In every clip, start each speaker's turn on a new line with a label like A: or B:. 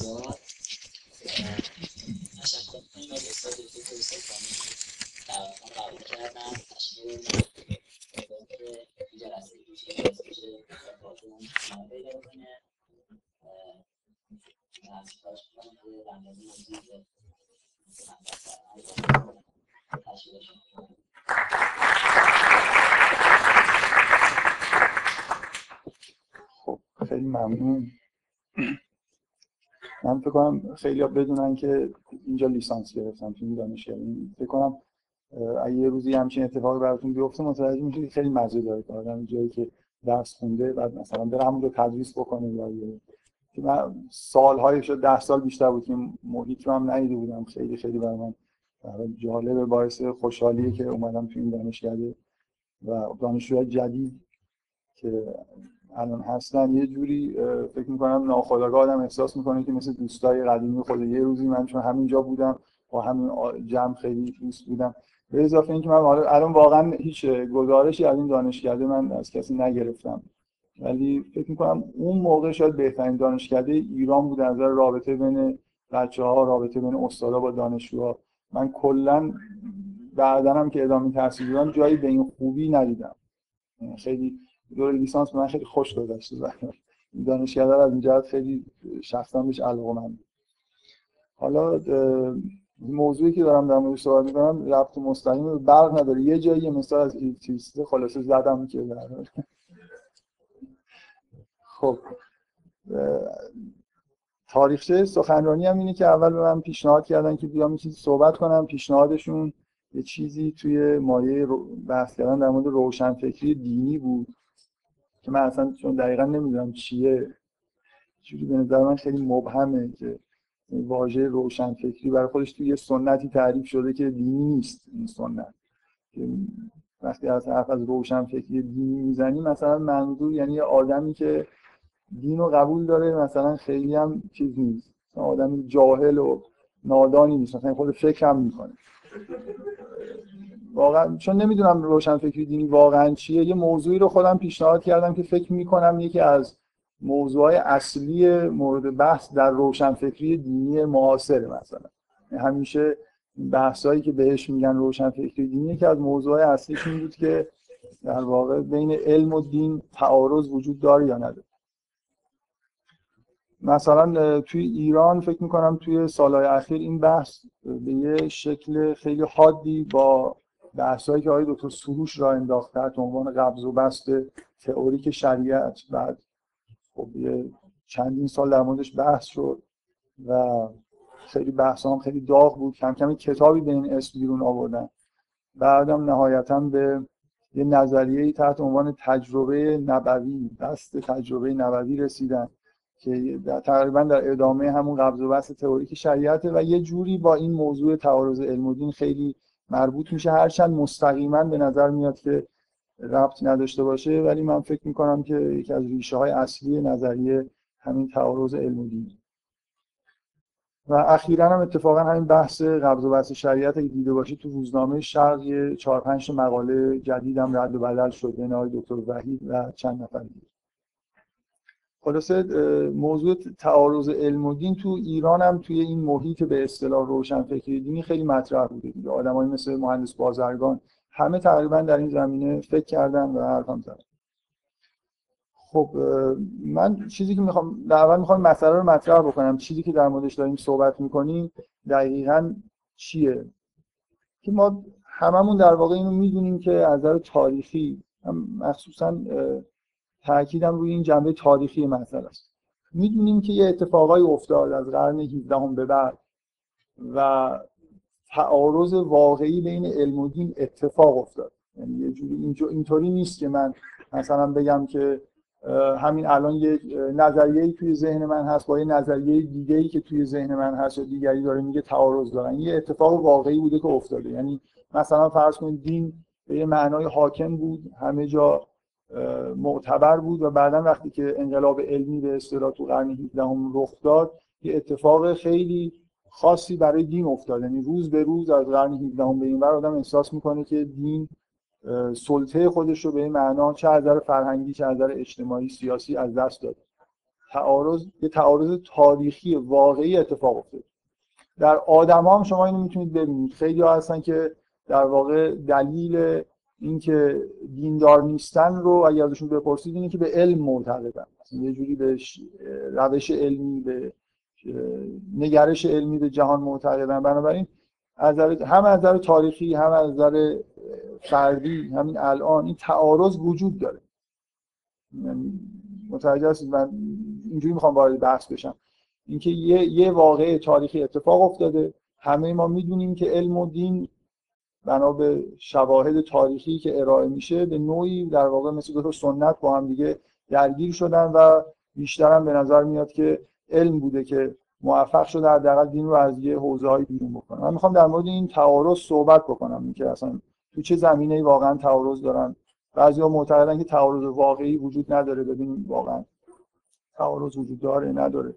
A: سوال تشکر کنیم از استاد دکتر سلطانی دعوت قبول کردن تشکیل جلسه دیگه بشه باتون پیدا کنه از خواهش کنم که در مورد موضوعی که تشکیلش
B: خب خیلی ممنون من فکر کنم خیلی بدونن که اینجا لیسانس گرفتم تو دانشگاه. فکر کنم اگه یه روزی همچین اتفاقی براتون بیفته متوجه میشید خیلی مزه داره که آدم جایی که درس خونده بعد مثلا بره همون رو تدریس بکنه یا که من سالهای شد ده سال بیشتر بود که محیط رو هم ندیده بودم. خیلی خیلی برای من جالب باعث خوشحالیه که اومدم تو این دانشکده و دانشجوهای جدید که الان هستن. یه جوری فکر می‌کنم ناخودآگاه آدم احساس می‌کنه که مثل دوستای قدیمی خود یه روزی من چون همینجا بودم با همین جمع خیلی دوست بودم. به اضافه اینکه من الان واقعا هیچ گزارشی از این دانشکده من از کسی نگرفتم. ولی فکر می‌کنم اون موقع شاید بهترین دانشکده ایران بود از نظر رابطه بین بچه ها رابطه بین استادا با دانشجوها. من کلا بعدنم که ادامه تحصیل بودم جایی به این خوبی ندیدم. خیلی دور لیسانس من خیلی خوش گذشته این دانشکده از این جهت خیلی شخصا بهش علاقه حالا موضوعی که دارم در موردش صحبت می‌کنم ربط مستقیم برق نداره. یه جایی مثال از الکتریسیته خلاصه زدم که در خب تاریخچه سخنرانی هم اینه که اول به من پیشنهاد کردن که بیام چیزی صحبت کنم پیشنهادشون یه چیزی توی مایه بحث کردن در مورد روشنفکری دینی بود. که من اصلا چون دقیقا نمی‌دونم چیه. جوری به نظر من خیلی مبهمه که واژه روشنفکری برای خودش توی یه سنتی تعریف شده که دینی نیست این سنت. وقتی از حرف از روشنفکری دینی می‌زنی مثلا منظور یعنی یه آدمی که دین رو قبول داره مثلا خیلی هم چیز نیست. آدمی جاهل و نادانی نیست مثلا خود فکر هم می‌کنه. واقعا چون نمی‌دونم روشنفکری دینی واقعا چیه یه موضوعی رو خودم پیشنهاد کردم که فکر می‌کنم یکی از موضوعهای اصلی مورد بحث در روشنفکری دینی معاصر مثلا. همیشه بحثایی که بهش میگن روشنفکری دینی که از موضوعهای اصلیش این بود که در واقع بین علم و دین تعارض وجود داره یا نداره. مثلا توی ایران فکر می‌کنم توی سالهای اخیر این بحث به یه شکل خیلی حادی با بحثایی که آقای دکتر سروش را انداخت تحت عنوان قبض و بست تئوریک شریعت. بعد خب یه چندین سال در موردش بحث شد و خیلی بحث هم خیلی داغ بود. کم کم کتابی به این اسم بیرون آوردن. بعدم نهایتا به یه نظریه تحت عنوان تجربه نبوی دست تجربه نبوی رسیدن که در تقریبا در ادامه همون قبض و بست تئوریک شریعته و یه جوری با این موضوع تعارض علم و دین خیلی مربوط میشه. هرچند مستقیما به نظر میاد که ربط نداشته باشه ولی من فکر می‌کنم که یکی از ریشه های اصلی نظریه همین تعارض علم و دین و اخیرا هم اتفاقا همین بحث قبض و بست شریعت اگه دیده باشید تو روزنامه شرق یه چهار پنج مقاله جدیدم رد و بدل شد بین آقای دکتر وحید و چند نفر دیگه. خلاصه موضوع تعارض علم و دین تو ایران هم توی این محیط به اصطلاح روشنفکری دینی خیلی مطرح بوده دیگه. آدمایی مثل مهندس بازرگان همه تقریبا در این زمینه فکر کردن و حرفم زدن. خب من چیزی که می‌خوام در اول می‌خوام مسئله رو مطرح بکنم. چیزی که در موردش داریم صحبت می‌کنیم دقیقا چیه؟ که ما هممون در واقع اینو می‌دونیم که از نظر تاریخی مخصوصا تاکیدم روی این جنبه تاریخی مسئله است. می‌دونیم که یه اتفاقای افتاد از قرن 17 هم به بعد و تعارض واقعی بین علم و دین اتفاق افتاد. یعنی یه جوری اینطوری نیست که من مثلا بگم که همین الان یه نظریه توی ذهن من هست با یه نظریه دیگه ای که توی ذهن من هست و دیگری داره میگه تعارض دارن. یه اتفاق واقعی بوده که افتاده. یعنی مثلا فرض کنید دین به یه معنای حاکم بود همه جا معتبر بود و بعدا وقتی که انقلاب علمی به اصطلاح تو قرن 17 رخ داد یه اتفاق خیلی خاصی برای دین افتاد. یعنی روز به روز از قرن 17 به این ور آدم احساس می‌کنه که دین سلطه خودش رو به این معنا چه از نظر فرهنگی چه از نظر اجتماعی سیاسی از دست داد. تعارض یه تعارض تاریخی واقعی اتفاق افتاده در آدم هم شما اینو می‌تونید ببینید. خیلی ها هستن که در واقع دلیل اینکه دیندار نیستن رو اگر ازشون بپرسید اینه که به علم معتقدن. یه جوری به روش علمی به نگرش علمی به جهان معتقدن. بنابراین از هم از نظر تاریخی هم از نظر فردی همین الان این تعارض وجود داره. یعنی متوجه هستید؟ من اینجوری می‌خوام وارد بحث بشم. اینکه یه یه واقعه تاریخی اتفاق افتاده. همه ما می‌دونیم که علم و دین بنا به شواهد تاریخی که ارائه میشه به نوعی در واقع مثل دو تا سنت با هم دیگه درگیر شدن و بیشتر هم به نظر میاد که علم بوده که موفق شده حداقل دین رو از یه حوزه بیرون بکنه. من می‌خوام در مورد این تعارض صحبت بکنم اینکه اصلا تو چه زمینه‌ای واقعا تعارض دارن. بعضیا معتقدن که تعارض واقعی وجود نداره. ببینیم واقعا تعارض وجود داره نداره.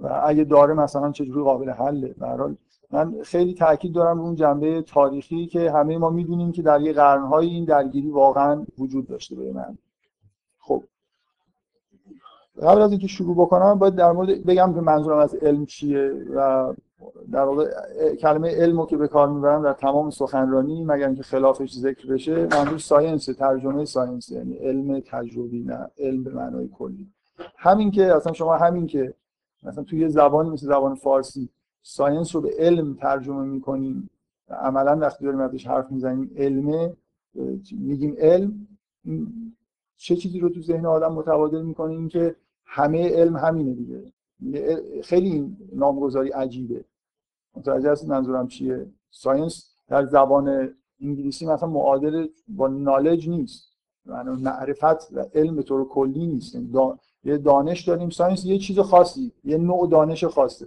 B: و اگه داره مثلا چجوری قابل حله؟ به من خیلی تاکید دارم اون جنبه تاریخی که همه ما می‌دونیم که در یه قرنهای این درگیری واقعا وجود داشته به من. خب. قبل از اینکه شروع بکنم باید در مورد بگم که منظورم از علم چیه و در واقع کلمه علمو که به کار می‌برم در تمام سخنرانی مگر اینکه خلافش ذکر بشه منظور science ترجمه science یعنی علم تجربی نه علم به معنای کلی. همین که اصلا شما همین که مثلا توی زبانی مثل زبان فارسی science رو به علم ترجمه می‌کنیم. عملا وقتی داریم ازش حرف می‌زنیم علمه میگیم علم. چه چیزی رو تو ذهن آدم متبادر می‌کنه این که همه علم همینه دیگه. خیلی نامگذاری عجیبه. متوجه هستید منظورم چیه؟ science در زبان انگلیسی مثلا معادل با knowledge نیست. یعنی معرفت و علم به طور کلی نیست. یعنی یه دانش داریم science یه چیز خاصی یه نوع دانش خاصه.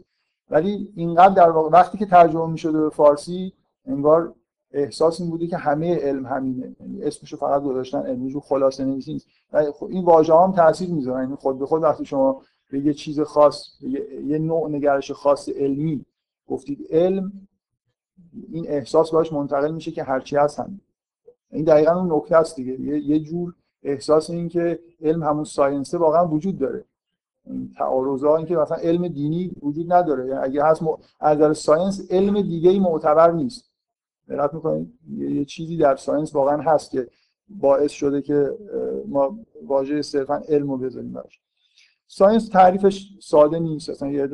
B: ولی اینقدر در واقع وقتی که ترجمه می‌شده به فارسی انگار احساس این بوده که همه علم همینه. یعنی اسمشو فقط گذاشتن علمی رو خلاصه نویسی نیست خب این واژه هم تاثیر می‌ذاره. یعنی خود به خود وقتی شما به یه چیز خاص یه نوع نگرش خاص علمی گفتید علم این احساس باش منتقل میشه که هرچی هست هم این دقیقا اون نکته است دیگه. یه جور احساس این که علم همون ساینسه واقعا وجود داره. تعارضا این که مثلا علم دینی وجود نداره. یعنی اگه هست م... از نظر science علم دیگه ای معتبر نیست. دقت می‌کنید؟ یه چیزی در science واقعا هست که باعث شده که ما واژه صرفا علم رو بذاریم براش. science تعریفش ساده نیست. اصلا یه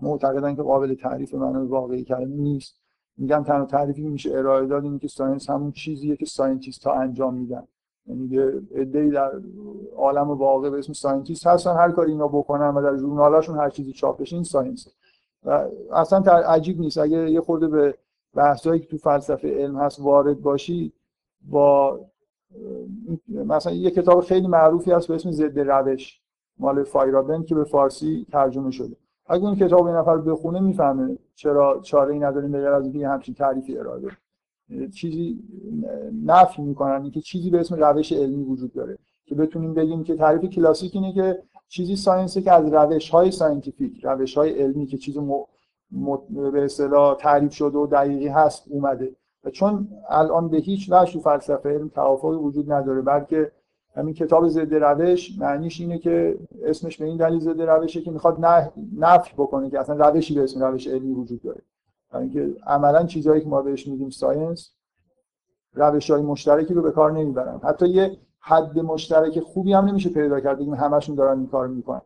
B: معتقدن که قابل تعریف معنای واقعی کلمه نیست. میگم تنها تعریفی میشه ارائه داد اینه که science همون چیزیه که scientist ها انجام میدن. یعنی یه عده‌ای در عالم واقع به اسم scientist هستن هر کاری اینا بکنن و در ژورنالاشون هر چیزی چاپ بشه این science. و اصلا عجیب نیست. اگه یه خورده به بحثایی که تو فلسفه علم هست وارد باشی با مثلا یه کتاب خیلی معروفی هست به اسم ضد روش مال فایرابن که به فارسی ترجمه شده. اگه اون کتاب این نفر بخونه می‌فهمه چرا چاره ای نداریم به از اینکه همچین تعریفی ارائه چیزی نفی می‌کنن اینکه چیزی به اسم روش علمی وجود داره. که بتونیم بگیم که تعریف کلاسیک اینه که چیزی science ه که از روش های scientific روش های علمی که چیز م... م... به اصطلاح تعریف شده و دقیقی هست اومده. و چون الان به هیچ وجه تو فلسفه علم توافقی وجود نداره بلکه همین کتاب ضد روش معنیش اینه که اسمش به این دلیل ضد روشه که می‌خواد نفی بکنه که اصلا روشی به اسم روش علمی وجود داره. اینکه عملا چیزهایی که ما بهش میگیم science روش های مشترکی رو به کار نمی‌برن. حتی یه حد مشترک خوبی هم نمیشه پیدا کرد بگیم همشون دارن این کار می‌کنن.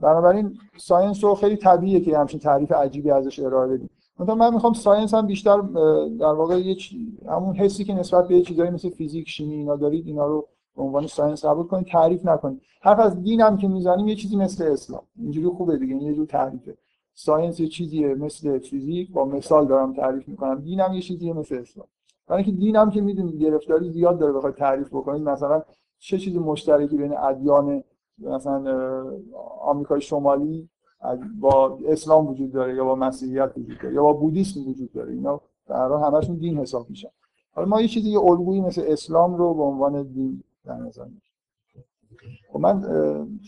B: بنابراین science رو خیلی طبیعیه که همچین تعریف عجیبی ازش ارائه بدیم. مثلا من می‌خوام science هم بیشتر در واقع یه همون حسی که نسبت به چیزایی مثل فیزیک شیمی اینا دارید اینا رو به عنوان science قبول کنید تعریف نکنید. حرف از دین هم که می‌زنیم یه چیزی مثل اسلام. اینجوری خوبه دیگه یه جور تعریفه. science یه چیزیه مثل فیزیک با مثال دارم تعریف می‌کنم. دینم یه چیزیه مثل اسلام. برای اینکه دینم که می‌دونید گرفتاری زیاد داره بخواد تعریف بکنید مثلا چه چیز مشترکی بین ادیان مثلا آمریکای شمالی با اسلام وجود داره یا با مسیحیت وجود داره یا با بودیسم وجود داره؟ اینا در همشون دین حساب میشن. حالا ما یه چیزی یه الگویی مثل اسلام رو به عنوان دین در نظر خب من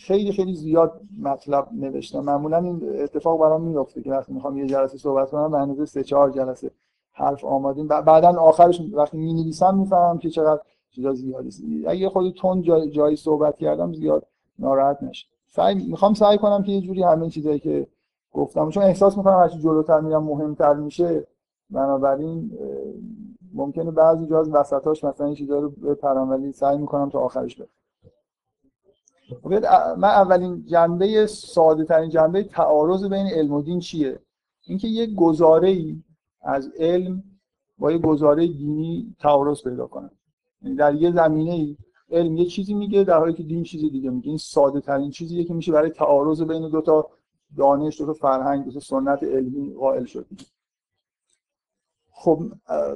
B: خیلی خیلی زیاد مطلب نوشتم. معمولا این اتفاق برام میفته که وقتی می‌خوام یه جلسه صحبت کنم به اندازه سه چهار جلسه حرف آمادیم. بعدا آخرش وقتی می نویسم می‌فهمم که چقدر چیزا زیادی اگه خود تون جای جایی صحبت کردم زیاد ناراحت نشه سعی می‌خوام سعی کنم که یه جوری همه چیزایی که گفتم چون احساس می‌کنم هرچی جلوتر میرم مهمتر میشه. بنابراین ممکنه بعضی جا از وسطاش مثلا این چیزا رو بپرم ولی سعی می‌کنم تا آخرش برم من اولین جنبه ساده ترین جنبه تعارض بین علم و دین چیه؟ اینکه یک گزاره ای از علم با یه گزاره دینی تعارض پیدا کنن یعنی در یه زمینه ای علم یه چیزی میگه در حالی که دین چیز دیگه میگه. این ساده ترین چیزیه که میشه برای تعارض بین دو تا دانش دو تا فرهنگ دو تا سنت علمی قائل شد. خب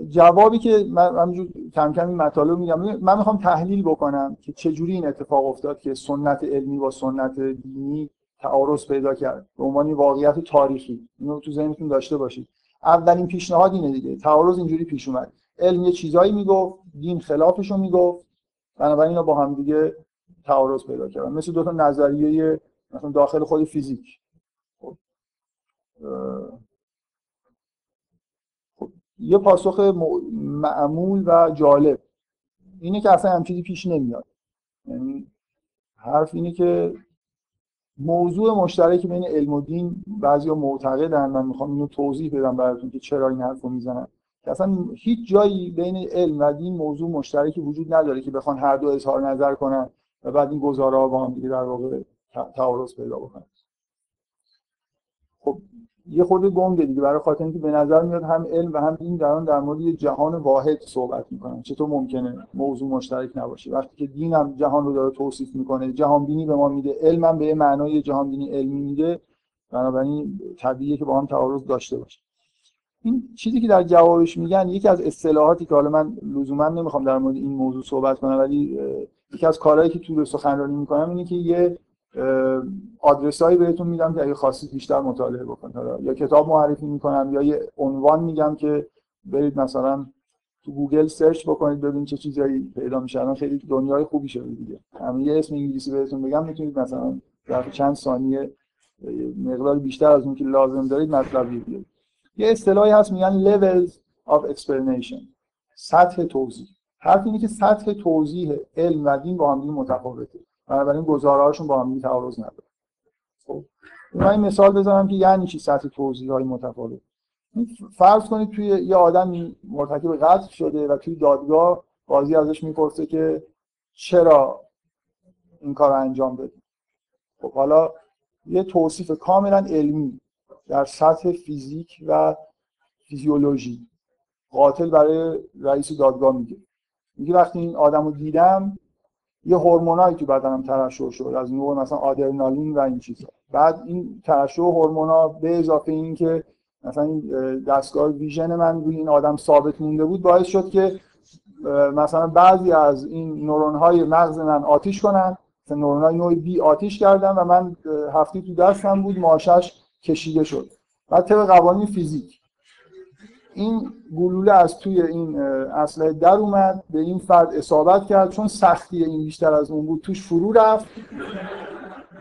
B: جوابی که من همینجور کم کم این مطالب میگم. من می‌خوام تحلیل بکنم که چه جوری این اتفاق افتاد که سنت علمی با سنت دینی تعارض پیدا کرد. به عنوان واقعیت تاریخی. اینو تو ذهنتون داشته باشید. اولین پیشنهاد اینه دیگه. تعارض اینجوری پیش اومد. علم یه چیزایی می‌گفت دین خلافش رو می‌گفت. بنابراین با هم دیگه تعارض پیدا کردن. مثل دو تا نظریه مثلا داخل خود فیزیک. خب. یه پاسخ معمول و جالب. اینه که اصلا هم چیزی پیش نمیاد. یعنی حرف اینه که موضوع مشترکی بین علم و دین بعضیا معتقدن من می‌خوام اینو توضیح بدم براتون که چرا این حرفو می‌زنن. که اصلا هیچ جایی بین علم و دین موضوع مشترکی وجود نداره که بخوان هر دو اظهار نظر کنن و بعد این گزاره ها با هم دیگه در واقع تعارض پیدا بکنن. خب یه خورده گنگه دیگه. برای خاطر اینکه به نظر میاد هم علم و هم دین دارن در مورد یه جهان واحد صحبت می‌کنن. چطور ممکنه موضوع مشترک نباشه؟ وقتی که دین هم جهان رو داره توصیف می‌کنه جهان بینی به ما میده. علم هم به معنای جهان بینی علمی میده. بنابراین طبیعیه که با هم تعارض داشته باشه. این چیزی که در جوابش میگن یکی از اصطلاحاتی که حالا من لزوما نمی‌خوام در مورد این موضوع صحبت کنم ولی یکی از کارهایی که تو سخنرانی می‌کنم اینه که یه آدرس هایی بهتون میدم که اگه خواستید بیشتر مطالعه بکنید. یا کتاب معرفی می‌کنم یا یه عنوان میگم که برید مثلا تو گوگل search بکنید ببینید چه چیزایی پیدا میشه. الان خیلی دنیای خوبی شده دیگه. همین یه اسم انگلیسی بهتون بگم می‌تونید مثلا در چند ثانیه مقدار بیشتر از اون که لازم دارید مطلبی بیارید. یه اصطلاحی هست میگن levels of explanation سطح توضیح. حرف اینه که سطح توضیح علم و دین با هم متفاوته. بنابراین گزاره‌هاشون با هم تعارض نداره. خب من مثال بزنم که یعنی چی سطح توضیح های متفاوت فرض کنید توی یه آدم مرتکب قتل شده و توی دادگاه قاضی ازش می‌پرسه که چرا این کار رو انجام دادی؟ خب حالا یه توصیف کاملا علمی در سطح فیزیک و فیزیولوژی قاتل برای رئیس دادگاه میگه. میگه وقتی این آدم رو دیدم یه هورمونایی تو بدنم ترشح شد از نوع مثلا آدرنالین و این چیزا. بعد این ترشح هورمونا به اضافه این که مثلا این دستگاه ویژن من روی این آدم ثابت مونده بود باعث شد که مثلا بعضی از این نورون های مغز من آتیش کنن. مثلا نورون های نوع بی آتیش کردن و من هفتی تو دستم بود ماشش کشیده شد. بعد طبق قوانین فیزیک. این گلوله از توی این اسلحه در اومد به این فرد اصابت کرد چون سختی این بیشتر از اون بود توش فرو رفت.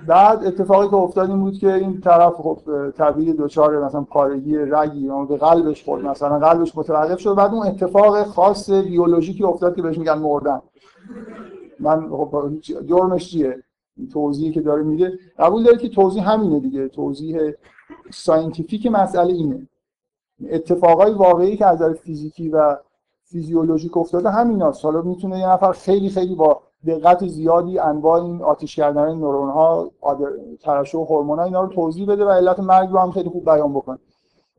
B: بعد اتفاقی که افتاد این بود که این طرف خب طبیعی دچار مثلا پارگی رگی به قلبش خورد مثلا قلبش متوقف شد. بعد اون اتفاق خاص بیولوژیکی افتاد که بهش میگن مردن. من خب جرمش چیه؟ توضیحی که داره میده. قبول داره که توضیح همینه دیگه. توضیح scientific مسئله اینه. اتفاقای واقعی که از نظر فیزیکی و فیزیولوژیک افتاده هست حالا می‌تونه یه نفر خیلی خیلی با دقت زیادی انواع این آتش کردن نورون ها ترشح هورمون ها اینا رو توضیح بده و علت مرگ رو هم خیلی خوب بیان بکنه.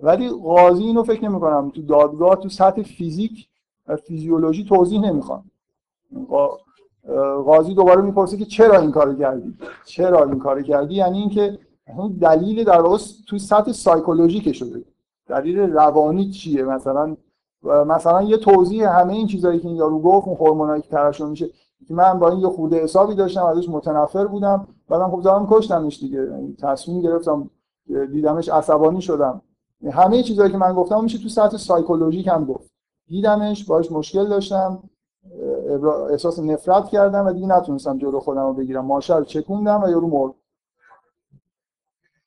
B: ولی قاضی اینو فکر نمی کنم تو دادگاه تو سطح فیزیک و فیزیولوژی توضیح نمی‌خوان قاضی دوباره می‌پرسه که چرا این کارو کردی؟ چرا این کارو کردی؟ یعنی اینکه دلیل در تو سطح سایکولوژیک شده دلیل روانی چیه مثلا؟ مثلا یه توضیح همه این چیزایی که این یارو گفت اون هورمونایی که ترشح میشه که من با این یه خوده حسابی داشتم ازش متنفر بودم بعدم خب زدم کشتمش دیگه. یعنی تصمیم گرفتم دیدمش عصبانی شدم. همه چیزایی که من گفتم میشه تو سطح سایکولوژیک هم گفت. دیدمش باش مشکل داشتم احساس نفرت کردم و دیگه نتونستم جلو خودم رو بگیرم. ماشه رو چکوندم و یارو مرد.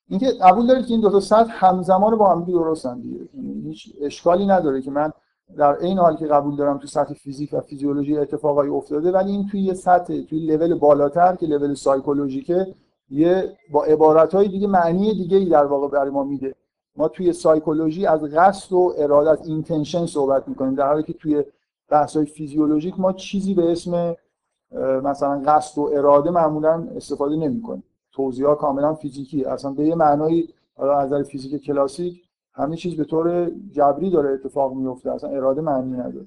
B: اینکه قبول دارید که این دو تا سطح همزمان با هم درستن دیگه. یعنی هیچ اشکالی نداره که من در این حال که قبول دارم تو سطح فیزیک و فیزیولوژی اتفاقایی افتاده ولی این توی یه سطح توی لول بالاتر که لول سایکولوژیکه یه با عبارت های دیگه معنی دیگه ای در واقع برای ما میده. ما توی سایکولوژی از قصد و اراده از intention صحبت می‌کنیم. در حالی که توی بحث های فیزیولوژیک ما چیزی به اسم مثلا قصد و اراده معمولا استفاده نمی‌کنیم. توضیح ها کاملا فیزیکی. اصلا به یه معنای حالا از نظر فیزیک کلاسیک همه چیز به طور جبری داره اتفاق میفته. اصلا اراده معنی نداره.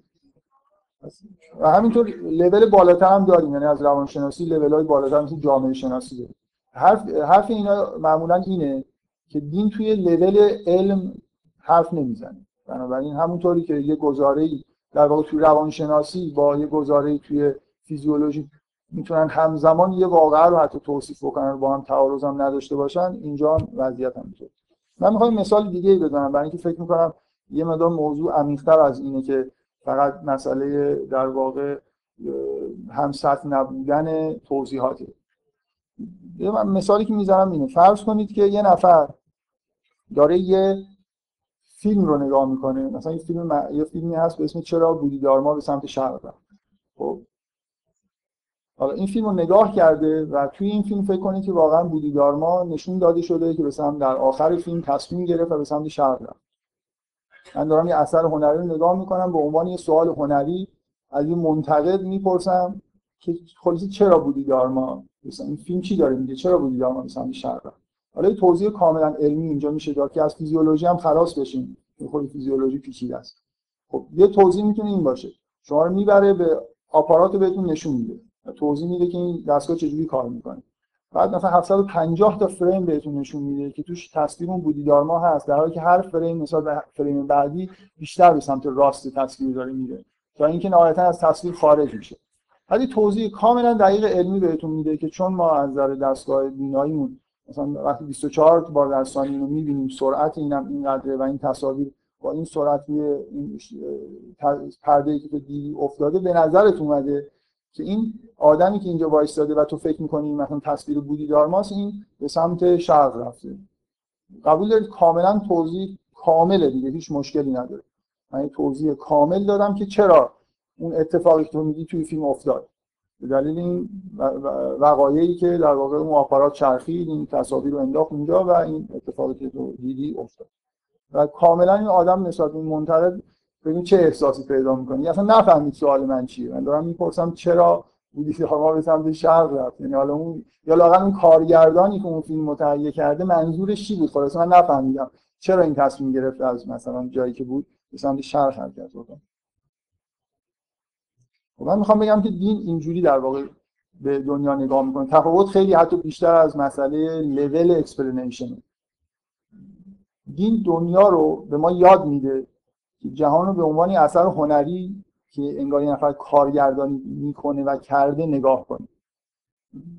B: و همینطور لول بالاتر هم داریم. یعنی از روانشناسی لول های بالاتر مثل جامعه شناسی داریم. حرف, حرف اینا معمولا اینه که دین توی لول علم حرف نمی‌زنه. بنابراین همونطوری که یه گزاره در واقع توی روانشناسی با یه گزاره توی فیزیولوژی می‌تونن همزمان یه واقعه رو حتی توصیف بکنن با هم تعارض هم نداشته باشن اینجا هم وضعیت هم میشه من می‌خوام مثال دیگه ای بزنم برای اینکه فکر می‌کنم یه مقدار موضوع عمیق‌تر از اینه که فقط مسئله در واقع هم سطح نبودن توضیحاته. یه مثالی که می‌زنم اینه فرض کنید که یه نفر داره یه فیلم رو نگاه می‌کنه مثلا یه فیلم یه فیلمی هست به اسم چرا بودیدارما به سمت شرق رفت. خب حالا این فیلم رو نگاه کرده و توی این فیلم فکر کنید که واقعا بودیدارما نشون داده شده که به سمت در آخر فیلم تصمیم گرفت و به سمت شرق رفت. من دارم یه اثر هنری رو نگاه می‌کنم به عنوان یه سوال هنری از یه منتقد می‌پرسم که خلاصی چرا بودیدارما مثلا این فیلم چی داره میگه؟ چرا بودیدارما به سمت شرق رفت؟ حالا یه توضیح کاملا علمی اینجا میشه داد که از فیزیولوژی هم خلاص بشیم. خود فیزیولوژی پیچیده است. خب یه توضیح می‌تونه این باشه. شما رو می‌بره به آپارات بهتون نشون میده. توضیح میده که این دستگاه چجوری کار می‌کنه. بعد مثلا 750 تا فریم بهتون نشون میده که توش تصویر اون بودیدارما هست در حالی که هر فریم مثلا به فریم بعدی بیشتر به سمت راست تصویر داره میره. تا اینکه نهایتا از تصویر خارج میشه. ولی توضیح کاملا دقیق علمی بهتون میده که چون ما از نظر دستگاه بیناییمون مثلا وقتی 24 بار در ثانیه رو می‌بینیم سرعت اینم اینقدره و این تصاویر با این سرعت این پرده ای که تو دیدی افتاده به نظرت اومده. که این آدمی که اینجا وایستاده و تو فکر می‌کنی مثلا تصویر بودی دارماس این به سمت شرق رفته. قبول دارید کاملا توضیح کامله دیگه هیچ مشکلی نداره. من توضیح کامل دادم که چرا اون اتفاقی که تو میگی توی فیلم افتاد. به دلیل این وقایعی که در واقع اون آپارات چرخید این تصاویر رو انداخت اونجا و این اتفاقی که تو دیدی افتاد. و کاملا این آدم نسبت به منتقد ببین چه احساسی پیدا می‌کنی. اصلا نفهمید سوال من چیه. من دارم می‌پرسم چرا بودی ما به سمت شرق رفت یعنی حالا اون یا لاقل اون کارگردانی که اون فیلم متهیه کرده منظورش چی بود؟ خلاص من نفهمیدم. چرا این تصمیم گرفت از مثلا جایی که بود به سمت شرق حرکت بکنه؟ خب من می‌خوام بگم که دین اینجوری در واقع به دنیا نگاه می‌کنه. تفاوت خیلی حتی بیشتر از مسئله level explanation دین دنیا رو به ما یاد میده جهان رو به عنوان اثر هنری که انگار یه نفر کارگردانی می‌کنه و کرده نگاه کنه.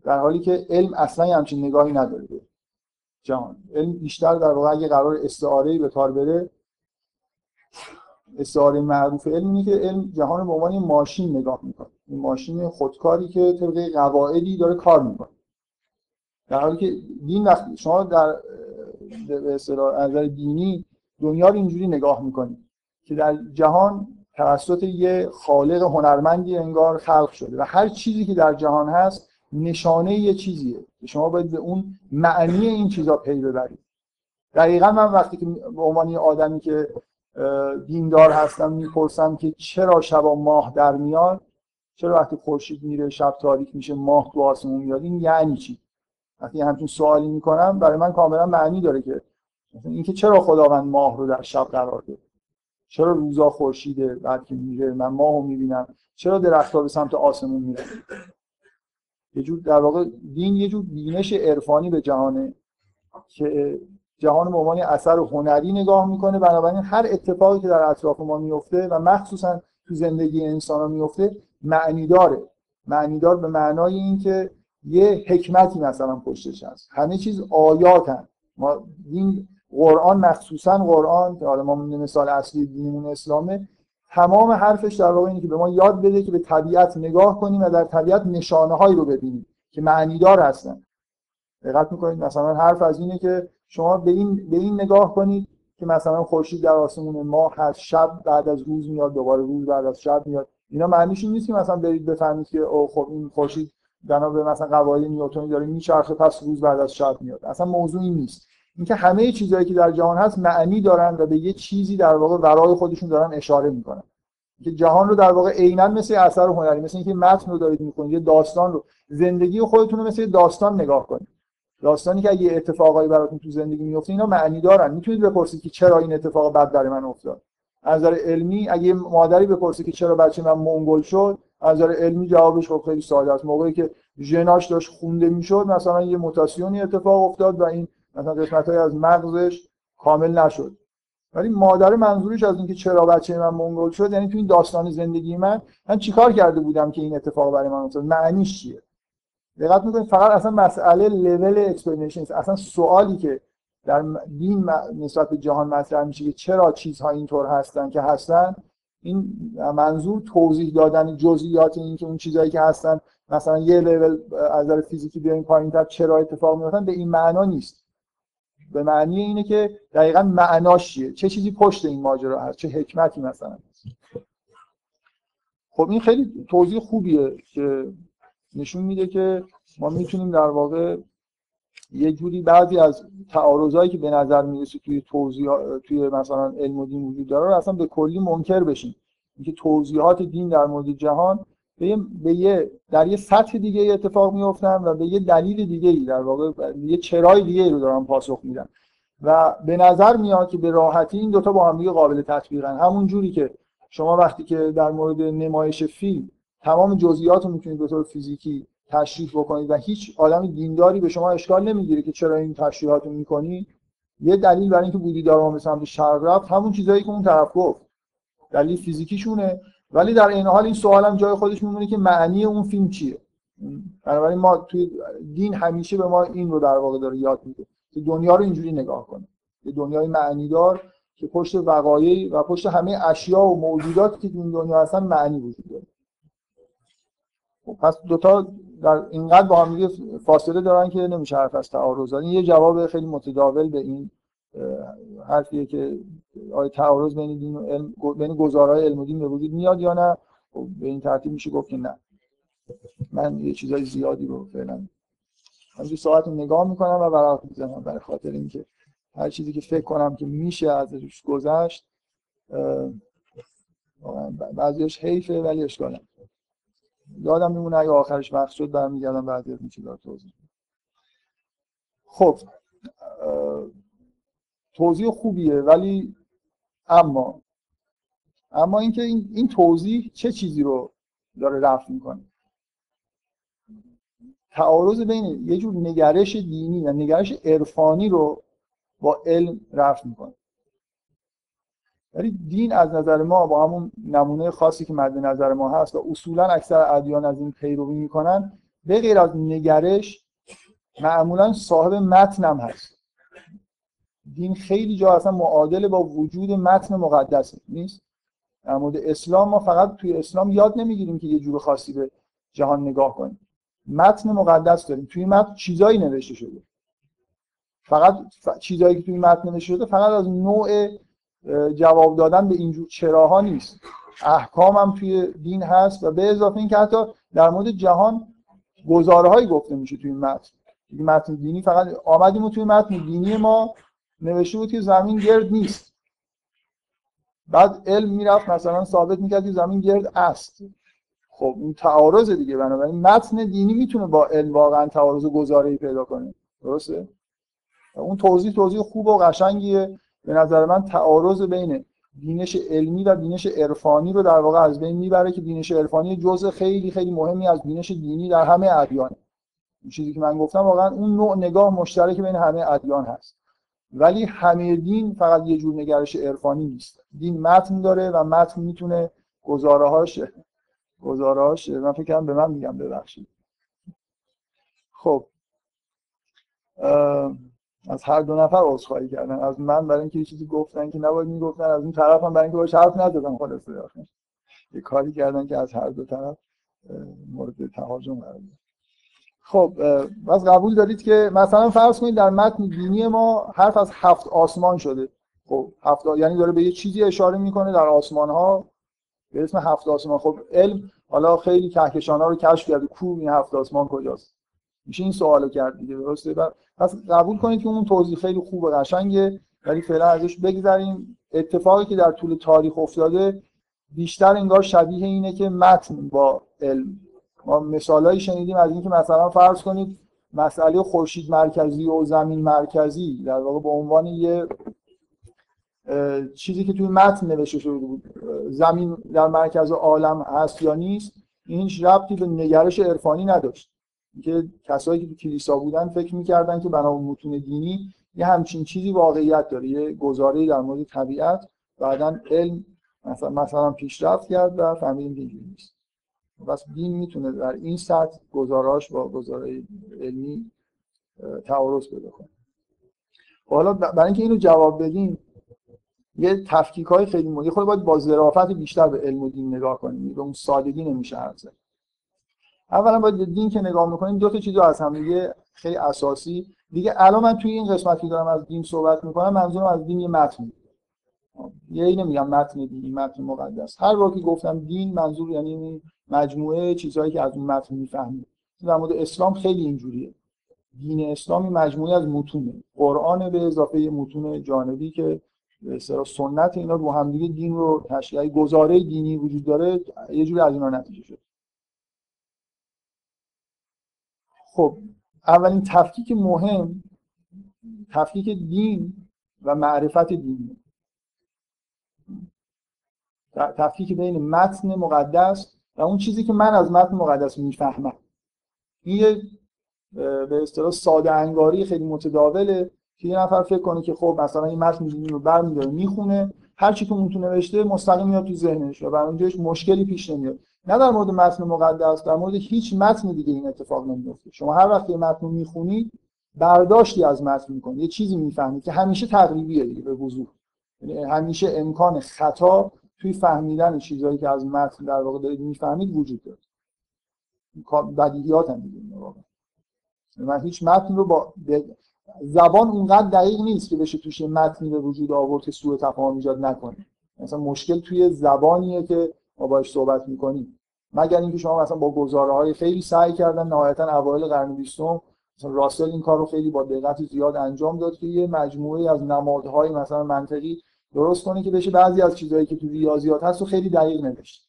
B: در حالی که علم اصلا همچین نگاهی نداره به جهان. علم بیشتر در واقع اگه قرار استعاره به کار بره استعاره معروف علم اینه که علم جهان رو به عنوان ماشین نگاه می‌کنه. این ماشین خودکاری که طبق قواعدی داره کار می‌کنه. در حالی که دین وقتی شما در به اصطلاح دینی دنیا رو اینجوری نگاه می‌کنید. که در جهان توسط یه خالق هنرمندی انگار خلق شده و هر چیزی که در جهان هست نشانه یه چیزیه. شما باید به اون معنی این چیزا پی ببرید. دقیقا من وقتی که به عنوان یه آدمی که دیندار هستم می‌پرسم که چرا شبا ماه در میاد چرا وقتی خورشید میره شب تاریک میشه ماه تو آسمون میاد این یعنی چی؟ وقتی همچین سوالی می‌کنم برای من کاملا معنی داره که اینکه چرا خداوند ماه رو در شب قرار داده چرا روزا خورشیده بعد که میره؟ من ماهو می‌بینم. چرا درختها به سمت آسمون میره یه جور در واقع دین یه جور بینش عرفانی به جهانه که جهان به عنوان اثر هنری نگاه می‌کنه. بنابراین هر اتفاقی که در اطراف ما میفته و مخصوصا تو زندگی انسان ها میفته معنی داره. معنی دار به معنای اینکه یه حکمتی مثلا پشتش هست. همه چیز آیاتن. ما دین قرآن مخصوصا قرآن که حالا ما مثال اصلی دینمون اسلامه تمام حرفش در واقع اینه که به ما یاد بده که به طبیعت نگاه کنیم و در طبیعت نشانه هایی رو ببینیم که معنیدار هستن. دقت می‌کنید مثلا حرف از اینه که شما به این به این نگاه کنید که مثلا خورشید در آسمون ما هر شب بعد از روز میاد دوباره روز بعد از شب میاد. اینا معنیش این نیست که مثلا برید بفهمید که او خب این خورشید بنا به مثلا قواعد نیوتنی داره میچرخه پس روز بعد از شب میاد. اصلا موضوعی نیست. اینکه همه چیزهایی که در جهان هست معنی دارن و به یه چیزی در واقع ورای خودشون دارن اشاره می‌کنن. که جهان رو در واقع عینا مثل اثر هنری مثل اینکه متن رو دارید می‌کنید یه داستان رو زندگی خودتون رو مثل داستان نگاه کنید. داستانی که اگه اتفاقایی براتون تو زندگی میفته اینا معنی دارن. می‌تونید بپرسید که چرا این اتفاق بد برای من افتاد. از نظر علمی اگه مادری بپرسه که چرا بچه من منگل شد از نظر علمی جوابش خب خیلی ساده است. موقعی که ژناش داشت خونده می‌شد مثلا یه موتاسیونی اتفاق افتاد و این مثلا قسمت های از مغزش کامل نشد. ولی مادر منظورش از اینکه چرا بچه من منگل شد یعنی تو این داستان زندگی من من چیکار کرده بودم که این اتفاق برای من افتاد؟ معنیش چیه؟ دقت می‌کنید فقط اصلا مسئله level explanation اصلا سوالی که در دین نسبت به جهان مطرح میشه که چرا چیزها اینطور هستن که هستن این منظور توضیح دادن جزئیات این که اون چیزهایی که هستن مثلا یه لول از نظر فیزیکی بیایم پایینتر چرا اتفاق میفتن به این معنا نیست. به معنی اینه که دقیقا معناش چیه؟ چه چیزی پشت این ماجرا هست؟ چه حکمتی مثلا خب این خیلی توضیح خوبیه که نشون میده که ما می‌تونیم در واقع یه جوری بعضی از تعارضایی که به نظر می‌رسه توی توضیح توی مثلا علم و دین وجود داره رو اصلا به کلی منکر بشیم. اینکه توضیحات دین در مورد جهان به یه در یه سطح دیگه اتفاق میفتن و به یه دلیل دیگه ای در واقع یه چرای دیگه ای رو دارن پاسخ میدن و به نظر میاد که به راحتی این دوتا با هم دیگه قابل تطبیقن. همون جوری که شما وقتی که در مورد نمایش فیلم تمام جزئیات رو می‌تونید به طور فیزیکی تشریح بکنید و هیچ آدم دینداری به شما اشکال نمی‌گیره که چرا این تشریحات رو می‌کنی یه دلیل برای اینکه بودی دارم به سمت شرق رفت همون چیزایی که اون طرف گفت. دلیل فیزیکیشونه. ولی در این حال این سوال هم جای خودش میمونه که معنی اون فیلم چیه. بنابراین ما توی دین همیشه به ما این رو در واقع داره یاد میده که دنیا رو اینجوری نگاه کنه. یه دنیای معنیدار که پشت وقایعی و پشت همه اشیا و موجوداتی که این دنیا هستن معنی وجود داره. خب پس دوتا در اینقدر با هم فاصله دارن که نمیشه حرف از تعارض یه جواب خیلی متداول به این حرفیه که آیا تعارض بین دین و علم بین گزارهای علم و دین به وجود میاد یا نه؟ خب به این ترتیب میشه گفت که نه. من یه چیزای زیادی رو فعلا همینجور ساعت رو نگاه می‌کنم و ورق می‌زنم برای خاطر اینکه هر چیزی که فکر کنم که میشه ازش گذشت بعضیش حیفه ولی اشکال یادم میمونه اگه آخرش وقت شد برمیگردم بعد از این چیزا توضیح خب توضیح خوبیه ولی اما اما اینکه این, این توضیح چه چیزی رو داره رفت می‌کنه؟ تعارض بین یه جور نگرش دینی و نگرش عرفانی رو با علم رفت می‌کنه. ولی دین از نظر ما با همون نمونه خاصی که مد نظر ما هست و اصولا اکثر ادیان از این پیروی می‌کنن به غیر از نگرش معمولا صاحب متن هم هست. دین خیلی جا اصلا معادل با وجود متن مقدس نیست. در مورد اسلام ما فقط توی اسلام یاد نمی‌گیریم که یه جور خاصی به جهان نگاه کنیم. متن مقدس داریم. توی متن چیزایی نوشته شده. فقط چیزایی که توی متن نوشته شده فقط از نوع جواب دادن به اینجور چراها نیست. احکام هم توی دین هست و به اضافه اینکه حتی در مورد جهان گزاره گفته میشه توی متن. متن دینی فقط آمدیم و توی متن دینی ما نوشته بود که زمین گرد نیست. بعد علم می‌رفت مثلا ثابت می‌کرد که زمین گرد است. خب این تعارض دیگه بنابراین متن دینی می‌تونه با علم واقعا تعارض گزاره پیدا کنه. درسته؟ اون توضیح توضیح خوب و قشنگیه. به نظر من تعارض بین بینش علمی و بینش عرفانی رو در واقع از بین می‌بره که بینش عرفانی جزء خیلی خیلی مهمی از بینش دینی در همه ادیان چیزی که من گفتم واقعا اون نوع نگاه مشترک بین همه ادیان هست. ولی همه دین فقط یه جور نگرش عرفانی نیست. دین متن داره و متن می‌تونه گزاره هاش گزاره هاش من فکر کنم به من میگم ببخشید. خب. از هر دو نفر عذرخواهی کردن. از من برای اینکه چیزی گفتن که نباید می‌گفتن از اون طرف هم برای اینکه باش حرف نزدن خلاصه. یه کاری کردن که از هر دو طرف مورد تهاجم قرار خب بس قبول دارید که مثلا فرض کنید در متن دینی ما حرف از هفت آسمان شده. خب هفت یعنی داره به یه چیزی اشاره می‌کنه در آسمان ها به اسم هفت آسمان. خب علم حالا خیلی کهکشان ها رو کشف کرده. کو این هفت آسمان کجاست؟ میشه این سوالو کرد دیگه درسته؟ پس قبول کنید که اون توضیح خیلی خوبه قشنگه. ولی فعلا ازش بگذریم. اتفاقی که در طول تاریخ افتاده بیشتر انگار شبیه اینه که متن با علم ما مثالایی شنیدیم از اینکه مثلا فرض کنید مسئله خورشید مرکزی و زمین مرکزی در واقع به عنوان یه چیزی که توی متن نوشته شده بود زمین در مرکز عالم هست یا نیست این هیچ ربطی به نگرش عرفانی نداشت. که کسایی که تو کلیسا بودن فکر می‌کردن که بنا متون دینی یه همچین چیزی واقعیت داره یه گزاره در مورد طبیعت بعدا علم مثلا مثلا پیشرفت کرد و فهمیدیم اینجوری نیست. پس دین می‌تونه در این سطح گزاراش با گزاره علمی تعارض پیدا کنه. حالا برای اینکه اینو جواب بدیم یه تفکیک های خیلی مهمی خود باید با ظرافت بیشتر به علم و دین نگاه کنیم. به اون سادگی نمیشه حرف اولا باید دین که نگاه می‌کنیم دو تا چیز از هم دیگه خیلی اساسی. دیگه الان من توی این قسمتی دارم از دین صحبت می‌کنم منظورم از دین یه متن. یه نمیگم متن دینی متن مقدس. هر وقت که گفتم دین منظور یعنی مجموعه چیزهایی که از اون متن می‌فهمیم. در مورد اسلام خیلی اینجوریه. دین اسلامی مجموعه از متونه. قرآن به اضافه متون جانبی که به سنت اینا رو هم دیگه دین رو تشکیل گزاره دینی وجود داره یه جوری از اینا نتیجه شد. خب اولین تفکیک مهم تفکیک دین و معرفت دینی تفکیک بین متن مقدس و اون چیزی که من از متن مقدس می‌فهمم. این یه به اصطلاح ساده انگاری خیلی متداوله که یه نفر فکر کنه که خب مثلا این متن رو برمیداره می‌خونه. هر چی که اون تو نوشته مستقیم میاد تو ذهنش و اونجاش مشکلی پیش نمیاد. نه در مورد متن مقدس در مورد هیچ متن دیگه این اتفاق نمیفته شما هر وقت یه متن می‌خونید برداشتی از متن می‌کنید یه چیزی می‌فهمید که همیشه تقریبیه دیگه به وضوح. یعنی همیشه امکان خطا توی فهمیدن چیزهایی که از متن در واقع دارید می‌فهمید وجود داره. بدیهیات هم دیگه من هیچ متن رو با زبان اونقدر دقیق نیست که بشه توش متنی به وجود آورد که سوء تفاهم ایجاد نکنه. مثلا مشکل توی زبانیه که ما باش صحبت می‌کنیم. مگر اینکه شما مثلا با گزاره های خیلی سعی کردن نهایتا اوایل قرن بیستم مثلا راسل این کار رو خیلی با دقت زیاد انجام داد که یه مجموعه از نمادهای مثلا منطقی درست کنه که بشه بعضی از چیزهایی که تو ریاضیات هست رو خیلی دقیق نوشت.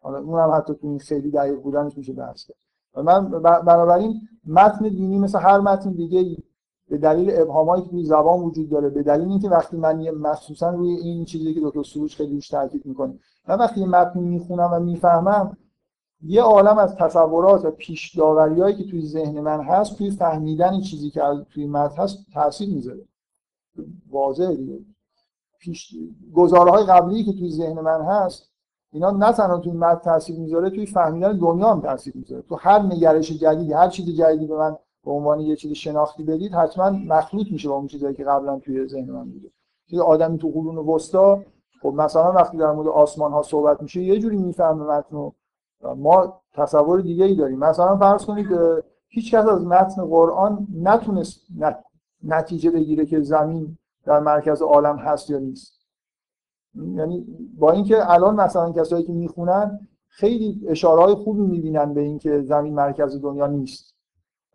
B: حالا اون هم حتی تو این خیلی دقیق بودنش میشه بحث کرد. من بنابراین متن دینی مثل هر متن دیگه به دلیل ابهامایی که توی زبان وجود داره به دلیل اینکه وقتی من یه مخصوصا روی این چیزی که دکتر سروش خیلی روش تاکید می‌کنه من وقتی یه متن می‌خونم و می‌فهمم یه عالم از تصورات و پیش که توی ذهن من هست توی فهمیدن چیزی که توی متن هست تاثیر می‌ذاره. واضحه. دیگه پیش گزارهای قبلی که توی ذهن من هست اینا نه تنها توی متن تاثیر می‌ذاره توی فهمیدن دنیا هم تاثیر می‌ذاره. تو هر نگرش جدیدی هر چیز جدیدی به من به عنوان یه چیز شناختی بدید حتما مخلوط میشه با اون چیزایی که قبلا توی ذهن من بوده. چیز آدمی تو قرون وسطا خب مثلا وقتی در مورد آسمان ها صحبت میشه یه جوری می‌فهمه متن ما تصور دیگه ای داریم. مثلا فرض کنید هیچ کس از متن قرآن نتونست نتیجه بگیره که زمین در مرکز عالم هست یا نیست. یعنی با اینکه الان مثلا کسایی که می‌خونن خیلی اشاره های خوبی می‌بینن به اینکه زمین مرکز دنیا نیست.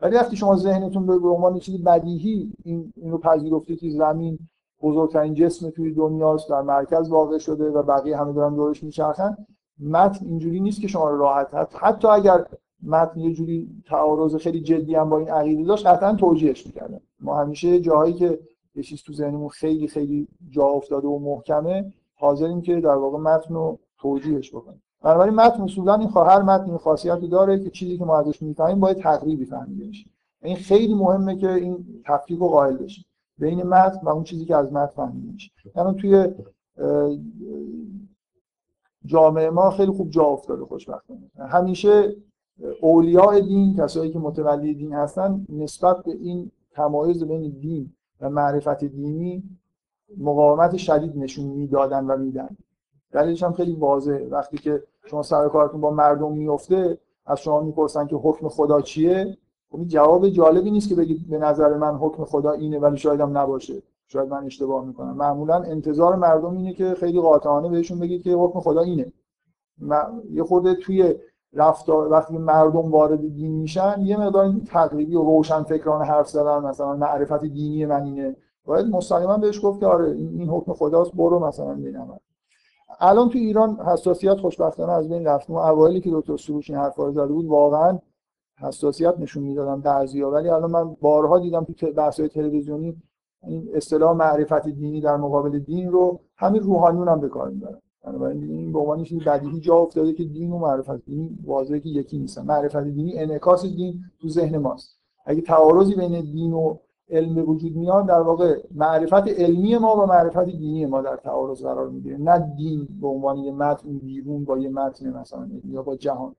B: ولی وقتی شما ذهنتون به عنوان چیز بدیهی این اینو پذیرفتید که زمین بزرگترین جسم توی دنیاست در مرکز واقع شده و بقیه همه دارن دورش میچرخن متن اینجوری نیست که شما راحت هست حتی اگر متن یه جوری تعارض خیلی جدی هم با این عقیده داشت قطعا توجیهش می‌کردن. ما همیشه جاهایی که یه چیز تو ذهنمون خیلی خیلی جا افتاده و محکمه حاضریم که در واقع متن رو توجیهش بکنیم. بنابراین متن اصولا این هر متن این خاصیتی داره که چیزی که ما ازش می‌فهمیم باید تقریبی فهمیده بشه. این خیلی مهمه که این تفکیک رو قائل بشیم. بین متن و اون چیزی که از متن فهمیده میشه. یعنی توی جامعه ما خیلی خوب جا افتاده خوشبختانه. همیشه اولیاء دین کسایی که متولی دین هستن نسبت به این تمایز بین دین و معرفت دینی مقاومت شدید نشون می‌دادن و میدن. دلیلش هم خیلی واضحه. وقتی که شما سر کارتون با مردم میفته از شما می‌پرسن که حکم خدا چیه؟ خب جواب جالبی نیست که بگید به نظر من حکم خدا اینه ولی شاید هم نباشه. شاید من اشتباه می‌کنم. معمولا انتظار مردم اینه که خیلی قاطعانه بهشون بگید که حکم خدا اینه. یه خورده توی رفتار وقتی مردم وارد دین میشن یه مقدار تقریبی و روشن فکران حرف زدن مثلا معرفت دینی من اینه. باید مستقیما بهش گفت که آره این حکم خداست برو مثلا ببینم الان تو ایران حساسیت خوشبختانه از بین رفت. اون اوایلی که دکتر سروش این حرفا رو زده بود واقعا حساسیت نشون می‌دادن بعضیا. ولی الان من بارها دیدم تو بحث‌های تلویزیونی این اصطلاح معرفت دینی در مقابل دین رو همین روحانیون هم به کار می‌برن. بنابراین این به عنوان چیزی بدیهی جا افتاده که دین و معرفت دینی واضحه که یکی نیستن معرفت دینی انعکاس دین تو ذهن ماست. اگه تعارضی بین دین و علم وجود میاد در واقع معرفت علمی ما و معرفت دینی ما در تعارض قرار می‌گیره. نه دین به عنوان یه متن بیرون با یه متن مثلا یا با جهان.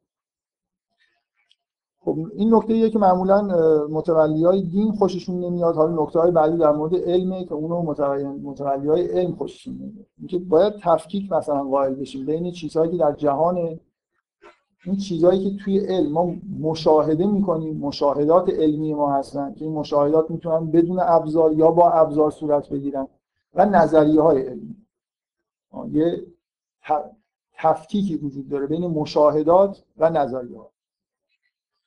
B: خب این نکته ایه که معمولا متولی های دین خوششون نمیاد. حالا نکته های بعدی در مورد علمه که اونو متولی های علم خوششون نمیاد. اینکه باید تفکیک مثلا قائل بشیم بین چیزهایی که در جهان این چیزهایی که توی علم ما مشاهده می‌کنیم مشاهدات علمی ما هستن که این مشاهدات می‌تونن بدون ابزار یا با ابزار صورت بگیرن و نظریه های علمی یه تفکیکی وجود داره بین مشاهدات و نظریه ها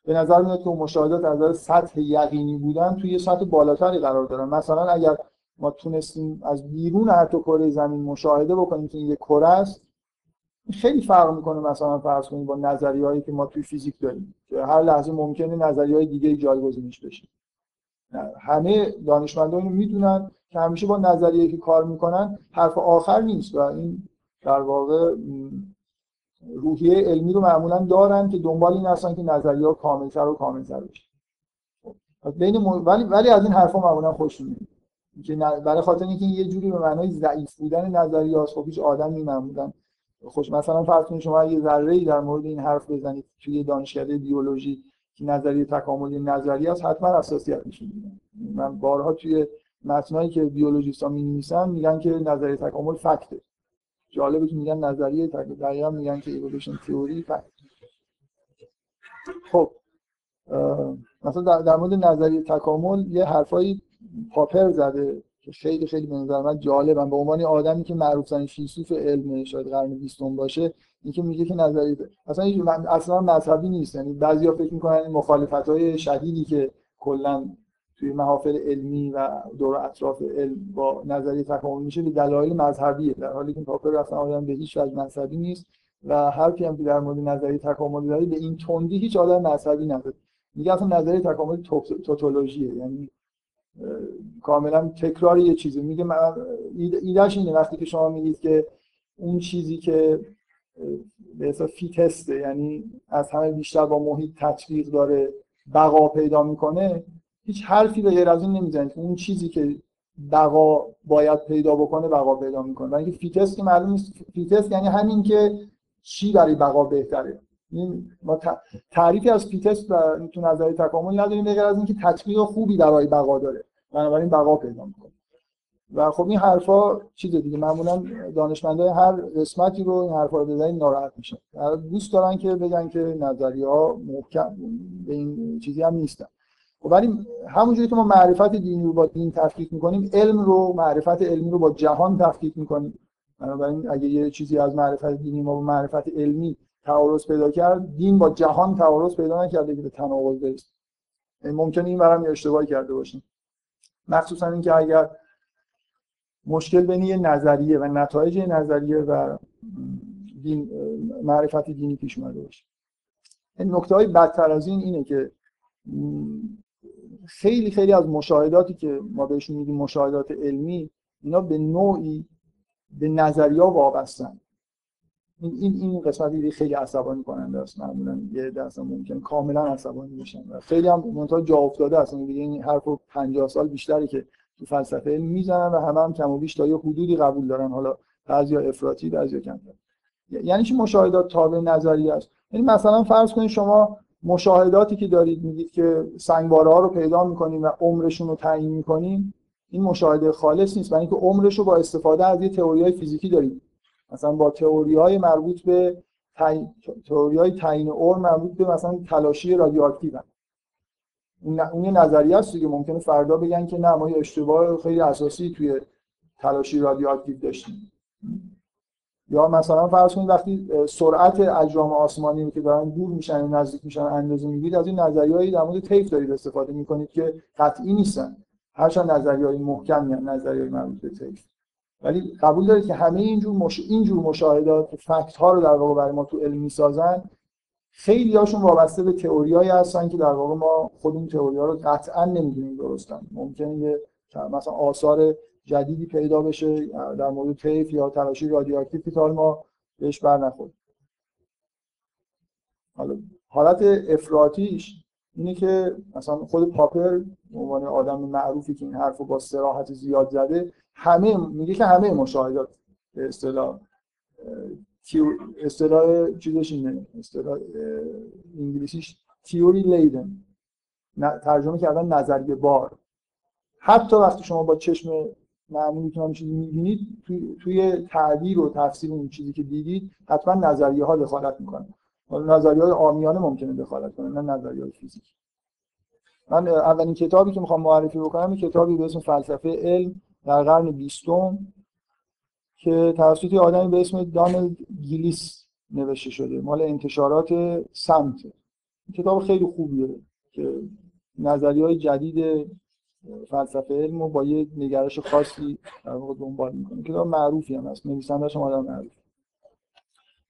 B: به نظر میاد که مشاهدات از نظر سطح یقینی بودن توی سطح بالاتری قرار دارن. مثلا اگر ما تونستیم از بیرون حتی کره زمین مشاهده بکنیم که این یک کره است خیلی فرق می‌کنه مثلا فرض کنید با نظریه‌ای که ما توی فیزیک داریم که هر لحظه ممکنه نظریه‌های دیگه جایگزینش بشه. همه دانشمندان اینو می‌دونن که همیشه با نظریه‌ای که کار می‌کنن حرف آخر نیست و این در واقع روحیه علمی رو معمولا دارن که دنبال این هستن که نظریه ها کاملتر و کاملتر بشه. خب، بین ولی ولی از این حرفا معمولا خوش میاد که برای خاطر اینکه یه جوری به معنای ضعیف بودن نظریه هاست خب هیچ آدمی معمولا خوش مثلا فرض کنید شما یه ذره در مورد این حرف بزنید توی دانشکده بیولوژی که نظریه تکاملی نظریه است حتما اساسیت میشه من بارها توی متنایی که بیولوژیست‌ها می‌نویسن میگن که نظریه تکامل فکته. جالبه که میگن نظریه تکامل میگن که ایولوشن تئوری خب مثلا در مورد نظریه تکامل یه حرفایی پاپر زده که خیلی خیلی به نظر من جالبن به عنوان آدمی که معروف ترین فیلسوف علم شاید قرن 20 باشه اینکه میگه که نظریه اصلا اصلا مذهبی نیست. یعنی بعضیا فکر می‌کنن این مخالفت شدیدی که کلا توی محافل علمی و دور اطراف علم با نظریه تکامل میشه به دلایل مذهبیه. در حالی که پاپر اصلا آدم به هیچ وجه مذهبی نیست و حرفی هم که در مورد نظریه تکامل داره به این تندی هیچ آدم مذهبی نداره. میگه اصلا نظریه تکامل توتولوژیه یعنی کاملا تکرار یه چیزی میگه من ایدهش اینه وقتی که شما میگید که اون چیزی که به حساب فیتسته یعنی از همه بیشتر با محیط تطبیق داره بقا پیدا می‌کنه هیچ حرفی به غیر از این نمی‌زنید که اون چیزی که بقا باید پیدا بکنه بقا پیدا می‌کنه. و اینکه fittest که معلوم نیست fittest یعنی همین که چی برای بقا بهتره. این ما تعریفی از fittest تو نظریه تکامل نداریم بغیر از اینکه تطبیق خوبی برای بقا داره. بنابراین بقا پیدا می‌کنه. و خب این حرفا چیز دیگه معمولا دانشمندای هر قسمتی رو این حرفا رو بزنید ناراحت میشن. دوست دارن که بگن که نظریه ها محکم به این چیزی هم نیستن. ولی همونجوری که ما معرفت دینی رو با دین تفکیک می‌کنیم علم رو معرفت علمی رو با جهان تفکیک می‌کنیم. بنابراین اگه یه چیزی از معرفت دینی ما با معرفت علمی تعارض پیدا کرد دین با جهان تعارض پیدا نکرده که به تناقض برسه. ممکنه این برام اشتباهی کرده باشیم. مخصوصا اینکه اگر مشکل بین یه نظریه و نتایج نظریه و دین معرفت دینی پیش اومده باشه. نکته های بدتر از این اینه که خیلی خیلی از مشاهداتی که ما بهشون میگیم مشاهدات علمی اینا به نوعی به نظریا وابستن. این این این قسمتی خیلی عصبانی کننده است معمولا یه دست ممکن کاملا عصبانی و خیلی هم منتها جا افتاده است. دیگه این حرفو 50 سال بیشتری که تو فلسفه علم می‌زنن و همه هم کم و بیش تا یه حدودی قبول دارن. حالا بعضیا افراطی بعضیا کم یعنی چی مشاهدات تابع نظریه است یعنی مثلا فرض کنید شما مشاهداتی که دارید میگید که سنگواره ها رو پیدا می‌کنیم و عمرشون رو تعیین می‌کنیم این مشاهده خالص نیست برای اینکه عمرش رو با استفاده از یه تئوری های فیزیکی دارید. مثلا با تئوری های مربوط به تئوری های تعیین عمر مربوط به مثلا تلاشی رادیواکتیو اون یه نظریه است که ممکنه فردا بگن که نه ما یه اشتباه خیلی اساسی توی تلاشی رادیواکتیو داشتیم. یا مثلا فرض کنید وقتی سرعت اجرام آسمانی که دارن دور میشن و نزدیک میشن اندازه می‌گیرید از این نظریه‌ای در مورد طیف دارید استفاده می‌کنید که قطعی نیستن. هرچند نظریه‌های محکمی هم نظریه‌های مربوط به طیف. ولی قبول دارید که همه اینجور مش... اینجور مشاهدات فکت ها رو در واقع برای ما تو علم می‌سازن. خیلی هاشون وابسته به تئوریایی هستن که در واقع ما خود این تئوری رو قطعا نمی‌دونیم درستن ممکنه مثلا آثار جدیدی پیدا بشه در مورد طیف یا تلاشی رادیواکتیو که ما بهش بر نخوریم حالا حالت افراطیش اینه که مثلا خود پاپر به عنوان آدم معروفی که این حرف با سراحت زیاد زده همه میگه که همه مشاهدات به اصطلاح اصطلاح چیزش اینه اصطلاح انگلیسیش تیوری لیدن ترجمه کردن نظریه بار. حتی وقتی شما با چشم معمولی که چیزی می‌بینید توی, تعبیر و تفسیر اون چیزی که دیدید حتما نظریه ها دخالت می‌کنن نظریه های آمیانه ممکنه دخالت کنه نه نظریه های فیزیک من اولین کتابی که می‌خوام معرفی بکنم کتابی به اسم فلسفه علم در قرن بیستم که توسط آدمی به اسم دانل گیلیس نوشته شده. مال انتشارات سمت. کتاب خیلی خوبیه که نظریه های جدید فلسفه علم و با یه نگرش خاصی در واقع دنبال می‌کنه کتاب معروفی هم هست. نویسنده‌اش هم آدم معروف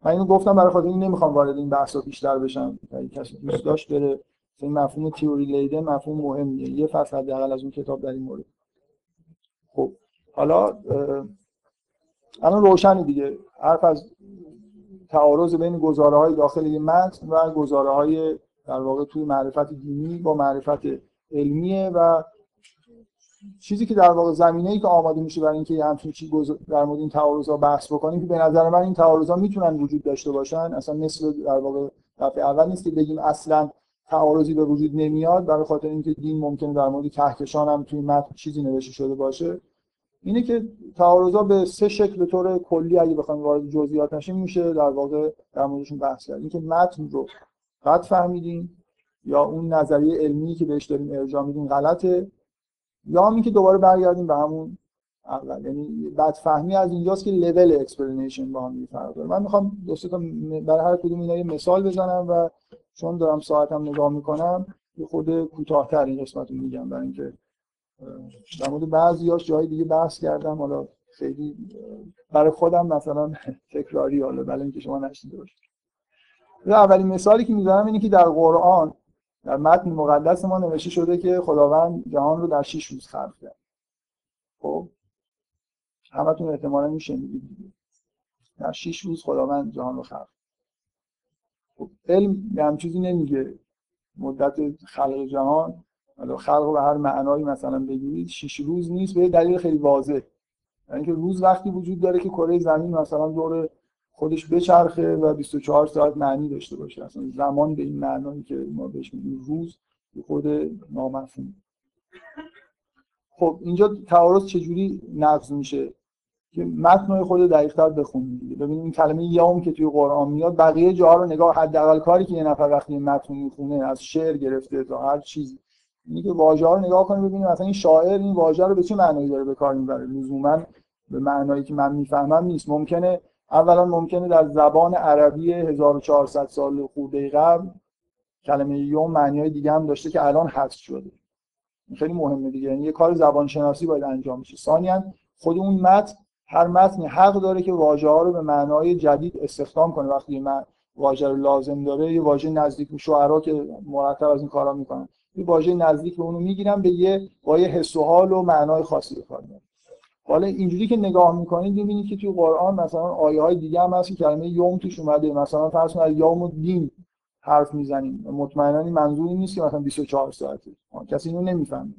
B: من اینو گفتم برای خاطر این نمی‌خوام وارد این بحثا بیشتر بشم. اگه کسی دوست داشت بره. این مفهوم تیوری لیده مفهوم مهمیه. یه فصل حداقل از اون کتاب در این مورد. خب حالا الان روشنی دیگه. حرف از تعارض بین گزاره های داخل یه متن و گزاره های در واقع توی معرفت دینی با معرفت علمیه و چیزی که در واقع زمینه ای که آماده میشه برای اینکه همچین چیزی در مورد این تعارض بحث بکنیم که به نظر من این تعارض می‌تونن وجود داشته باشن. اصلا مثل در واقع دفعه اول نیست که بگیم اصلا تعارضی به وجود نمیاد برای خاطر اینکه دین ممکنه در مورد کهکشان هم توی متن چیزی نوشته شده باشه. اینه که تعارضا به سه شکل به طور کلی اگه بخوایم وارد جزئیات نشیم میشه در واقع در موردشون بحث کرد. اینکه متن رو غلط فهمیدیم یا اون نظریه علمی که بهش داریم ارجاع میدیم غلطه. یا هم که دوباره برگردیم به همون اول. یعنی فهمی از اینجاست که level explanation با هم فرق من می‌خوام دو برای هر کدوم اینا یه مثال بزنم و چون دارم ساعتم نگاه می‌کنم یه خرده کوتاه‌تر این قسمت رو میگم برای اینکه در مورد بعضیاش جای دیگه بحث کردم. حالا خیلی برای خودم مثلا تکراری حالا برای اینکه شما نشنیده باشید. اولین مثالی که می‌زنم اینه که در قرآن در متن مقدس ما نوشته شده که خداوند جهان رو در 6 روز خلق کرد. خب؟ همتون احتمالا میشنیدید در 6 روز خداوند جهان رو خلق خب علم هم چیزی نمیگه. مدت خلق جهان حالا خلق به هر معنایی مثلا بگیرید 6 روز نیست به دلیل خیلی واضح. یعنی اینکه روز وقتی وجود داره که کره زمین مثلا دور خودش بچرخه و 24 ساعت معنی داشته باشه. اصلا زمان به این معنایی که ما بهش میگیم روز خود نامفهوم. خب اینجا تعارض چجوری نقض میشه؟ که متن خود دقیق‌تر بخونید دیگه. ببینید این کلمه یوم که توی قرآن میاد بقیه جاها رو نگاه حداقل کاری که یه نفر وقتی متن می‌خونه از شعر گرفته تا هر چیزی اینی که واژه ها رو نگاه کنید ببینید مثلا این شاعر این واژه رو به چه معنایی داره به کار می‌بره. لزوما به معنایی که من می‌فهمم نیست. ممکنه اولا ممکنه در زبان عربی 1400 سال خورده قبل کلمه یوم معنی های دیگه هم داشته که الان حذف شده. خیلی مهمه دیگه. یعنی یه کار زبان شناسی باید انجام بشه. ثانیا خود اون متن هر متنی حق داره که واژه ها رو به معنای جدید استخدام کنه. وقتی یه واژه رو لازم داره یه واژه نزدیک به شعرا که مرتب از این کارا می‌کنن. یه واژه نزدیک به اونو می‌گیرن به یه با یه حس و حال و معنای خاصی به کار حالا اینجوری که نگاه می‌کنید ببینید که توی قرآن مثلا آیه های دیگه هم هست که کلمه یوم توش اومده. مثلا فرض کنید یوم الدین حرف می‌زنیم. مطمئنا این منظوری نیست که مثلا 24 ساعته کسی اینو نمی‌فهمه.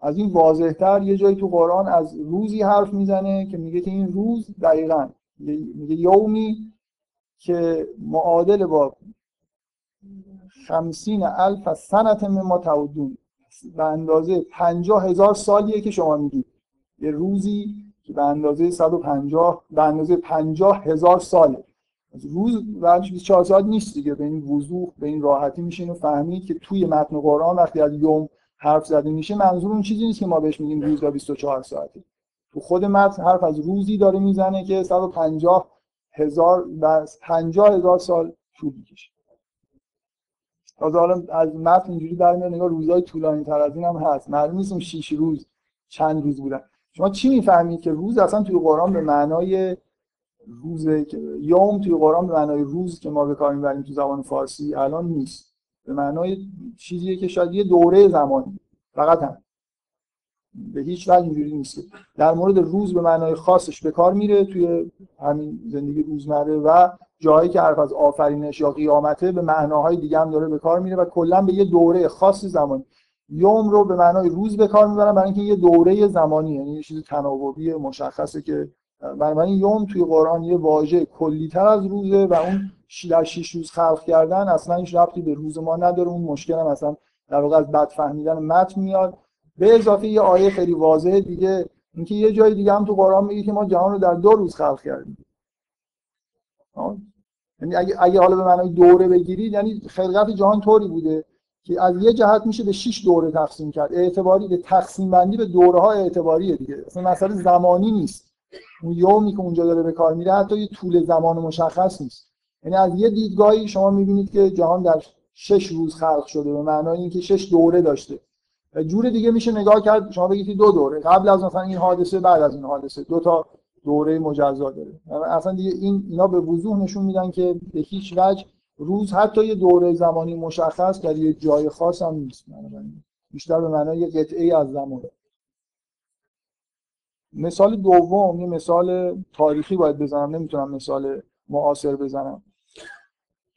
B: از این واضحتر یه جایی تو قرآن از روزی حرف می‌زنه که میگه که این روز دقیقا میگه یومی که معادل با خمسین الف سنت ما تعودون به اندازه پنجاه هزار سالیه که شما میگید. یه روزی که به اندازه 150 به اندازه 50 هزار ساله. روز بعدش 24 ساعت نیست دیگه. به این وضوح به این راحتی میشه اینو فهمید که توی متن قرآن وقتی از یوم حرف زده میشه منظور اون چیزی نیست که ما بهش میگیم روز یا 24 ساعته تو خود متن حرف از روزی داره می‌زنه که 150 هزار و پنجاه هزار سال طول می‌کشه. تازه حالا از متن اینجوری در نگاه روزای طولانی تر از این هم هست. معلوم نیست اون 6 روز چند روز بودن. شما چی می‌فهمید که روز اصلا توی قرآن به معنای روز یوم توی قرآن به معنای روز که ما به کار می‌بریم تو زبان فارسی الان نیست. به معنای چیزیه که شاید یه دوره زمانی. فقط هم. به هیچ وجه اینجوری نیست. در مورد روز به معنای خاصش به کار میره توی همین زندگی روزمره و جایی که حرف از آفرینش یا قیامته به معناهای دیگه هم داره به کار میره و کلا به یه دوره خاص زمانی. یوم رو به معنای روز به کار می‌برن برای اینکه یه دوره زمانی یعنی یه چیز تناوبی مشخصه که بنابراین یوم توی قرآن یه واژه کلیتر از روزه و اون در شیش روز خلق کردن اصلا هیچ ربطی به روز ما نداره. اون مشکل هم اصلا در واقع از بد فهمیدن متن میاد. به اضافه یه آیه خیلی واضحه دیگه اینکه یه جای دیگه هم تو قرآن میگه که ما جهان رو در دو روز خلق کردیم. یعنی اگه, اگه حالا به معنای دوره بگیرید یعنی خلقت جهان طوری بوده. که از یه جهت میشه به 6 دوره تقسیم کرد. اعتباری به تقسیم بندی به دوره ها اعتباریه دیگه. اصلا مسئله زمانی نیست. اون یومی که اونجا داره به کار میره حتی یه طول زمان مشخص نیست. یعنی از یه دیدگاهی شما می‌بینید که جهان در شش روز خلق شده به معنای اینکه شش دوره داشته. و جور دیگه میشه نگاه کرد شما بگید دو دوره. قبل از مثلا این حادثه بعد از این حادثه. دو تا دوره مجزا داره. اصلا دیگه این اینا به وضوح نشون میدن که به هیچ وجه روز حتی یه دوره زمانی مشخص در یه جای خاص هم نیست. بیشتر به معنای یه قطعه از زمان. مثال دوم یه مثال تاریخی باید بزنم نمی‌تونم مثال معاصر بزنم.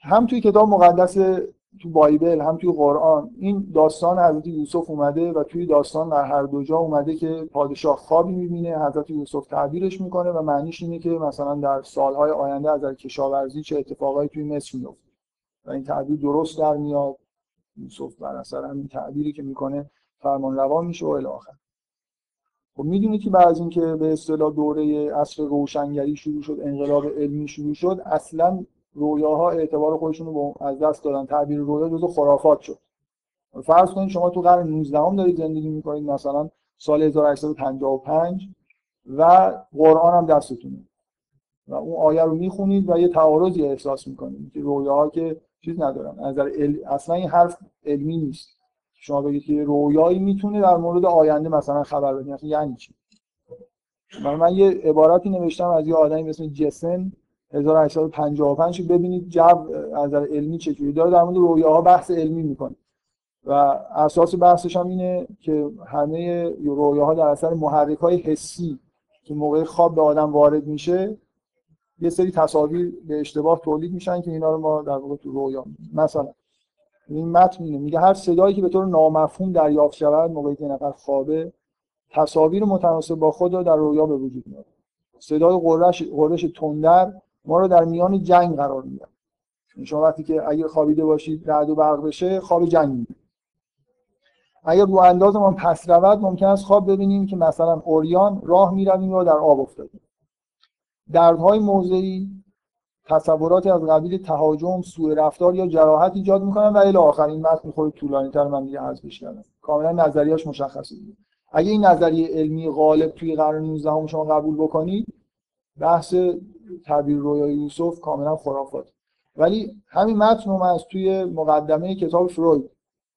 B: هم توی کتاب مقدس تو بایبل هم توی قرآن این داستان حضرت یوسف اومده و توی داستان در هر دو جا اومده که پادشاه خوابی می‌بینه حضرت یوسف تعبیرش می‌کنه و معنیش اینه که مثلا در سالهای آینده از کشاورزی چه اتفاقایی توی مصر میفته و این تعبیر درست در میاد. یوسف بر اثر همین تعبیری که می‌کنه فرمان روان میشه و الی آخر خب می‌دونید که بعد از اینکه به اصطلاح دوره عصر روشنگری شروع شد انقلاب علمی شروع شد اصلا رویاها اعتبار خودشون رو از دست دادن. تعبیر رویا جزو خرافات شد. فرض کنید شما تو قرن 19 هم دارید زندگی می‌کنید مثلا سال 1855 و قرآن هم دستتونه. و اون آیه رو می‌خونید و یه تعارضی احساس می‌کنید که رویاها که چیز ندارن از نظر اصلا این حرف علمی نیست. شما بگید که رویایی می‌تونه در مورد آینده مثلا خبر بده. یعنی چی؟ من, من یه عبارتی نوشتم از یه آدمی مثل جسن 1855 ببینید جو از نظر علمی چجوری داره در مورد رویاها بحث علمی می‌کنه. و اساس بحثش هم اینه که همه رویاها در اثر محرک های حسی که موقع خواب به آدم وارد میشه یه سری تصاویر به اشتباه تولید میشن که اینا رو ما در واقع تو رویا مثلا این متن میگه هر صدایی که به طور نامفهوم دریافت شود موقعی که نفر خوابه تصاویر متناسب با خود را در رویا به وجود میاد صدای قرش قرش تندر ما رو در میان جنگ قرار میده. یعنی شما وقتی که اگر خوابیده باشید رعد و برق بشه خواب جنگ میده اگر رو انداز ما پس رود ممکن است خواب ببینیم که مثلا اوریان راه می‌رویم و در آب افتادیم. دردهای موضعی تصوراتی از قبیل تهاجم سوء رفتار یا جراحت ایجاد می‌کنن و الی آخر این متن خود طولانی تر من دیگه حذفش کردم کاملا نظریه‌اش مشخصه اگه این نظریه علمی غالب توی قرن 19 هم شما قبول بکنید بحث تعبیر رویای یوسف کاملا خرافات. ولی همین متن رو من از توی مقدمه کتاب فروید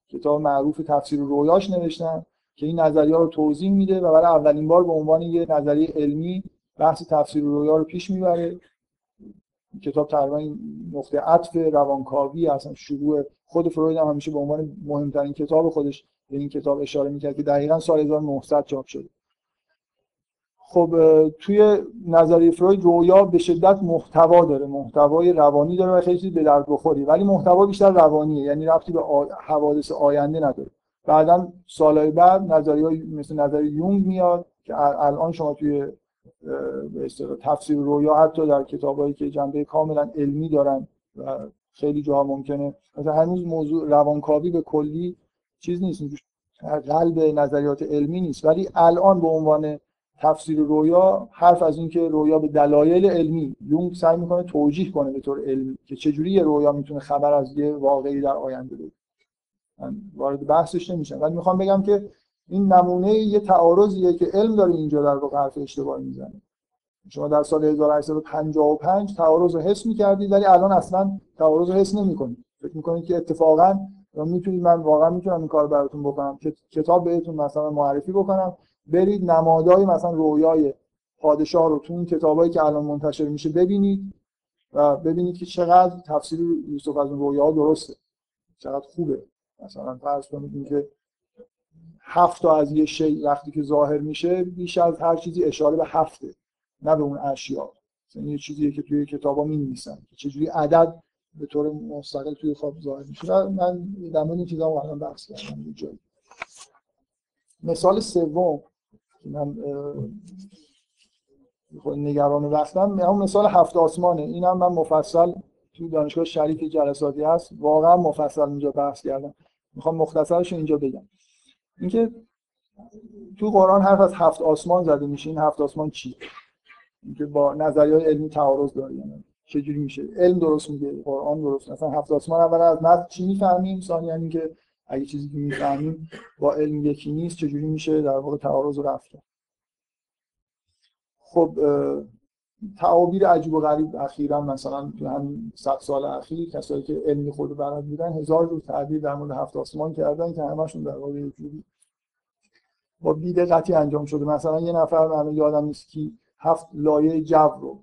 B: کتاب معروف تفسیر رویاش نوشتم که این نظریه رو توضیح میده و برای اولین بار به عنوان یه نظریه علمی بحث تفسیر رویا رو پیش می‌بره. کتاب تقریبا نقطه عطف روانکاوی اصلا شروع خود فروید هم همیشه به عنوان مهمترین کتاب خودش به این کتاب اشاره می‌کرد که دقیقا سال 1900 چاپ شده. خب توی نظریه فروید رویا به شدت محتوا داره محتوای روانی داره و خیلی به درد بخوری ولی محتوا بیشتر روانیه یعنی رفتی به حوادث آینده نداره. بعدا سالهای بعد نظریه مثل نظریه یونگ میاد که الان شما توی به تفسیر رویا حتی در کتابایی که جنبه کاملا علمی دارن و خیلی جاها ممکنه. مثلا هنوز موضوع روانکاوی به کلی چیز نیست قلب نظریات علمی نیست. ولی الان به عنوان تفسیر رویا حرف از این که رویا به دلایل علمی یونگ سعی می‌کنه توجیه کنه به طور علمی که چجوری یه رویا می‌تونه خبر از یه واقعی در آینده بده. وارد بحثش نمیشم. ولی می‌خوام بگم که این نمونه یه تعارضیه که علم داره اینجا در واقع حرف اشتباهی می‌زنه. شما در سال 1855 تعارض رو حس می‌کردید ولی الان اصلا تعارض رو حس نمی‌کنید. فکر می‌کنید که اتفاقا می‌تونید من واقعا می‌تونم این کار براتون بکنم. کتاب بهتون مثلا معرفی بکنم. برید نمادهای مثلا رویای پادشاه رو تو اون کتابایی که الان منتشر میشه ببینید و ببینید که چقدر تفسیر یوسف از اون رویا درسته. چقدر خوبه. مثلا فرض کنید اینکه هفت تا از یه شی وقتی که ظاهر میشه بیش از هر چیزی اشاره به هفته نه به اون اشیا مثلا یه چیزیه که توی کتابا می نویسن چجوری عدد به طور مستقل توی خواب ظاهر میشه. من در مورد این چیزا الان بحث کردم. جایی. مثال سوم من نگران وقتم همون مثال هفت آسمانه. اینم من مفصل توی دانشگاه شریف جلساتی هست. واقعا مفصل اینجا بحث کردم. می‌خوام مختصرش اینجا بگم. اینکه تو قرآن حرف از هفت آسمان زده میشه. این هفت آسمان چی؟ اینکه با نظریه علمی تعارض داره. یعنی چجوری میشه؟ علم درست میگه قرآن درست مثلا هفت آسمان اول از متن چی می‌فهمیم؟ ثانیا یعنی که اگه چیزی که می‌فهمیم با علم یکی نیست چجوری میشه در واقع تعارض رفته خب تعابیر عجیب و غریب اخیرا مثلا تو همین صد سال اخیر کسایی که علمی خود بلد بودن هزار جور تعبیر در مورد هفت آسمان کردن که همشون در واقع یه جوری با بیدقتی انجام شده. مثلا یه نفر من یادم نیست کی هفت لایه جو رو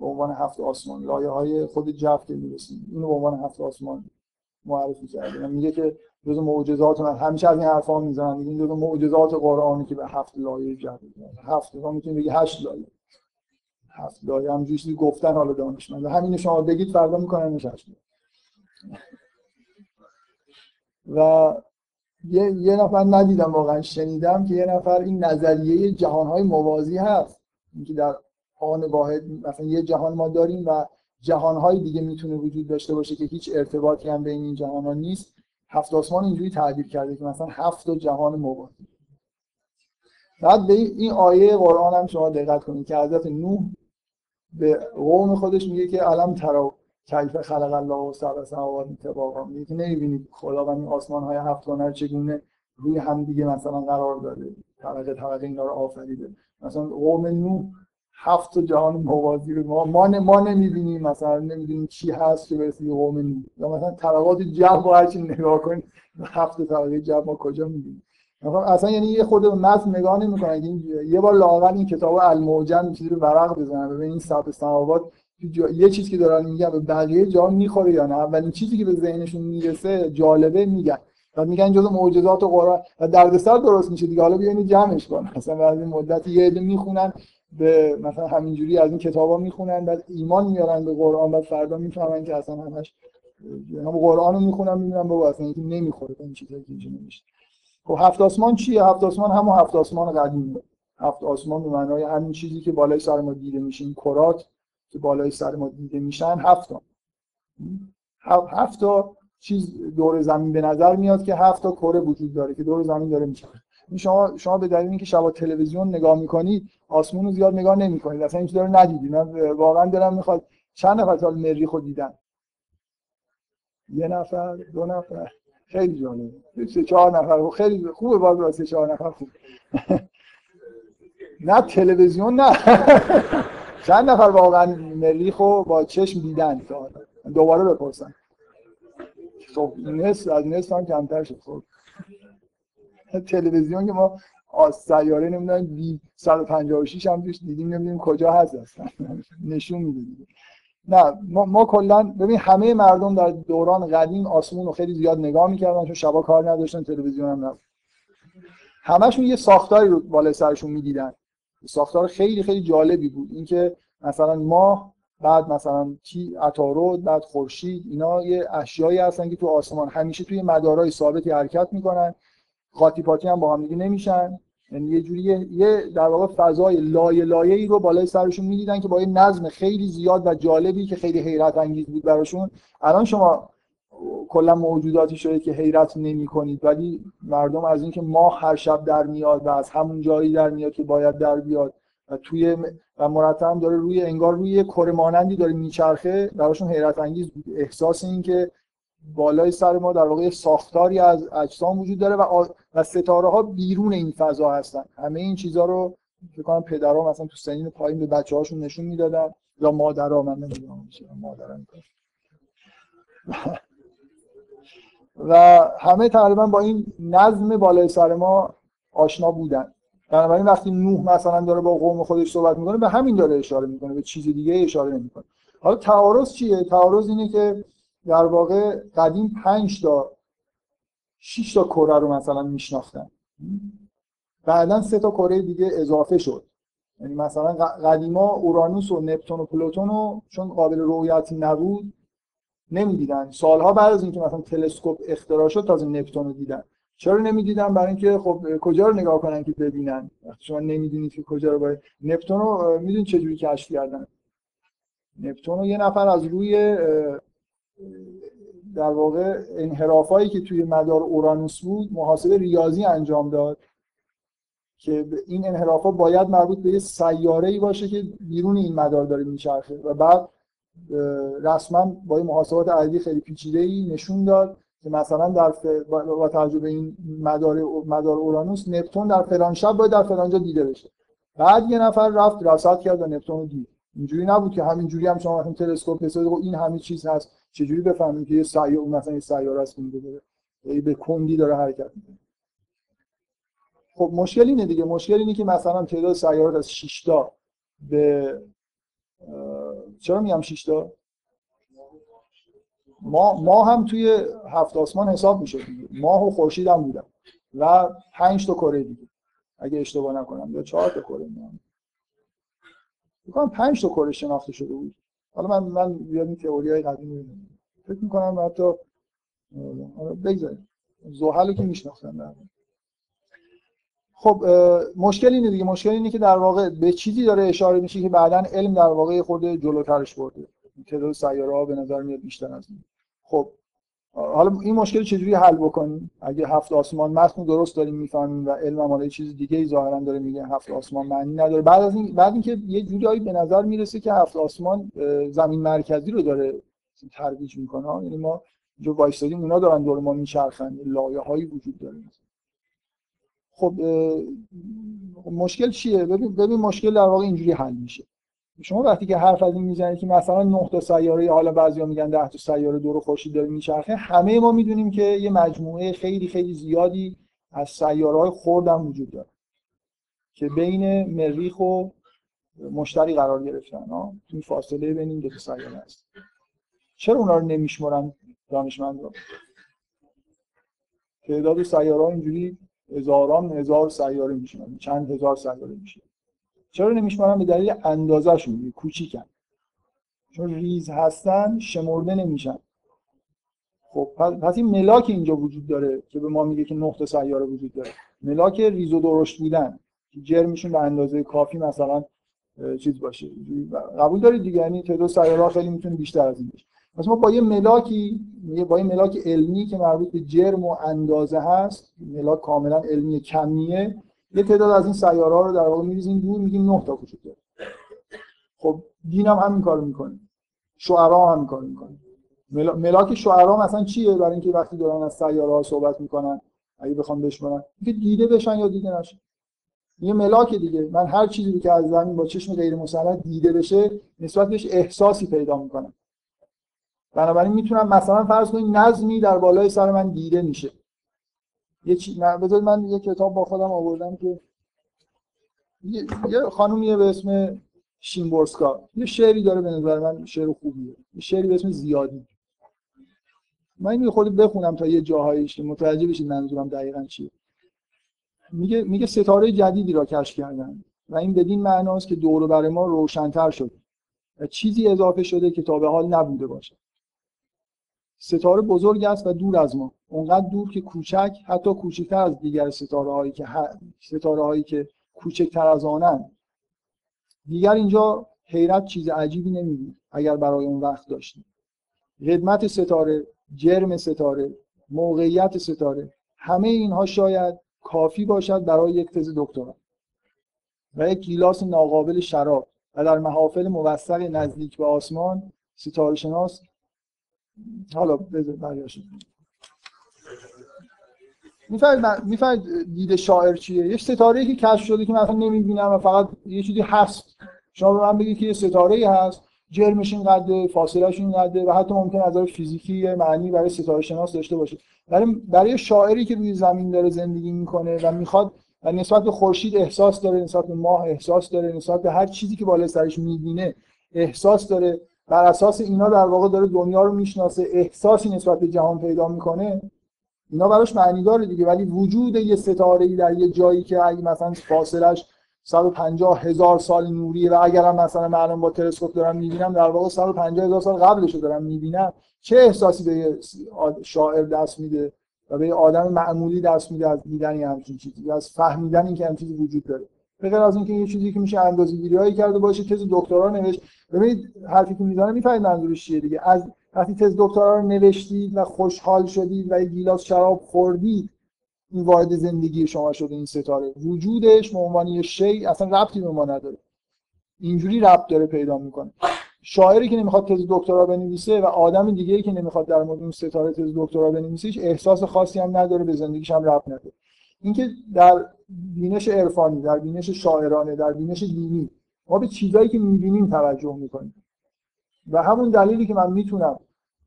B: به عنوان هفت آسمان لایه های خود جو که می‌رسیم. اینو به عنوان هفت آسمان معرفی کرده یعنی میگه که جز معجزات من همیشه از این حرفا می‌زنن این جز معجزات قرآنی که به هفت لایه جو هفت تا می‌تونید بگی هشت لایه. هفت. لایه هم چیزی گفتن حالا دانشمند همین شما بگید فردا می‌کنن هشت و یه, یه نفر ندیدم واقعا شنیدم که یه نفر این نظریه جهانهای موازی هست. اینکه در آن واحد مثلا یه جهان ما داریم و جهانهای دیگه می‌تونه وجود داشته باشه که هیچ ارتباطی هم بین این جهان نیست. هفت آسمان اینجوری تعبیر کرده که مثلا هفت جهان موازی. بعد به این آیه قرآن هم شما دقت کنید که حضرت نوح به قوم خودش میگه که علم ترا کیف خلق الله و سبع سماوات طباقا میگه که نمی‌بینید خدا و این آسمان های هفت رو چگونه روی هم دیگه مثلا قرار داده. طبقه طبقه اینا رو آفریده. مثلا قوم نوح هفت جهان موازی رو ما ما, ما نمی‌بینیم. مثلا نمی‌دونیم چی هست که برسه قوم نوح. یا مثلا طبقات جو هرچی نگاه کنید هفت طبقه جو ما کجا می‌بینیم؟ اصلا یعنی یه خود به متن نگاه نمی‌کنن یه بار لااقل این کتاب الموجن چیزی رو ورق بزنن ببین این سبع سماوات یه چیزی که دارن میگن به بقیه جا می‌خوره یا نه؟ اولین چیزی که به ذهنشون می‌رسه جالبه میگن. و میگن جزء معجزات و قرآن. و دردسر درست میشه دیگه. حالا بیاین جمعش کن مثلا بعد این مدتی یه عده می‌خونن به مثلا همینجوری از این کتابا می‌خونن بعد ایمان میارن به قرآن بعد فردا می‌فهمن که اصلا همش هم قرآن رو می‌خونن می‌بینن بابا اصلا اینکه نمی‌خوره این چیزایی که اینجا نمیشه خب هفت آسمان چیه؟ هفت آسمان همون هفت آسمان قدیمیه هفت آسمان به معنای همین چیزی که بالای سر ما دیده میشه این کرات که بالای سر ما دیده میشن هفت تا. هفت تا چیز دور زمین به نظر میاد که هفت تا کره وجود داره که دور زمین داره میشه. شما شما به دلیل اینکه شبا تلویزیون نگاه می‌کنید آسمون رو زیاد نگاه نمی‌کنید. اصلا این چیزا رو ندیدید من واقعا دلم می‌خواد چند نفر سال مریخ رو دیدن. یه نفر دو نفر. خیلی جالبه سه چهار نفر خیلی خوبه باز سه چهار نفر خوب. نه تلویزیون نه. چند نفر واقعا مریخو با چشم دیدن دوباره بپرسن. خب نصف از نصف هم کمتر شد. خب. تلویزیون که ما از سیاره نمی‌دونم بی 156 هم دیدیم نمی‌دونیم کجا هست اصلا. نشون میده نه ما, ما کلا ببین همه مردم در دوران قدیم آسمون رو خیلی زیاد نگاه می‌کردن چون شبا کار نداشتن تلویزیون هم نبود. همشون یه ساختاری رو بالای سرشون می‌دیدن. ساختار خیلی خیلی جالبی بود. اینکه مثلا ماه بعد مثلا کی عطارد بعد خورشید اینا یه اشیایی هستن که تو آسمان همیشه توی مدارهای ثابتی حرکت می‌کنن. قاطی پاتی هم با هم نمیشن. یعنی یه جوری یه در واقع فضای لایه لایه ای رو بالای سرشون می‌دیدن که با یه نظم خیلی زیاد و جالبی که خیلی حیرت انگیز بود براشون. الان شما کلا موجوداتی شده که حیرت نمی کنید ولی مردم از اینکه ماه هر شب در میاد و از همون جایی در میاد که باید در بیاد و توی و مرتب داره روی انگار روی کره مانندی داره میچرخه براشون حیرت انگیز بود. احساس این که بالای سر ما در واقع ساختاری از اجسام وجود داره و, و ستاره ها بیرون این فضا هستن. همه این چیزها رو فکر کنم پدرها مثلا تو سنین پایین به بچه هاشون نشون می‌دادن. یا مادرها من نمی‌دونم مادرها و همه تقریبا با این نظم بالای سر ما آشنا بودن. بنابراین وقتی نوح مثلا داره با قوم خودش صحبت می‌کنه به همین داره اشاره می‌کنه به چیز دیگه اشاره نمی‌کنه. حالا تعارض چیه؟ تعارض اینه که در واقع قدیم پنج تا 6 تا کره رو مثلا میشناختن. بعدا سه تا کره دیگه اضافه شد. یعنی مثلا قدیما اورانوس و نپتون و پلوتون رو چون قابل رؤیتی نبود نمی‌دیدن. سالها بعد از اینکه مثلا تلسکوپ اختراع شد تازه نپتون رو دیدن. چرا نمی‌دیدن؟ برای اینکه خب کجا رو نگاه کنن که ببینن؟ وقتی شما نمی‌دونید که کجا رو باید نپتون رو می‌دونید چجوری کشف کردن؟ نپتون رو یه نفر از روی در واقع انحرافایی که توی مدار اورانوس بود محاسبه ریاضی انجام داد که این انحرافا باید مربوط به یه سیاره ای باشه که بیرون این مدار داره میچرخه. و بعد رسما با این محاسبات عددی خیلی پیچیده ای نشون داد که مثلا در ف... با توجه به این مدار مدار اورانوس نپتون در فلان شب باید در فلان جا دیده بشه. بعد یه نفر رفت رصد کرد و نپتون رو دید. اینجوری نبود که همینجوری هم شما مثلا تلسکوپ حساب خب این همه چیز هست. چجوری بفهمیم که یه سیاره مثلا یه سیاره است که داره؟ به کندی داره حرکت می‌کنه. خب مشکل اینه دیگه. مشکل اینه که مثلا تعداد سیارات از 6 تا به چرا میگم 6 تا؟ ما ما هم توی هفت آسمان حساب میشه دیگه. ماه و خورشید هم بودن. و 5 تا کره دیگه. اگه اشتباه نکنم. یا 4 تا کره. میام میگم 5 تا کره شناخته شده بود. حالا من من یاد این تئوری های قدیمی فکر می‌کنم حتی بگذاریم. زحل که میشناختن خب مشکل اینه دیگه. مشکل اینه که در واقع به چیزی داره اشاره میشه که بعدا علم در واقع خورده جلوترش برده. تعداد سیاره ها به نظر میاد بیشتر از این. خب حالا این مشکل چجوری حل بکنیم؟ اگه هفت آسمان متن درست داریم می‌فهمیم و علم هم چیز دیگه ای ظاهرا داره میگه هفت آسمان معنی نداره. بعد از این بعد اینکه یه جوری به نظر می‌رسه که هفت آسمان زمین مرکزی رو داره ترویج می‌کنه یعنی ما جو وایسادیم اونا دارن دور ما میچرخن. لایه هایی وجود داره. خب مشکل چیه؟ ببین ببین مشکل در واقع اینجوری حل میشه. شما وقتی که حرف از این می‌زنید که مثلا 9 تا سیاره حالا بعضیا میگن 10 تا سیاره دور خورشید داره میچرخه همه ما می‌دونیم که یه مجموعه خیلی خیلی زیادی از سیاره های وجود داره که بین مریخ و مشتری قرار گرفتن. ها این فاصله بین این دو سیاره هست چرا اونا رو نمیشمرن دانشمندا تعداد سیاره اینجوری هزاران هزار سیاره میشه چند هزار سیاره میشه چرا نمیشمارن؟ به دلیل اندازهشون کوچیکن. چون ریز هستن شمرده نمیشن. خب پس این ملاک اینجا وجود داره که به ما میگه که نقطه سیاره وجود داره. ملاک ریز و درشت بودن. که جرمشون به اندازه کافی مثلا چیز باشه. قبول دارید دیگه؟ یعنی تعداد سیاره خیلی می‌تونه بیشتر از این باشه. پس ما با یه ملاکی با یه ملاک علمی که مربوط به جرم و اندازه هست ملاک کاملا علمی کمیه یه تعداد از این سیاره ها رو در واقع میریزیم دور میگیم 9 تا وجود داره. خب دین هم همین کارو می‌کنه. شعرا هم همین کارو می‌کنه. ملاک شعرا مثلا چیه برای اینکه وقتی دارن از سیاره ها صحبت می‌کنن اگه بخوام بشمارن اینکه دیده بشن یا دیده نشن. یه ملاک دیگه. من هر چیزی که از زمین با چشم غیر مسلط دیده بشه نسبت بهش احساسی پیدا می‌کنم. بنابراین می‌تونم مثلا فرض کنید نظمی در بالای سر من دیده میشه. یه چی... من یه کتاب با خودم آوردم که یه, یه خانومیه به اسم شیمبورسکا. یه شعری داره به نظر من شعر خوبیه. یه شعری به اسم زیادی. من اینو خود بخونم تا یه جاهایش که متوجه بشید منظورم دقیقا چیه. میگه میگه ستاره جدیدی را کشف کردن و این بدین معناست که دور برای ما روشنتر شده و چیزی اضافه شده که تا به حال نبوده باشه ستاره بزرگ است و دور از ما. اونقدر دور که کوچک حتی کوچکتر از دیگر ستاره هایی که ستاره هایی که کوچکتر از آنن دیگر اینجا حیرت چیز عجیبی نمی‌دید اگر برای اون وقت داشتیم قدمت ستاره جرم ستاره موقعیت ستاره همه اینها شاید کافی باشد برای یک تز دکترا. و یک گیلاس ناقابل شراب و در محافل موثق نزدیک به آسمان ستاره شناس حالا بذار می‌فهمید می‌فهمید دید شاعر چیه؟ یه ستاره که کشف شده که مثلا نمی‌بینم و فقط یه چیزی هست. شما به من بگید که یه ستاره ای هست. جرمش اینقدر فاصلهش اینقدر و حتی ممکن از نظر فیزیکی معنی برای ستاره شناس داشته باشه. برای برای شاعری که روی زمین داره زندگی می‌کنه و می‌خواد و نسبت به خورشید احساس داره نسبت به ماه احساس داره نسبت به هر چیزی که بالای سرش می‌بینه احساس داره بر اساس اینا در واقع داره دنیا رو می‌شناسه احساسی نسبت به جهان پیدا می‌کنه. اینا براش معنی داره دیگه ولی وجود یه ستاره ای در یه جایی که اگه مثلا فاصلش 150 هزار سال نوریه و اگرم مثلا معلوم با تلسکوپ دارم می‌بینم در واقع 150 هزار سال قبلش رو دارم می‌بینم. چه احساسی به شاعر دست میده و به آدم معمولی دست میده از دیدن همچین چیزی از فهمیدن اینکه همچین چیزی وجود داره؟ به از اینکه یه چیزی که میشه اندازه‌گیری هایی کرده باشه تز دکترا نوشت. ببینید حرفی که می‌زنه می‌فهمید منظورش چیه دیگه. از وقتی تز دکترا رو نوشتید و خوشحال شدید و یه گیلاس شراب خوردید این وارد زندگی شما شده این ستاره. وجودش به عنوان یه شی اصلا ربطی به ما نداره. اینجوری ربط داره پیدا می‌کنه. شاعری که نمی‌خواد تز دکترا بنویسه و آدم دیگه ای که نمی‌خواد در مورد اون ستاره تز دکترا بنویسه احساس خاصی هم نداره به زندگیش هم ربط نداره. اینکه در بینش عرفانی در بینش شاعرانه در بینش دینی. ما به چیزایی که می‌بینیم توجه می‌کنیم. و همون دلیلی که من می‌تونم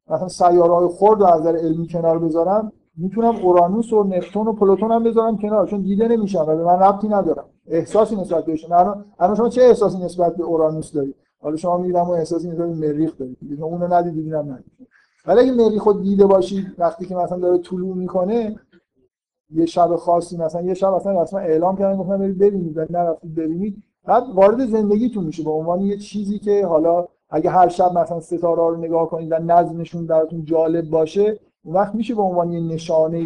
B: مثلا سیاره های خرد رو از نظر علمی کنار بذارم می‌تونم اورانوس و نپتون و پلوتون هم بذارم کنار چون دیده نمیشن و به من ربطی ندارم. احساسی نسبت بهشون الان شما چه احساسی نسبت به اورانوس دارید حالا شما میگم و احساسی نسبت به مریخ دارید دیگه اون رو ندید دیدم ندید ولی اگه مریخ رو دیده باشید وقتی که مثلا داره طلوع می‌کنه یه شب خاصی مثلا یه شب مثلا رسما اعلام کردن گفتن برید ببینید. و نرفتید ببینید. بعد وارد زندگیتون میشه به عنوان یه چیزی که حالا اگه هر شب مثلا ستاره رو نگاه کنید و نظمشون براتون جالب باشه اون وقت میشه به عنوان یه نشانه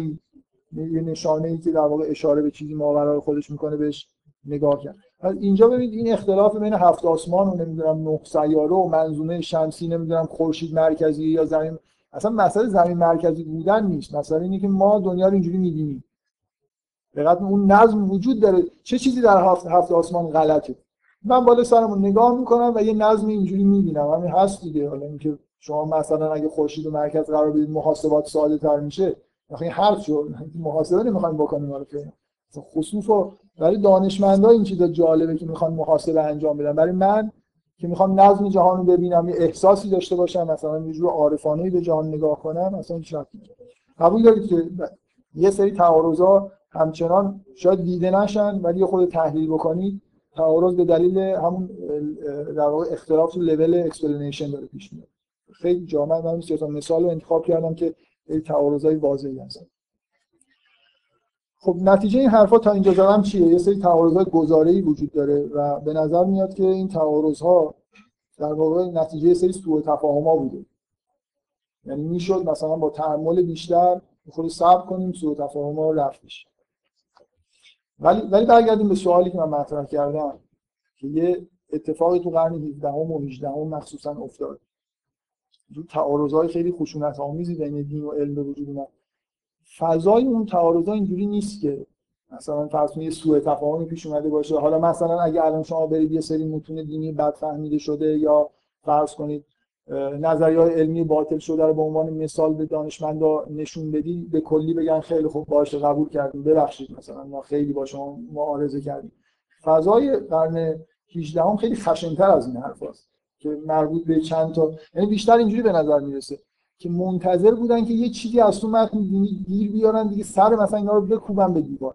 B: یه نشانه ای که در واقع اشاره به چیزی ماورای خودش می‌کنه بهش نگاه کرد. اینجا ببینید این اختلاف بین هفت آسمان و نمی‌دونم نه سیاره و منظومه شمسی نمی‌دونم خورشید مرکزی یا زمین اصلا مسئله زمین مرکزی بودن نیست. مسئله اینه که ما دنیا رو اینجوری می‌بینیم. دقت اون نظم وجود داره. چه چیزی در هفت هفت آسمان غلطه؟ من بالا سرمون نگاه می‌کنم و یه نظم اینجوری می‌بینم. همین هست دیگه. حالا اینکه شما مثلا اگه خورشید و مرکز قرار بدید محاسبات ساده تر میشه. این حرف شد محاسبه نمی‌خوایم بکنیم حالا خصوصا برای دانشمندا این چیزا جالبه که می‌خوان محاسبه انجام بدن. برای من که می‌خوام نظم جهان رو ببینم یه احساسی داشته باشم مثلا یه جور عارفانه به جهان نگاه کنم مثلا هیچ قبول دارید که؟ یه سری تعارضا همچنان شاید دیده نشن ولی یه خود تحلیل بکنید. تعارض به دلیل همون در واقع اختلاف تو level explanation داره پیش میاد. خیلی جامع من سه مثال رو انتخاب کردم که تعارضای واضحی هستن. خب نتیجه این حرفا تا اینجا زدم چیه؟ یه سری تعارضات گزاره‌ای وجود داره و به نظر میاد که این تعارضها در واقع نتیجه سری سوء تفاهم‌ها بوده. یعنی می‌شد مثلا با تحمل بیشتر خود صبر کنیم سوء تفاهم‌ها رفتش ولی ولی برگردیم به سوالی که من مطرح کردم که یه اتفاقی تو قرن 17 و 18 مخصوصا افتاد. تعارض‌های خیلی خشونت آمیزی بین دین و علم به وجود اومد. فضای اون تعارضا اینجوری نیست که مثلا فرض کنید سوء تفاهمی پیش اومده باشه. حالا مثلا اگه الان شما برید یه سری متون دینی بد فهمیده شده یا فرض کنید نظریه علمی باطل شده رو به عنوان مثال به دانشمندا نشون بدی به کلی بگن خیلی خوب باشه قبول کردیم. ببخشید مثلا ما خیلی با شما معارضه کردیم. فضای قرن 18 هم خیلی خشنتر از این حرف هست که مربوط به چند تا یعنی بیشتر اینجوری به نظر می‌رسه که منتظر بودن که یه چیزی از تو متن گیر بیارن دیگه سر مثلا اینا رو بکوبن به دیوار.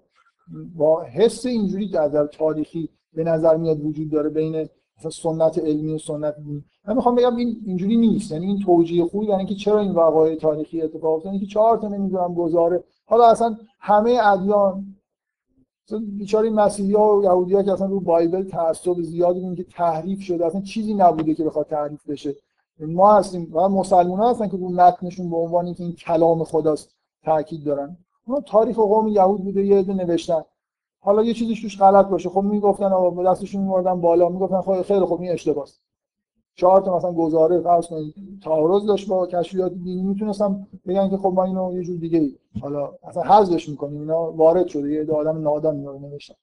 B: با حس اینجوری در تاریخی به نظر میاد وجود داره بین مثلا سنت علمی و سنت دینی من می‌خوام بگم این اینجوری نیست. یعنی این توجیه خوبی برای اینکه چرا این وقایع تاریخی اتفاق افتاد اینکه چهار تا نمی‌دونم گزاره. حالا اصلا همه ادیان بیچاره مسیحی و یهودی که اصلا رو بایبل تعصب زیادی که تحریف شده اصلا چیزی نبوده که بخواد تحریف بشه. ما هستیم و مسلمان ها هستن که رو متنشون به عنوان اینکه این کلام خداست تاکید دارن. اونا تاریخ قوم یهود بوده یه عده نوشتن. حالا یه چیزی توش غلط باشه. خب می‌گفتن آقا دستشون میوردن بالا. می‌گفتن خب خیلی خوب این اشتباهه چهار تا مثلا گزاره فرض کنید. تعارض داشت با کشفیات دینی. می‌تونستم بگن که خب ما اینو یه جور دیگه ای. حالا اصلا حذفش می‌کنیم. اینا وارد شده. یه آدم نادان اینا رو نوشتن.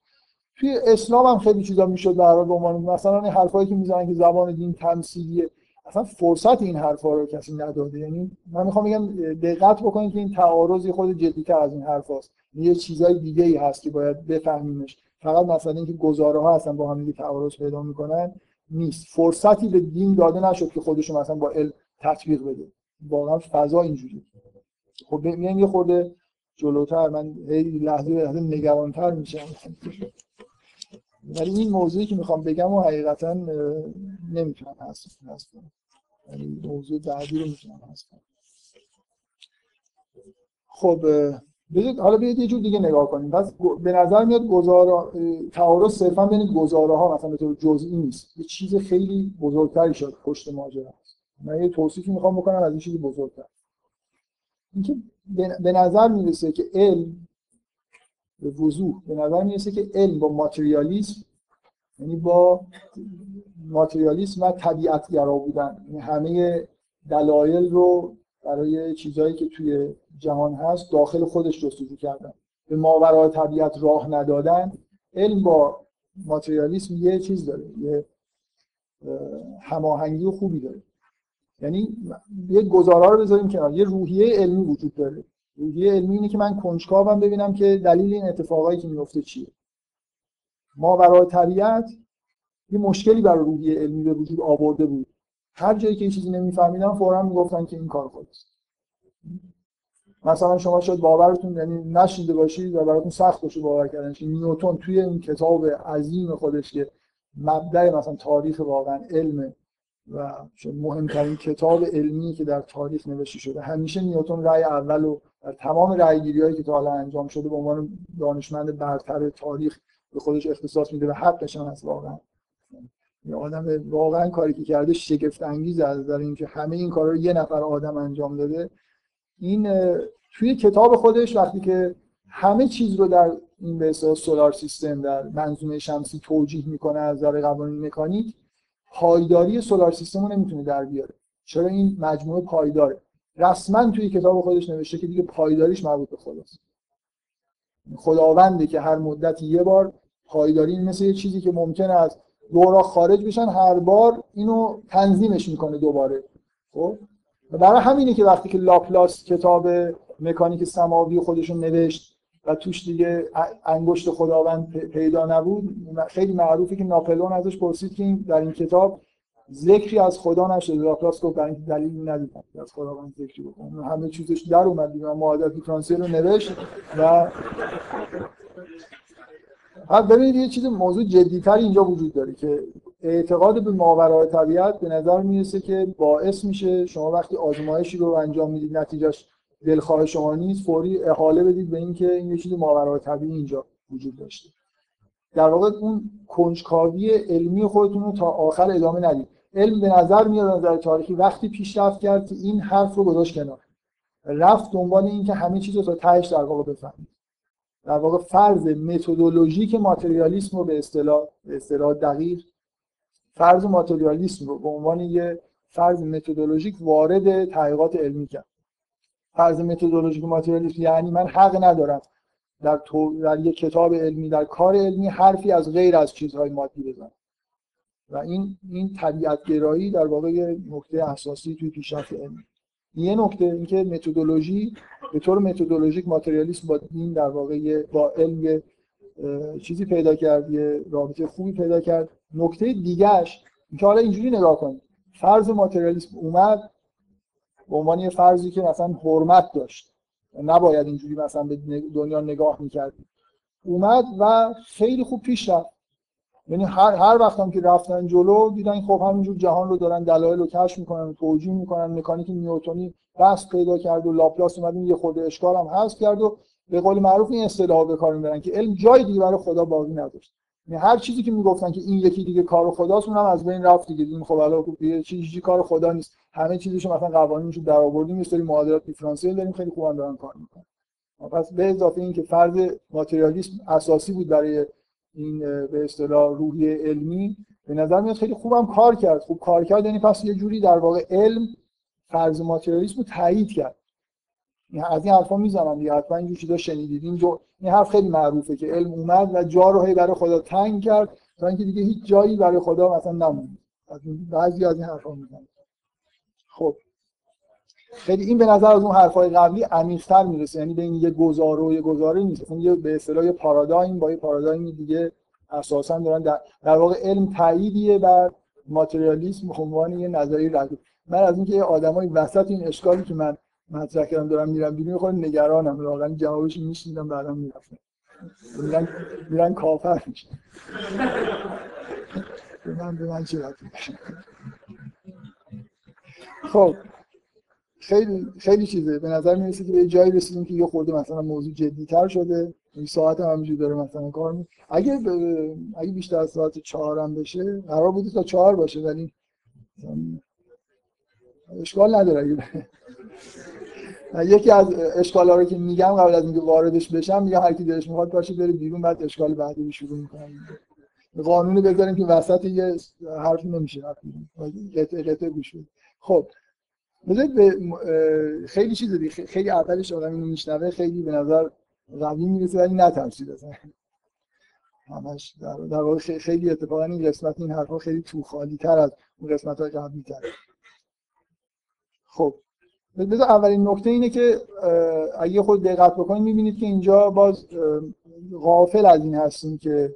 B: توی اسلام هم خیلی چیزا می‌شد به عنوان مثلا این حرفایی که می‌زنن که زبان دین تمثیلیه. اصلا فرصت این حرفا رو کسی نداده. یعنی من می‌خوام بگم دقت بکنید که این تعارض خود جدیتر از این حرف هست. یه چیزای دیگه ای هست که باید بفهمیمش. فقط مثلا اینکه گزاره ها هستن با هم دیگه تعارض پیدا می‌کنن نیست. فرصتی به دین داده نشد که خودشون مثلا با علم تطبیق بده. واقعا فضا اینجوری خب میگم یه خورده جلوتر من لحظه لحظه نگرانتر میشم. ولی این موضوعی که می‌خوام بگم و حقیقتا نمی‌تونم حذف کنم یعنی موضوع بعدی رو می‌تونم کنم خب بذارید حالا بیاید یه جور دیگه نگاه کنیم. پس به نظر میاد گزارا تعارض صرفا بین گزاره ها مثلا به طور جزئی نیست. یه چیز خیلی بزرگتری شد پشت ماجرا من یه توصیفی می‌خوام بکنم از این چیزی بزرگتر. اینکه به نظر می‌رسه که علم به وضوح به نظر می‌رسه که علم با ماتریالیسم یعنی با ماتریالیسم و طبیعت گرا بودن. یعنی همه دلایل رو برای چیزهایی که توی جهان هست داخل خودش جستجو کردن. به ماورای طبیعت راه ندادن علم با ماتریالیسم یه چیز داره یه هماهنگی خوبی داره. یعنی یه گزارا رو بذاریم کنار یه روحیه علمی وجود داره. روحیه علمی اینه که من کنجکاوم ببینم که دلیل این اتفاقایی که میفته چیه. ما برای طبیعت یه مشکلی برای روحیه علمی به وجود آورده بود. هر جایی که چیزی نمیفهمیدم فورا می‌گفتن که این کار خودست مثلا شما شاید باورتون یعنی نشیده باشید و براتون سخت باشه باور کردن که نیوتن توی این کتاب عظیم خودش که مبدع مثلا تاریخ واقعا علم و مهمترین کتاب علمی که در تاریخ نوشته شده. همیشه نیوتن رأی اول و در تمام رأیگیری هایی که تا حالا انجام شده به عنوان دانشمند برتر تاریخ به خودش اختصاص میده و حقش هم هست واقعا. یه آدم واقعا کاری که کرده شگفت انگیز از نظر اینکه همه این کارا رو یه نفر آدم انجام داده. این توی کتاب خودش وقتی که همه چیز رو در این به سولار سیستم در منظومه شمسی توجیه می‌کنه از نظر قوانین مکانیک پایداری سولار سیستم رو نمی‌تونه در بیاره. چرا این مجموعه پایداره؟ رسما توی کتاب خودش نوشته که دیگه پایداریش مربوط به خداست. خداونده که هر مدت یه بار پایداری مثل یه چیزی که ممکنه از دورا خارج بشن هر بار اینو تنظیمش می‌کنه دوباره. خب؟ برای همینه که وقتی که لاپلاس کتاب مکانیک سماوی خودشون نوشت و توش دیگه انگشت خداوند پیدا نبود خیلی معروفه که ناپلون ازش پرسید که در این کتاب ذکری از خدا نشده. لاپلاس گفت برای اینکه دلیلی ندیدم از خداوند ذکری بکنه همه چیزش در اومد دیگه. معادلات دیفرانسیل رو نوشت و ببینید یه چیز موضوع جدیتر اینجا وجود داره که اعتقاد به ماورای طبیعت به نظر می‌رسه که باعث میشه شما وقتی آزمایشی رو انجام می‌دید نتیجهش دلخواه شما نیست فوری احاله بدید به اینکه این یه چیز ماورای طبیعی اینجا وجود داشته. در واقع اون کنجکاوی علمی خودتون رو تا آخر ادامه ندید. علم به نظر میاد نظر تاریخی وقتی پیشرفت کرد که این حرف رو گذاشت کنار. رفت دنبال اینکه همه چیز رو تا تهش در واقع بفهمید. در واقع فرض متدولوژیک ماتریالیسم رو به اصطلاح به اصطلاح دقیق فرض ماتریالیسم رو به عنوان یه فرض متدولوژیک وارد تحقیقات علمی کرد. فرض متدولوژیک ماتریالیسم یعنی من حق ندارم در, تو، در یک کتاب علمی در کار علمی حرفی از غیر از چیزهای مادی بزنم. و این این طبیعت گرایی در واقع یه نکته اساسی توی پیشرفت علمی. یه نکته اینکه متدولوژی به طور متدولوژیک ماتریالیسم با دین در واقع با علم چیزی پیدا کرد یه رابطه خوبی پیدا کرد. نکته دیگهش اینکه حالا اینجوری نگاه کنید فرض ماتریالیسم اومد به عنوان یه فرضی که مثلا حرمت داشت. نباید اینجوری مثلا به دنیا نگاه می‌کرد. اومد و خیلی خوب پیش رفت. یعنی هر هر وقت هم که رفتن جلو دیدن خب همینجور جهان رو دارن دلایل رو کشف می‌کنن توجیه می‌کنن مکانیک نیوتنی بس پیدا کرد و لاپلاس اومد یه خورده اشکال هم هست کرد و به قول معروف این اصطلاح به کار می‌برن که علم جای دیگه برای خدا باقی نداشت. هر چیزی که می‌گفتن که این یکی دیگه کار خداست اونم از بین رفت دیگه. این خب الان یه چیزی کار خدا نیست. همه چیزشو مثلا قوانینشو در آوردیم یه سری معادلات دیفرانسیل داریم خیلی خوب دارن کار می‌کنن. پس به اضافه اینکه فرض ماتریالیسم اساسی بود برای این به اصطلاح روحی علمی به نظر میاد خیلی خوبم کار کرد. خوب کار کرد یعنی پس یه جوری در واقع علم فرض ماتریالیسم رو تایید کرد. از این حرفا می‌زنم دیگه. حتما اینجور چیزا شنیدید. این, جو... این حرف خیلی معروفه که علم اومد و جا رو هی برای خدا تنگ کرد تا اینکه دیگه هیچ جایی برای خدا مثلا نموند. بعضی از این حرفا می‌زنن خب. خیلی این به نظر از اون حرفای قبلی عمیق‌تر می‌رسه. یعنی بین یه گزاره و یه گزاره نیست. اون یه به اصطلاح پارادایم با یه پارادایم دیگه اساسا دارن در, در واقع علم تاییدیه بر ماتریالیسم به عنوان یه نظریه رد. من از اینکه آدمای وسط این اشکالی که من مطرح کردم دارم میرم بیرون خود نگرانم. واقعا جوابش میشنیدم بعدم می‌رفتم. میرن میرن کافر میشن. به من به من خب خیلی خیلی چیزه. به نظر می‌رسه که به جایی رسیدیم که یه خورده مثلا موضوع جدی تر شده. این ساعت هم همینجوری داره مثلا کار می اگه. اگه بیشتر از ساعت چهار هم بشه قرار بوده تا چهار باشه ولی اشکال نداره اگه یکی از اشکال ها رو که میگم قبل از اینکه واردش بشم میگم هر کی دلش می‌خواد باشه بره بیرون بعد اشکال بعدی رو شروع می‌کنم قانون بذاریم که وسط یه حرف نمیشه. قطعه قطعه گوش خب بذارید به خیلی چیز دیگه خیلی اولش آدم اینو میشنوه خیلی به نظر قوی می‌رسه ولی نترسید اصلا. همش در, در واقع خیلی اتفاقا این قسمت این حرفا خیلی تو خالی تر از اون قسمت های قبلی تر خب بذار اولین نکته اینه که اگه خود دقت بکنید می‌بینید که اینجا باز غافل از این هستیم که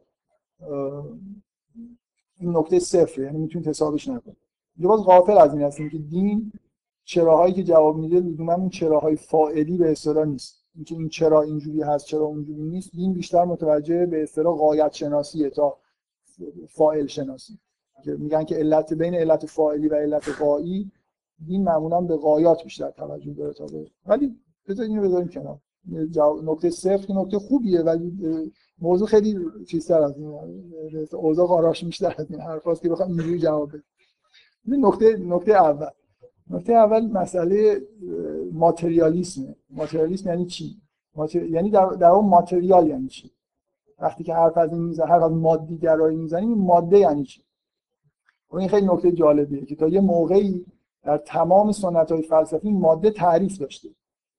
B: این نکته صفره یعنی می‌تونید حسابش نکنید. اینجا باز غافل از این هستیم که دین چراهایی که جواب میده لزوما اون چراهای فاعلی به اصطلاح نیست. اینکه این چرا اینجوری هست چرا اونجوری نیست دین بیشتر متوجه به اصطلاح قایت شناسیه تا فاعل شناسی که میگن که علت بین علت فاعلی و علت قایی دین معمولا به قایات بیشتر توجه داره تا به ولی بذارید اینو بذاریم کنار. نکته صفر که نکته خوبیه ولی موضوع خیلی چیزتر از این اوضاع قاراش بیشتر از این حرفاست که بخوام اینجوری جواب بدم. نکته نکته اول. نکته اول مسئله ماتریالیسم. ماتریالیسم یعنی چی؟ یعنی در, در اون ماتریال یعنی چی؟ وقتی که حرف از این می‌زنیم حرف از مادی گرایی می‌زنیم ماده یعنی چی؟ و این خیلی نکته جالبیه که تا یه موقعی در تمام سنت های فلسفی ماده تعریف داشته.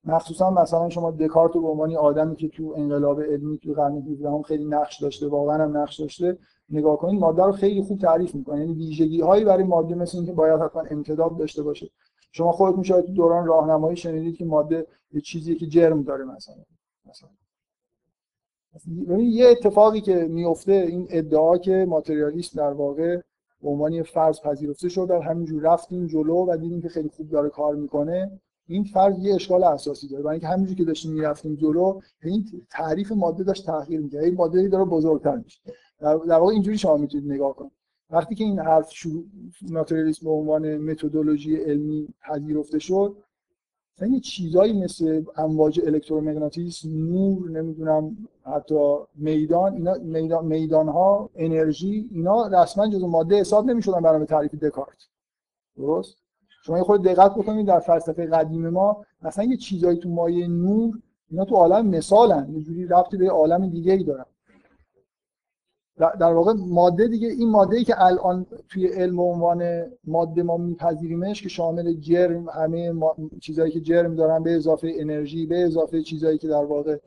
B: مخصوصا مثلا شما دکارت به عنوان آدمی که تو انقلاب علمی تو قرن 17 هم خیلی نقش داشته واقعا هم نقش داشته نگاه کنید ماده رو خیلی خوب تعریف می‌کنه. یعنی ویژگی هایی برای ماده مثل اینکه باید حتما امتداد داشته باشه. شما خودتون شاید تو دوران راهنمایی شنیدید که ماده یه چیزیه که جرم داره مثلا. مثلا. یه اتفاقی که میفته این ادعا که ماتریالیسم در واقع به عنوان فرض پذیرفته شد در همینجور رفتیم جلو و دیدیم که خیلی خوب داره کار می‌کنه. این فرض یه اشکال اساسی داره. برای اینکه همینجوری که داشتیم می‌رفتیم جلو این تعریف ماده داشت تغییر می‌کرد. این ماده داره بزرگتر میشه. در واقع اینجوری شما می‌تونید نگاه کنید. وقتی که این حرف شروع ناتورالیسم به عنوان متدولوژی علمی پذیرفته شد یه چیزایی مثل امواج الکترومغناطیس نور نمی‌دونم حتی میدان اینا میدان میدان ها انرژی اینا رسما جزو ماده حساب نمی‌شدن برای تعریف دکارت. درست؟ شما یه خود دقت بکنید در فلسفه قدیم ما مثلا یه چیزایی تو مایه نور اینا تو عالم مثالن یه جوری ربطی به عالم دیگه ای دارن. در واقع ماده دیگه این ماده ای که الان توی علم عنوان ماده ما میپذیریمش که شامل جرم همه چیزهایی که جرم دارن به اضافه انرژی به اضافه چیزهایی که در واقع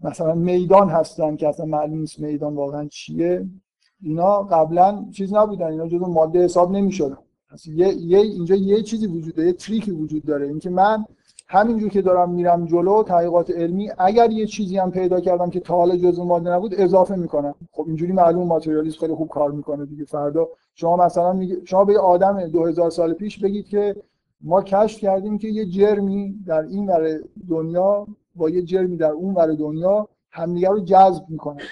B: مثلا میدان هستن که اصلا معلوم نیست میدان واقعا چیه. اینا قبلا چیز نبودن اینا جزو ماده حساب نمی‌شدن. یه،, یه اینجا یه چیزی وجود داره یه تریکی وجود داره. اینکه من همینجور که دارم میرم جلو تحقیقات علمی اگر یه چیزی هم پیدا کردم که تا حالا جزء ماده نبود اضافه می‌کنم. خب اینجوری معلوم ماتریالیسم خیلی خوب کار می‌کنه دیگه فردا. شما مثلا میگه شما به آدم 2000 سال پیش بگید که ما کشف کردیم که یه جرمی در این ور دنیا با یه جرمی در اون ور دنیا همدیگه رو جذب می‌کنه.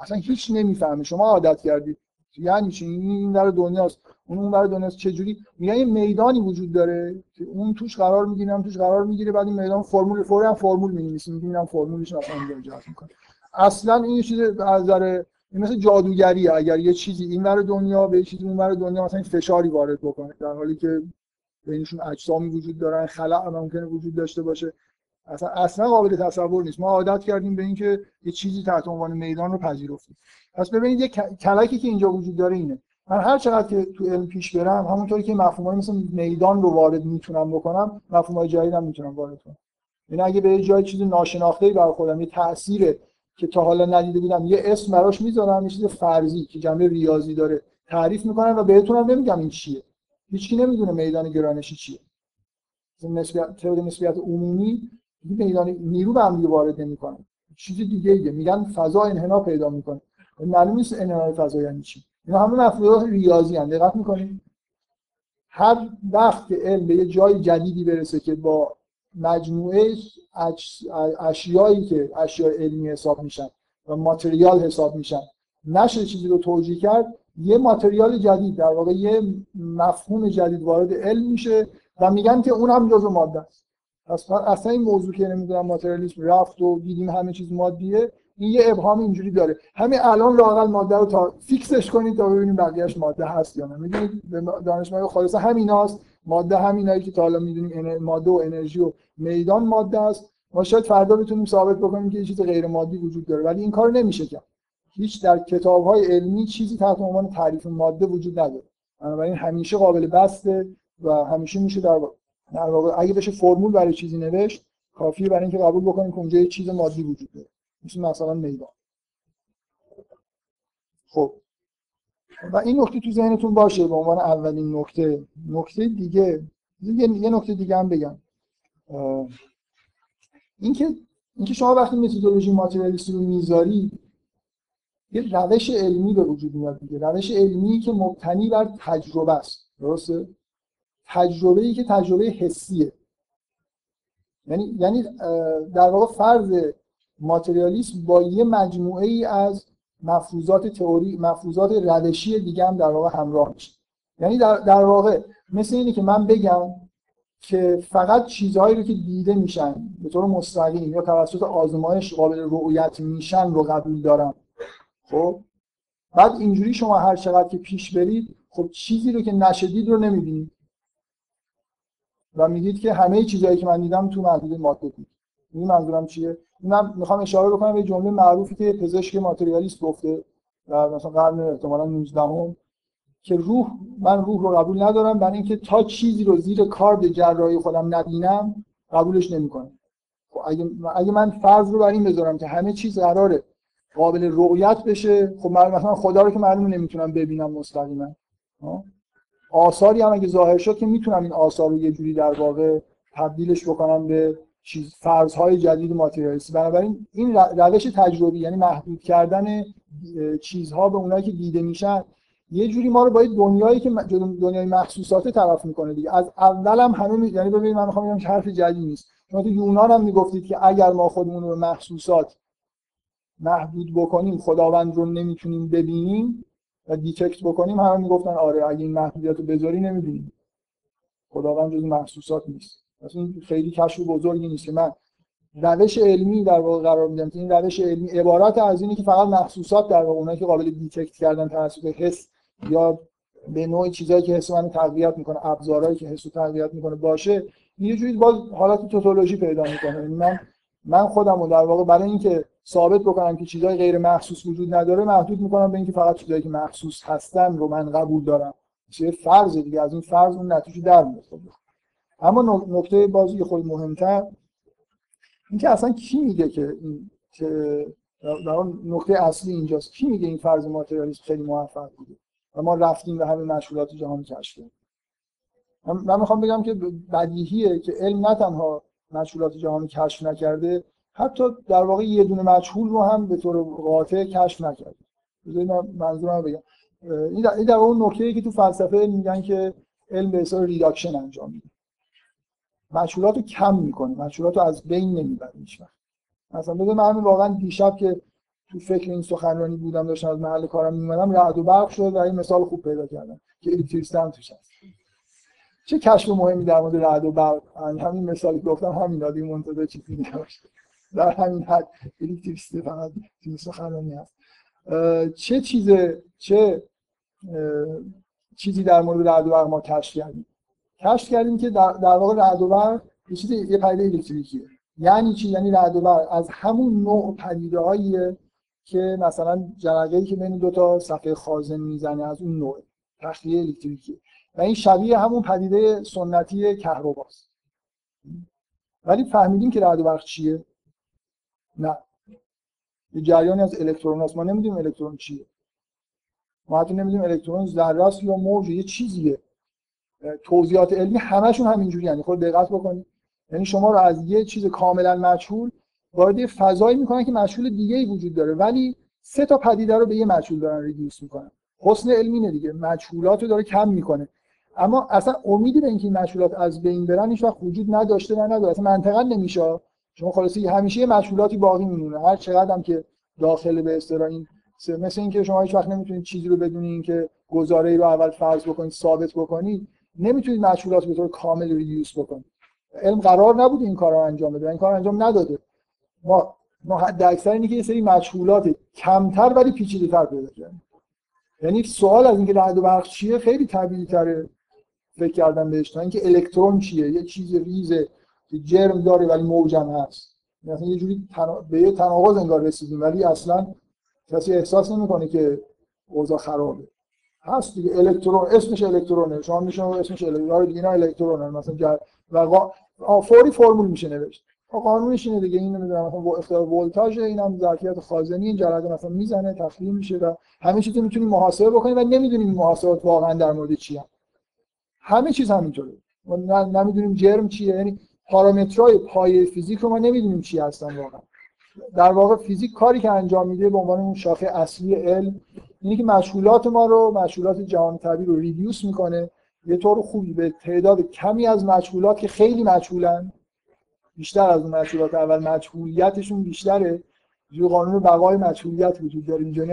B: اصلا هیچ نمی‌فهمه. شما عادت کردید یعنی چی؟ این در دنیاست. اون اون برای دنیا چجوری؟ میگن یه میدانی وجود داره که اون توش قرار می‌گیرم توش قرار می‌گیره بعد این میدان فرمول فوری هم فرمول می‌نویسیم می‌بینم فرمولش مثلا اینجا ایجاد می‌کنه اصلا این چیز از نظر مثل جادوگریه. اگر یه چیزی این ور دنیا به یه چیزی اون دنیا مثلا فشاری وارد بکنه در حالی که بینشون اجسامی وجود دارن خلع ممکنه وجود داشته باشه. اصلا اصلا قابل تصور نیست. ما عادت کردیم به اینکه یه چیزی تحت عنوان میدان رو پذیرفتیم. پس ببینید یه کلکی که اینجا وجود داره اینه. من هر چقدر که تو علم پیش برم همونطوری که مفهومای مثل میدان رو وارد می‌تونم بکنم مفهومای جدیدم می‌تونم وارد کنم. یعنی اگه به جای چیز ناشناخته ای خودم یه تاثیر که تا حالا ندیده بودم یه اسم براش می‌ذارم یه چیز فرضی که جنبه ریاضی داره تعریف می‌کنم و بهتونم نمیگم این چیه. هیچکی نمی‌دونه میدان گرانشی چیه. نسبیت تئوری نسبیت عمومی میدان نیرو به هم وارد نمی‌کنه. چیز دیگه ایه میگن فضا انحنا پیدا می‌کنه. معلوم نیست انحنای فضا یعنی چی. اینا همه مفهومات ریاضی ان دقت می‌کنید هر وقت علم به یه جای جدیدی برسه که با مجموعه اشیایی که اشیاء علمی حساب میشن و ماتریال حساب میشن نشه چیزی رو توجیه کرد یه ماتریال جدید در واقع یه مفهوم جدید وارد علم میشه و میگن که اون هم جزء ماده است. اصلا این موضوع که نمی‌دونم ماتریالیسم رفت و دیدیم همه چیز مادیه این یه ابهام اینجوری داره. همین الان لاقل ماده رو تا فیکسش کنید تا ببینیم بقیه‌اش ماده هست یا نه. می‌دونید دانشمند خالص همیناست. ماده همینایی که تا حالا می‌دونیم ماده و انرژی و میدان ماده است. ما شاید فردا بتونیم ثابت بکنیم که یه چیز غیر مادی وجود داره. ولی این کار نمیشه کرد هیچ در کتاب‌های علمی چیزی تحت عنوان تعریف ماده وجود نداره. بنابراین همیشه قابل بسته و همیشه میشه در در واقع اگه بشه فرمول برای چیزی نوشت کافیه برای اینکه قبول بکنیم که اونجا یه چیز مادی وجود داره. مثل مثلا میدان. خب. و این نکته تو ذهنتون باشه به عنوان اولین نکته. نکته دیگه یه نکته دیگه هم بگم. اینکه اینکه شما وقتی متدولوژی ماتریالیستی رو می‌ذاری یه روش علمی به وجود میاد دیگه. روش علمی که مبتنی بر تجربه است. درسته؟ تجربه ای که تجربه حسیه. یعنی یعنی در واقع فرض ماتریالیسم با یه مجموعه ای از مفروضات تئوری مفروضات روشی دیگه هم در واقع همراه میشه. یعنی در, در واقع مثل اینه که من بگم که فقط چیزهایی رو که دیده میشن به طور مستقیم یا توسط آزمایش قابل رؤیت میشن رو قبول دارم. خب؟ بعد اینجوری شما هر چقدر که پیش برید خب چیزی رو که نشدید رو نمی‌بینید. و میگید که همه چیزهایی که من دیدم تو محدوده ماده بود. این منظورم چیه؟ من می‌خوام اشاره بکنم به جمله معروفی که پزشک ماتریالیست گفته در مثلا قرن احتمالاً 19 هم که روح من روح رو قبول ندارم برای اینکه تا چیزی رو زیر کارد جراحی خودم نبینم قبولش نمی‌کنم. خب اگه اگه من فرض رو بر این بذارم که همه چیز قراره قابل رؤیت بشه خب مثلا خدا رو که معلومه نمی‌تونم ببینم مستقیما. آثاری هم اگه ظاهر شد که می‌تونم این آثار رو یه جوری در واقع تبدیلش بکنم به چیز فرضهای جدید ماتریالیستی. بنابراین این روش تجربی یعنی محدود کردن چیزها به اونایی که دیده میشن یه جوری ما رو با دنیایی که دنیای محسوسات طرف می‌کنه دیگه. از اول هم همه. یعنی ببینید من می‌خوام بگم حرف جدید نیست. شما تو یونان هم می‌گفتید که اگر ما خودمون رو به محسوسات محدود بکنیم خداوند رو نمی‌تونیم ببینیم و detect بکنیم همه می‌گفتن آره اگه این محدودیت رو بذاری نمی‌بینیم. خداوند جز محسوسات نیست. مثلا خیلی کشف بزرگی نیست. من روش علمی در واقع قرار میدم. که این روش علمی عبارت از اینه که فقط محسوسات در واقع اونایی که قابل detect کردن توسط حس یا به نوعی چیزایی که حس من تقویت می‌کنه ابزارهایی که حس رو تقویت می‌کنه باشه یه جوری باز حالت توتولوژی پیدا می‌کنه. یعنی من من خودم رو در واقع برای اینکه ثابت بکنم که چیزای غیر محسوس وجود نداره محدود می‌کنم به اینکه فقط چیزایی که محسوس هستن رو من قبول دارم. چه فرض دیگه از این فرض اون نتیجه در میاد اما نکته بازی خود مهمتر اینکه اصلا کی میگه که این که در نکته اصلی اینجاست. کی میگه این فرض ماتریالیسم خیلی موفق بوده؟ و ما رفتیم به همه مشغولات جهان کشف کردیم. من می‌خوام بگم که بدیهیه که علم نه تنها مشغولات جهان کشف نکرده حتی در واقع یه دونه مجهول رو هم به طور قاطع کشف نکرده. من منظورم بگم. این در اون نکته که تو فلسفه میگن که علم به حساب reduction انجام میده. مجهولات کم می‌کنه. مجهولات از بین نمی‌بره هیچ وقت. مثلا بده من واقعا دیشب که تو فکر این سخنرانی بودم داشتم از محل کارم میمدم رعد و برق شد و این مثال خوب پیدا کردم که هم توش هست. چه کشف مهمی در مورد رعد و برق؟ همین مثالی گفتم همین دادی منتظر چیزی نباشه. در همین حد الکتریسیته فقط تو سخنرانی هست. چه چیز چه چیزی در مورد رعد و برق ما کشف کردیم؟ کشف کردیم که در, در واقع رعد و یه چیز یه پدیده الکتریکیه. یعنی چی؟ یعنی رعد و از همون نوع پدیده که مثلا جرقه‌ای که بین دو تا صفحه خازن می‌زنه از اون نوع تخلیه الکتریکی و این شبیه همون پدیده سنتی کهرباست. ولی فهمیدیم که رعد و برق چیه؟ نه. یه جریانی از الکترون هست. ما نمی‌دونیم الکترون چیه. ما حتی نمی‌دونیم الکترون ذره یا موج یه چیزیه. توضیحات علمی همشون همینجوری یعنی خود دقت بکنید یعنی شما رو از یه چیز کاملا مجهول وارد فضایی می‌کنن که مجهول دیگه ای وجود داره. ولی سه تا پدیده رو به یه مجهول دارن ریدیوس می‌کنن. حسن علمی نه دیگه. مجهولات رو داره کم می‌کنه. اما اصلا امیدی به اینکه این مجهولات از بین برن هیچ وقت وجود نداشته و نداره. اصلا منطقا نمیشه. شما خلاصی همیشه یه مجهولاتی باقی میمونه. هر چقدر هم که داخل به اصطلاح این مثل اینکه شما هیچ وقت نمی‌تونید چیزی رو بدونید که گزاره ای رو اول فرض بکنید ثابت بکنید. نمی‌تونید مجهولات به طور کامل ریدیوس بکنید. علم قرار نبود این کار رو انجام بده این کار انجام نداده. ما ما حد اکثر اینه که یه سری مجهولات کمتر ولی پیچیده‌تر پیدا کردیم. یعنی سوال از اینکه رعد و برق چیه خیلی طبیعی تره فکر کردن بهش تا اینکه الکترون چیه؟ یه چیز ریزه که جرم داره ولی موجم هست. مثلا یه جوری تنا... به یه تناقض انگار رسیدیم ولی اصلا کسی احساس نمی‌کنه که اوضاع خرابه. هست دیگه. الکترون اسمش الکترونه. شما میشه اسمش الکترون دیگه اینا الکترونه. مثلا جر... و. فوری فرمول میشه نوشت. قانونش اینه دیگه. این نمی‌دونم مثلا اختلاف ولتاژ اینم ظرفیت خازنی این جرقه مثلا می‌زنه تخلیه میشه و همه چیزو می‌تونیم محاسبه بکنیم و نمی‌دونیم این محاسبات واقعا در مورد چیه همه چیز همینطوره. ما نمی‌دونیم جرم چیه. یعنی پارامترهای پایه فیزیک رو ما نمی‌دونیم چی هستن واقعا. در واقع فیزیک کاری که انجام میده به عنوان اون شاخه اصلی علم اینه که مشغولات ما رو مشغولات جهان طبیعی رو ریدیوس می‌کنه. یه طور خوبی به تعداد کمی از مشغولات که خیلی مجهولن بیشتر از اون مشغولات اول مجهولیتشون بیشتره. یه قانون بقای مجهولیت وجود داره. اینجوری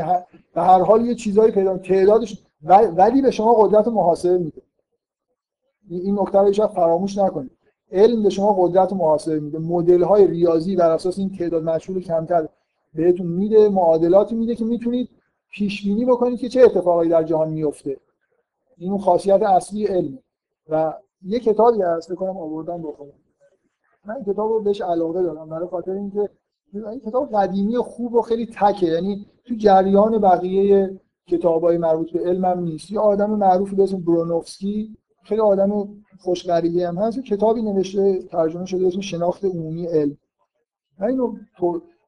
B: به هر حال یه چیزایی پیدا تعدادش ولی به شما قدرت محاسبه میده. این نکته رو فراموش نکنید. علم به شما قدرت محاسبه میده. مدل های ریاضی بر اساس این تعداد مشهور کمتر بهتون میده معادلاتی میده که می‌تونید پیش بینی بکنید که چه اتفاقایی در جهان میفته این خاصیت اصلی علم. و یه کتابی هست کنم آوردم بخونم. من این کتاب رو بهش علاقه دارم برای خاطر اینکه این کتاب قدیمی خوب و خیلی تکه. یعنی تو جریان بقیه کتابای مربوط به علمم نیست. یه آدم معروفی به اسم برونوفسکی خیلی آدم خوشغریبی هم هست. کتابی نوشته ترجمه شده اسم شناخت عمومی علم. اینو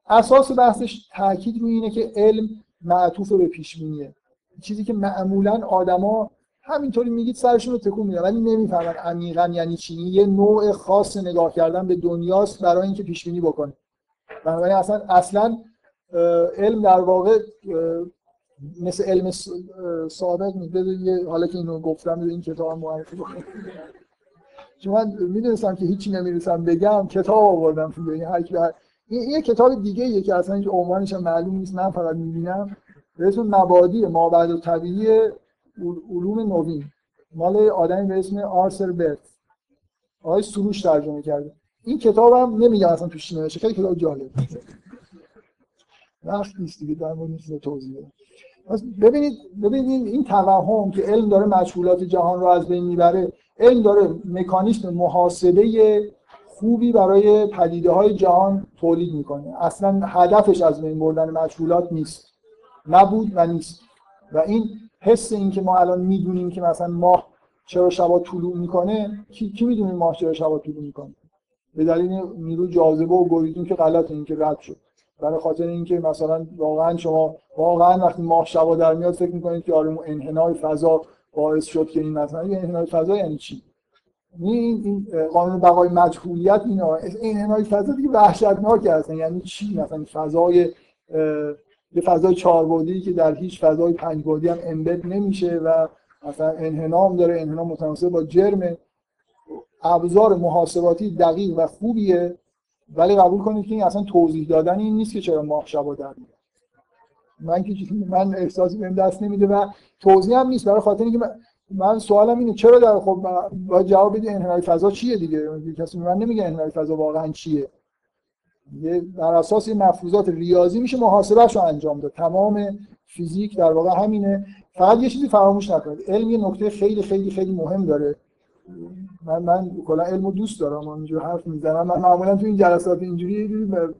B: اساس بحثش تاکید روی اینه که علم معطوف به پیش بینیه چیزی که معمولا آدما همینطوری میگید سرشون رو تکون میدن ولی نمی‌فهمن عمیقا یعنی چی. یه نوع خاص نگاه کردن به دنیاست برای اینکه پیش بینی بکنه. بنابراین اصلا اصلا علم در واقع مثل علم میده یه حالا که اینو گفتم این کتاب معرفی بکنم. چون من می‌دونستم که هیچی نمی‌رسم بگم کتاب آوردم. یعنی هر این یه کتاب دیگه یه که اصلا هیچ عنوانش معلوم نیست من فقط می‌بینم. به اسم مبادی مابعد طبیعی علوم نوین. مال آدمی به اسم آرسر برت آقای سروش ترجمه کرده. این کتابم نمیگم اصلا توش نوشته خیلی کتاب جالب. وقت نیست دیگه در مورد توضیح ببینید ببینید این توهم که علم داره مشغولات جهان رو از بین می‌بره علم داره مکانیسم محاسبه خوبی برای پدیده های جهان تولید می‌کنه. اصلا هدفش از بین بردن مشغولات نیست. نبود و نیست. و این حس این که ما الان می‌دونیم که مثلا ماه چرا شبا طلوع می‌کنه کی, کی می‌دونه ماه چرا شبا طلوع می‌کنه؟ به دلیل نیرو جاذبه و گریدون که غلط این که رد شد. برای خاطر اینکه مثلا واقعا شما واقعا وقتی ماه شبا در میاد فکر می‌کنید که آره انحنای فضا باعث شد که این مثلا انحنای فضا یعنی چی؟ این این قانون بقای مجهولیت اینا انحنای فضا دیگه وحشتناک هستن. یعنی چی؟ مثلا فضای یه فضای چهار بعدی که در هیچ فضای پنج بعدی هم امبد نمیشه و مثلا انحنام داره انحنام متناسب با جرم. ابزار محاسباتی دقیق و خوبیه ولی قبول کنید که این اصلا توضیح دادن این نیست که چرا ماه شبا در میاد. من که من احساسی بهم دست نمیده و توضیح هم نیست. برای خاطر اینکه سوالم اینه چرا در خب باید جواب بدی انحنای فضا چیه دیگه؟ کسی من نمیگه انحنای فضا واقعا چیه. یه بر اساس این مفروضات ریاضی میشه محاسبهش انجام داد. تمام فیزیک در واقع همینه. فقط یه چیزی فراموش نکنید. علم یه نکته خیلی خیلی خیلی مهم داره. من من کلا علمو دوست دارم. اینجور حرف می‌زنم. من معمولا تو این جلسات اینجوری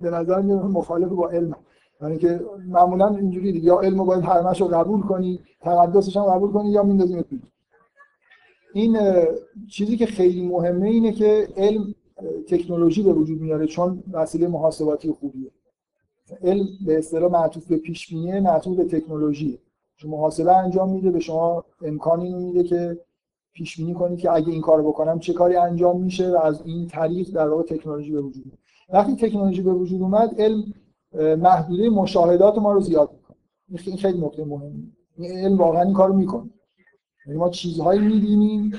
B: به نظر میاد مخالف با علم یعنی که معمولا اینجوری یا علمو باید همش قبول کنی تقدسش هم قبول کنی یا میندازیم تو این چیزی که خیلی مهمه اینه که علم تکنولوژی به وجود میاره چون وسیله محاسباتی خوبیه. علم به اصطلاح معطوف به پیش بینی معطوف به تکنولوژی. چون محاسبه انجام میده به شما امکانی میده که پیش بینی کنید که اگه این کارو بکنم چه کاری انجام میشه و از این طریق در واقع تکنولوژی به وجود میاد. وقتی تکنولوژی به وجود اومد علم محدوده مشاهدات ما رو زیاد می‌کنه. این خیلی نکته مهمه علم واقعا این کارو می‌کنه. ما چیزهایی می‌بینیم.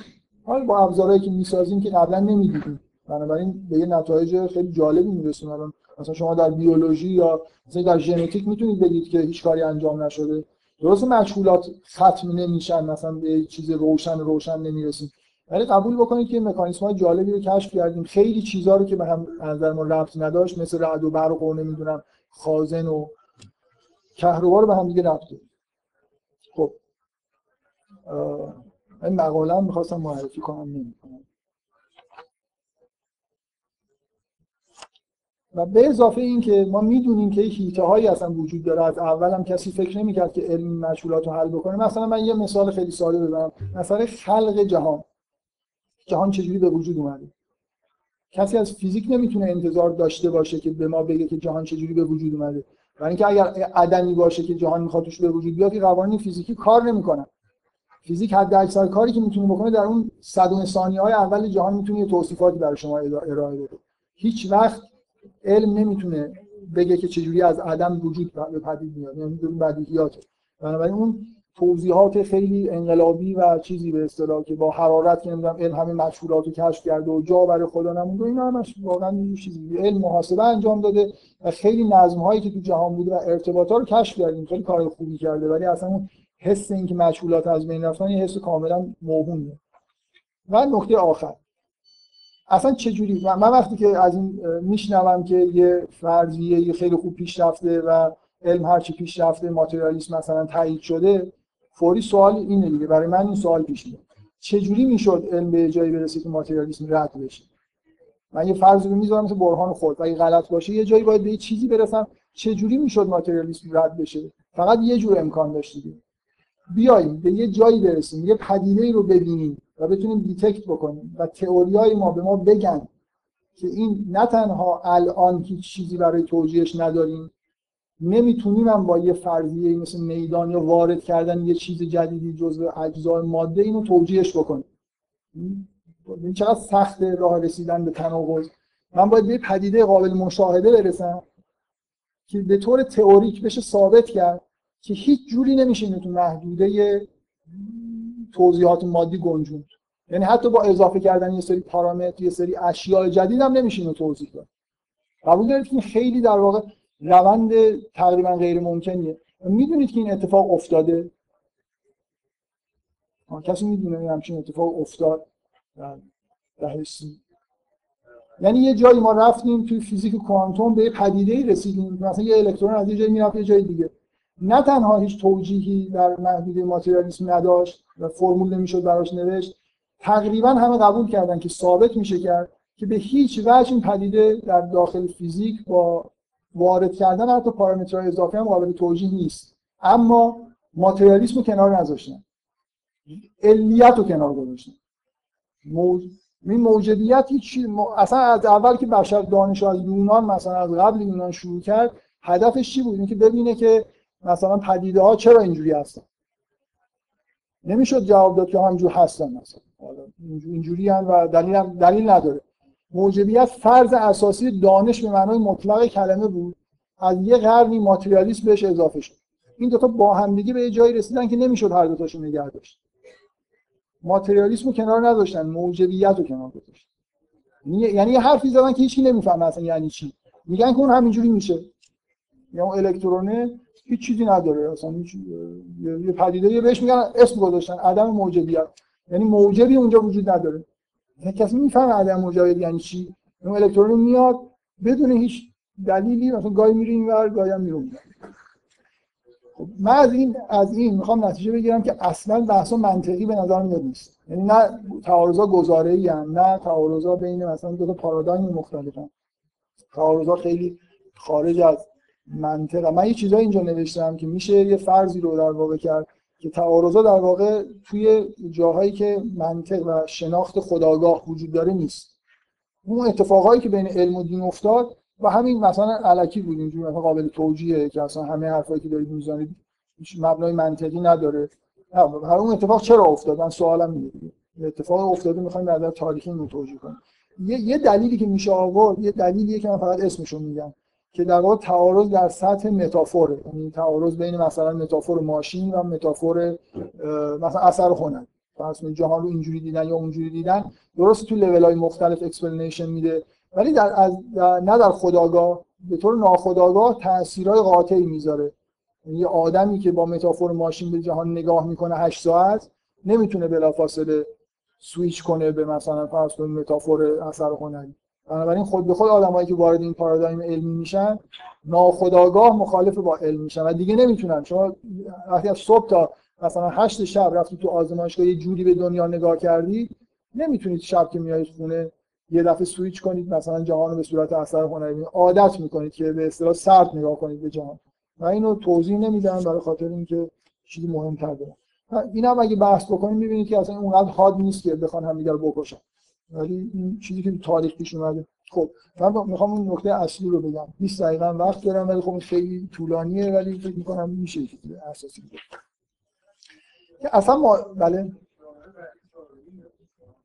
B: حالا با ابزارهایی که می‌سازیم که قبلا نمی‌دیدیم. بنابراین به یه نتایج خیلی جالبی می‌رسیم. الان مثلا شما در بیولوژی یا مثلا در ژنتیک می‌تونید بگید که هیچ کاری انجام نشده. درست مجهولات ختم نمیشن. مثلا به چیز روشن روشن نمی‌رسیم. ولی قبول بکنید که مکانیسم های جالبی رو کشف کردیم. خیلی چیزها رو که به هم نظر ما ربط نداشت مثل رعد و برق و نمی‌دونم خازن و کهربا رو به هم دیگه ربط این مقاله هم می‌خواستم معرفی کنم نمی‌کنم. و به اضافه این که ما می‌دونیم که هیته هایی اصلا وجود داره. از اول هم کسی فکر نمی‌کرد که علم مشغولات رو حل بکنه. مثلا من یه مثال خیلی ساده بزنم. مثلا خلق جهان. جهان چجوری به وجود اومده؟ کسی از فیزیک نمی‌تونه انتظار داشته باشه که به ما بگه که جهان چجوری به وجود اومده. و اینکه اگر عدمی باشه که جهان می‌خواد توش به وجود بیاد قوانین فیزیکی کار نمی‌کنن. فیزیک حد اکثر کاری که می‌تونه بکنه در اون صدم ثانیه های اول جهان می‌تونه یه توصیفاتی برای شما ارائه بده. هیچ وقت علم نمی‌تونه بگه که چجوری از عدم وجود به پدید میاد یعنی بدیهیاته. بنابراین اون توضیحات خیلی انقلابی و چیزی به اصطلاح که با حرارت که نمی‌دونم علم همین مشهورات کشف کرده و جا برای خدا نمونده اینا همش واقعا چیزی. علم محاسبه انجام داده و خیلی نظم هایی که تو جهان بوده و ارتباطات رو کشف کردیم. خیلی کار خوبی کرده ولی اصلا اون حس اینکه مشغولات از بین رفتن یه حس کاملا موهومه. و نکته آخر. اصلا چه جوری من وقتی که از این میشنوم که یه فرضیه خیلی خوب پیش رفته و علم هرچی پیش رفته ماتریالیسم مثلا تایید شده فوری سوال اینه دیگه. برای من این سوال پیش میاد. چجوری می‌شد علم به جایی برسه که ماتریالیسم رد بشه؟ من یه فرضی رو می‌ذارم مثل برهان خود اگه غلط باشه یه جایی باید به یه چیزی برسم. چجوری می‌شد ماتریالیسم رد بشه؟ فقط یه جور امکان داشت بیاییم به یه جایی برسیم یه پدیده ای رو ببینیم و بتونیم detect بکنیم و تئوریای ما به ما بگن که این نه تنها الان هیچ چیزی برای توجیهش نداریم نمی‌تونیم هم با یه فرضیه مثل میدان یا وارد کردن یه چیز جدیدی جزء اجزای ماده اینو توجیهش بکنیم. این چقدر سخت راه رسیدن به تناقض. من باید به پدیده قابل مشاهده برسم که به طور تئوریک بشه ثابت کرد که هیچ جوری نمیشه اینو تو محدوده توضیحات مادی گنجوند یعنی حتی با اضافه کردن یه سری پارامتر یه سری اشیاء جدید هم نمیشه اینو توضیح داد. قبول دارید که خیلی در واقع روند تقریبا غیر ممکنیه. می‌دونید که این اتفاق افتاده؟ کسی می‌دونه همچین اتفاق افتاد؟ در یعنی یه جایی ما رفتیم توی فیزیک کوانتوم به یه پدیده رسیدیم. مثلا یه الکترون از یه جایی می‌رفت یه جای دیگه. نه تنها هیچ توجیهی در محدوده ماتریالیسم نداشت و فرمول نمی‌شد براش نوشت تقریبا همه قبول کردن که ثابت میشه کرد که به هیچ وجه این پدیده در داخل فیزیک با وارد کردن حتی پارامترهای اضافی هم قابل توجیه نیست. اما ماتریالیسم رو کنار نذاشتن. علیت رو کنار گذاشتن. موج... این موجودیت هیچ اصلا از اول که بشر دانش از یونان مثلا از قبل یونان شروع کرد هدفش چی بود؟ اینکه ببینه که مثلا پدیده ها چرا اینجوری هستن؟ نمی‌شد جواب داد که همجور هستن مثلا. اینجوری هم و دلیل, دلیل نداره. موجبیت فرض اساسی دانش به معنای مطلق کلمه بود. از یه قرنی ماتریالیسم بهش اضافه شد. این دوتا با همدیگه به یه جایی رسیدن که نمی‌شد هر دوتاشون نگه داشت. ماتریالیسم رو کنار نذاشتن موجبیت رو کنار گذاشتن. یعنی-, یعنی یه حرفی زدن که هیچی نمی‌فهمه اصلا یعنی چی. میگن که اون همینجوری میشه. یا اون الکترونه هیچ چیزی نداره. اصلا هیچ یه پدیده بهش میگن اسم گذاشتن عدم موجبیت یعنی موجبی اونجا وجود نداره. کسی می‌فهمه عدم موجبیت یعنی چی؟ اون الکترون میاد بدون هیچ دلیلی مثلا گاهی میره اینور گاهی هم میره خب من از این از این می‌خوام نتیجه بگیرم که اصلا بحث منطقی به نظر میاد نیست. یعنی نه تعارضا گزاره ای نه تعارضا بین مثلا دو تا پارادایم مختلفن تعارضا خیلی خارج از منطق. من یه چیزایی اینجا نوشتم که میشه یه فرضی رو در واقع کرد که تعارضا در واقع توی جاهایی که منطق و شناخت خداگاه وجود داره نیست. اون اتفاقایی که بین علم و دین افتاد و همین مثلا علکی بود اینجوری مثلا قابل توجیهه که اصلا همه حرفایی که دارید می‌زنید مبنای منطقی نداره. هر اون اتفاق چرا افتاد؟ من سوالم اینه. اتفاق افتاده می‌خوایم در تاریخی اینو توجیه کنیم. یه،, یه دلیلی که میشه آورد یه دلیلیه که من فقط اسمشو میگم. که در واقع تعارض در سطح متافوره. یعنی تعارض بین مثلا متافور ماشین و متافور مثلا اثر هنر فرض جهان رو اینجوری دیدن یا اونجوری دیدن درست تو لول های مختلف explanation میده. ولی در, از در نه در خودآگاه به طور ناخودآگاه تاثیرهای قاطعی می‌ذاره. یعنی یه آدمی که با metaphor ماشین به جهان نگاه می‌کنه 8 ساعت نمی‌تونه بلافاصله سویچ کنه به مثلا فرض کنید metaphor اثر هنری بنابراین خود به خود آدمایی که وارد این پارادایم علمی میشن ناخودآگاه مخالف با علم میشن و دیگه نمی‌تونن. شما وقتی از صبح تا مثلا هشت شب رفتی تو آزمایشگاه یه جوری به دنیا نگاه کردی نمی‌تونید شب که میایید خونه یه دفعه سویچ کنید مثلا جهان رو به صورت اثر هنری عادت می‌کنید که به اصطلاح سرد نگاه کنید به جهان. و اینو توضیح نمیدم برای خاطر اینکه چیزی مهمتر داره. این هم اگه بحث بکنید می‌بینید که اصلا اونقدر حاد نیست که بخوان دیگر بکشن. ولی این چیزی که تاریخ پیش اومده. خب من می‌خوام اون نکته اصلی رو بگم. 20 دقیقه وقت دارم ولی خب خیلی طولانیه ولی فکر می‌کنم میشه اساسی اصلا ما بله.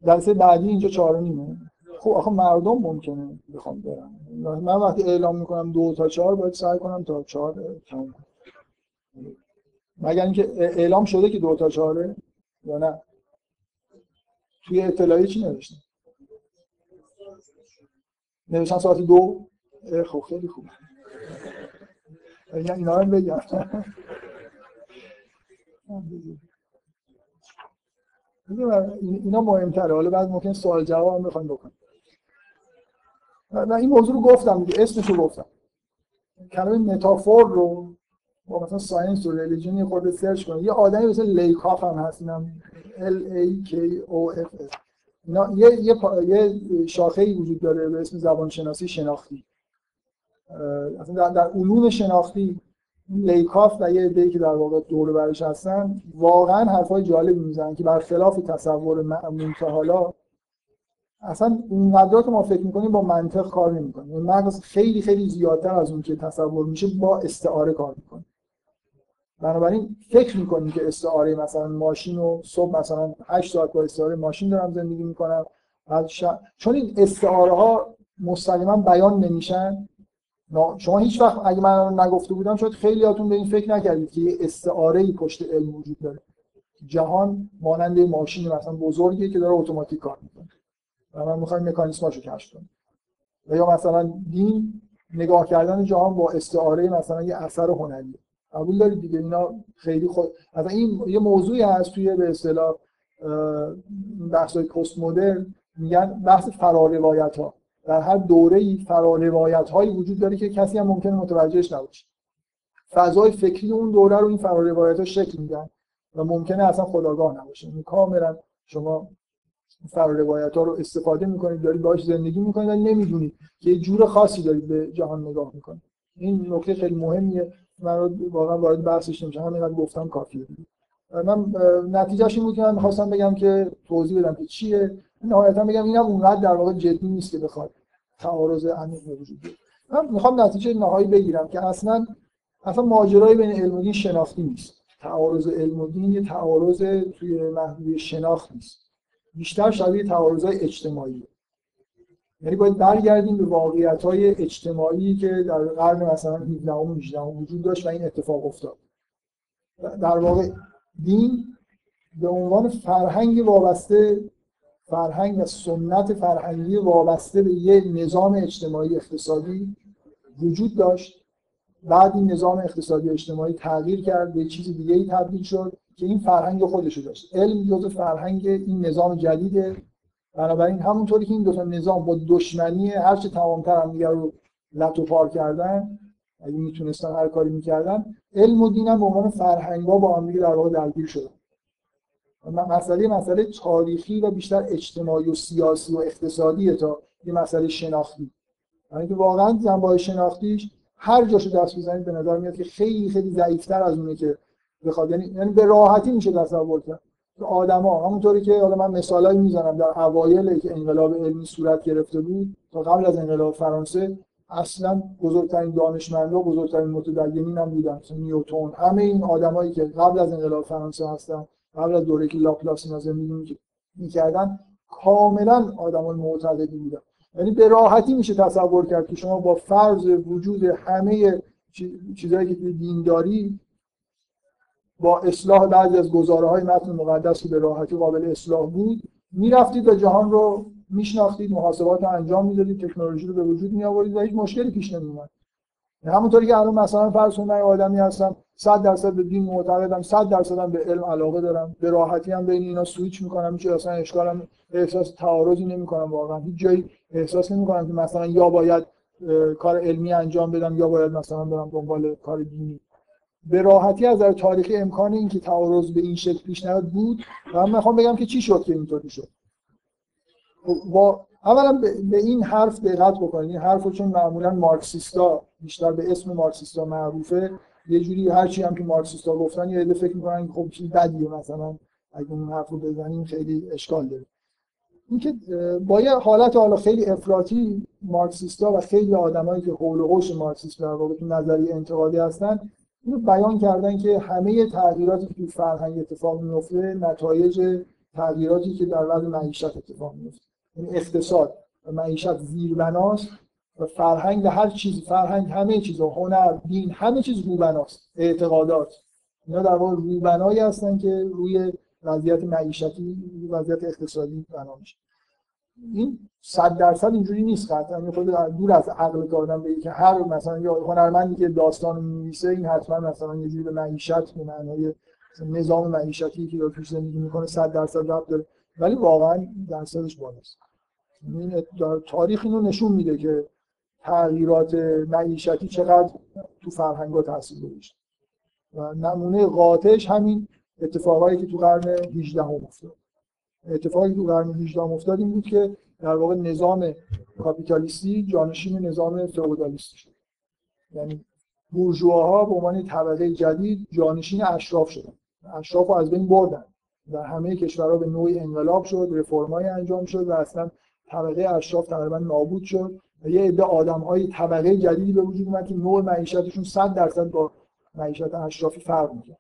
B: درسه بعدی اینجا چهار نیمه خب آخه مردم ممکنه بخوام برم. من وقتی اعلام می‌کنم دو تا چهار باید سعی کنم تا چهار تمام مگر اینکه اعلام شده که دو تا چهاره یا نه؟ توی اطلاعی چی نوشتن نوشتن ساعت دو خب خیلی خوب. اینا رو بگم. اینا مهمتره. حالا بعد ممکن سوال جواب هم بخوایم بکنیم. من این موضوع رو گفتم دیگه اسمش رو گفتم. کلمه metaphor رو با مثلا science و religion یه خورده search کنید. یه آدمی مثل لیکاف هم هست اینم L A K O F F. اینا یه یه, یه شاخه وجود داره به اسم زبان شناسی شناختی اصلا در, در علوم شناختی لیکاف و یه عده‌ای که در واقع دور برش هستن واقعا حرفای جالبی می‌زنن که برخلاف تصور معمول تا حالا اصلا اونقدر که ما فکر می‌کنیم با منطق کار نمی‌کنه مغز خیلی خیلی زیادتر از اون که تصور میشه با استعاره کار می‌کنه. بنابراین فکر می‌کنیم که استعاره مثلا ماشین و صبح مثلا 8 ساعت با استعاره ماشین دارم زندگی می‌کنم؟ بعد چون این استعاره ها مستقیما بیان نمیشن. شما هیچ وقت اگه من نگفته بودم شاید خیلیاتون به این فکر نکردید که یه استعاره ای پشت علم وجود داره. جهان مانند ماشین مثلا بزرگیه که داره اتوماتیک کار می‌کنه. و من می‌خوایم مکانیسماشو کشف کنیم و یا مثلا دین نگاه کردن جهان با استعاره مثلا یه اثر هنری قبول دارید دیگه اینا خیلی خود مثلا این یه موضوعی هست توی به اصطلاح بحث های پست مدرن میگن بحث فراروایت ها در هر دوره ای هایی وجود داره که کسی هم ممکنه متوجهش نباشه. فضای فکری اون دوره رو این فراروایت ها شکل میدن و ممکنه اصلا خداگاه نباشه. این کاملا شما فراروایت ها رو استفاده می‌کنید دارید باهاش زندگی می‌کنید و نمی‌دونید که یه جور خاصی دارید به جهان نگاه می‌کنید. این نکته خیلی مهمیه. من واقعا وارد بحثش نمیشم. همینقدر گفتم کافیه. من نتیجهش این بود که من می‌خواستم بگم که توضیح بدم که چیه. نهایتا بگم اینم اونقدر در واقع جدی نیست که بخواد تعارض عمیق وجود من می‌خوام نتیجه نهایی بگیرم که اصلا اصلا ماجرای بین علم و دین شناختی نیست. تعارض علم و دین یه تعارض توی محدوده شناخت نیست. بیشتر شبیه تعارضای اجتماعی یعنی باید برگردیم به واقعیت های اجتماعی که در قرن مثلا 17 و 18 وجود داشت و این اتفاق افتاد. در واقع دین به عنوان فرهنگ وابسته فرهنگ و سنت فرهنگی وابسته به یه نظام اجتماعی اقتصادی وجود داشت. بعد این نظام اقتصادی اجتماعی تغییر کرد به چیز دیگه ای تبدیل شد که این فرهنگ خودش داشت. علم جزء فرهنگ این نظام جدیده. بنابراین همونطوری که این دو تا نظام با دشمنی هر چه تمامتر هم دیگر رو لط پار کردن اگه می‌تونستن هر کاری می‌کردن علم و دین هم به عنوان فرهنگا با هم در واقع درگیر شدن. مسئله مسئله تاریخی و بیشتر اجتماعی و سیاسی و اقتصادی تا یه مسئله شناختی. یعنی که واقعا جنبه شناختیش هر جاشو دست بزنید به نظر میاد که خیلی خیلی ضعیفتر از اونه که بخواد. یعنی یعنی به راحتی میشه تصور کرد. آدما همونطوری که حالا من مثالایی می‌زنم در اوایل که انقلاب علمی صورت گرفته بود تا قبل از انقلاب فرانسه اصلا بزرگترین دانشمندا بزرگترین متدینین هم بودن مثل نیوتن همه این آدمایی که قبل از انقلاب فرانسه هستن قبل از دوره که لاپلاس اینا زندگی می‌کردن کاملا آدمان معتقدی بودن. یعنی به راحتی میشه تصور کرد که شما با فرض وجود همه چیزهایی که توی دینداری با اصلاح بعضی از گزاره های متن مقدس به راحتی قابل اصلاح بود. می‌رفتید و جهان رو میشناختید محاسبات رو انجام می‌دادید تکنولوژی رو به وجود می آورید و هیچ مشکلی پیش نمیومد همونطوری که الان مثلا فرض کنید من آدمی هستم 100 درصد به دین معتقدم 100 درصد به علم علاقه دارم به راحتی هم بین اینا سویچ می‌کنم هیچ اصلا اشکالم احساس تعارضی نمی‌کنم واقعا. هیچ جایی احساس نمی‌کنم که مثلا یا باید کار علمی انجام بدم یا باید مثلا برم دنبال کار دینی. به راحتی از در تاریخی امکان اینکه تعارض به این شکل پیش نیاد بود و من می‌خوام بگم که چی شد که اینطوری شد؟ با اولا به این حرف دقت بکنید. این حرف چون معمولا مارکسیستا بیشتر به اسم مارکسیستا معروفه یه جوری هرچی هم که مارکسیستا گفتن یه عده فکر می‌کنن خب چیز بدیه مثلا. اگه اون حرف رو بزنیم خیلی اشکال داره. اینکه با یه حالت حالا خیلی افراطی مارکسیستا و خیلی آدمایی که حول و حوش مارکسیست در واقع نظریه انتقادی هستن اینو بیان کردن که همه تغییراتی که فرهنگ اتفاق میفته نتایج تغییراتی که در وضع معیشت اتفاق میفته این یعنی اقتصاد و معیشت زیربناست و فرهنگ هر چیز فرهنگ همه چیز هنر دین همه چیز روبناست اعتقادات. اینا در واقع روبنایی هستن که روی وضعیت معیشتی وضعیت اقتصادی بنا میشه. این صد درصد اینجوری نیست قطعا. خود دور از عقل که آدم بگه که هر مثلا یا هنرمندی که داستان می‌نویسه این حتما مثلا یه جوری به معیشت به معنای نظام معیشتی که توش زندگی می‌کنه صد درصد ربط داره. ولی واقعا درصدش بالاست. این تاریخ اینو نشون میده که تغییرات معیشتی چقدر تو فرهنگ ها تاثیر گذاشته. و نمونه قاطعش همین اتفاقایی که تو قرن 18 هم افتاد. اتفاقی تو قرن 18 افتاد این بود که در واقع نظام کاپیتالیستی جانشین نظام فئودالیستی شد. یعنی بورژواها به عنوان طبقه جدید جانشین اشراف شدن. اشراف رو از بین بردن و همه کشورها به نوعی انقلاب شد رفرمای انجام شد و اصلا طبقه اشراف تقریبا نابود شد. و یه عده آدم های طبقه جدیدی به وجود اومد که نوع معیشتشون 100 درصد با معیشت اشرافی فرق می‌کنه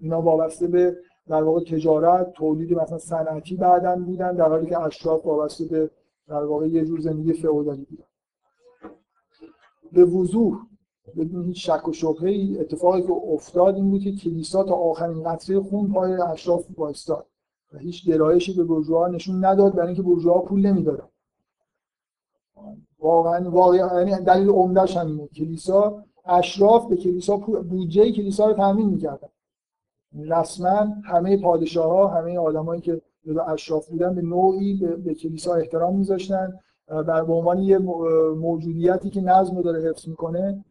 B: اینا وابسته به در واقع تجارت تولید مثلا صنعتی بعدا بودن در حالی که اشراف وابسته به در واقع یه جور زندگی فئودالی بودن. به وضوح بدون هیچ شک و شبهه اتفاقی که افتاد این بود که کلیسا تا آخرین قطره خون پای اشراف وایستاد و هیچ گرایشی به بورژوا نشون نداد برای اینکه بورژوا پول نمی‌دادن. واقعا واقعا یعنی دلیل عمدهش همینه. کلیسا اشراف به کلیسا بودجه کلیسا رو تامین می‌کردن. رسما همه پادشاه ها همه آدمایی که به اشراف بودن به نوعی به, کلیسا احترام میذاشتن در به عنوان یه موجودیتی که نظم رو داره حفظ می‌کنه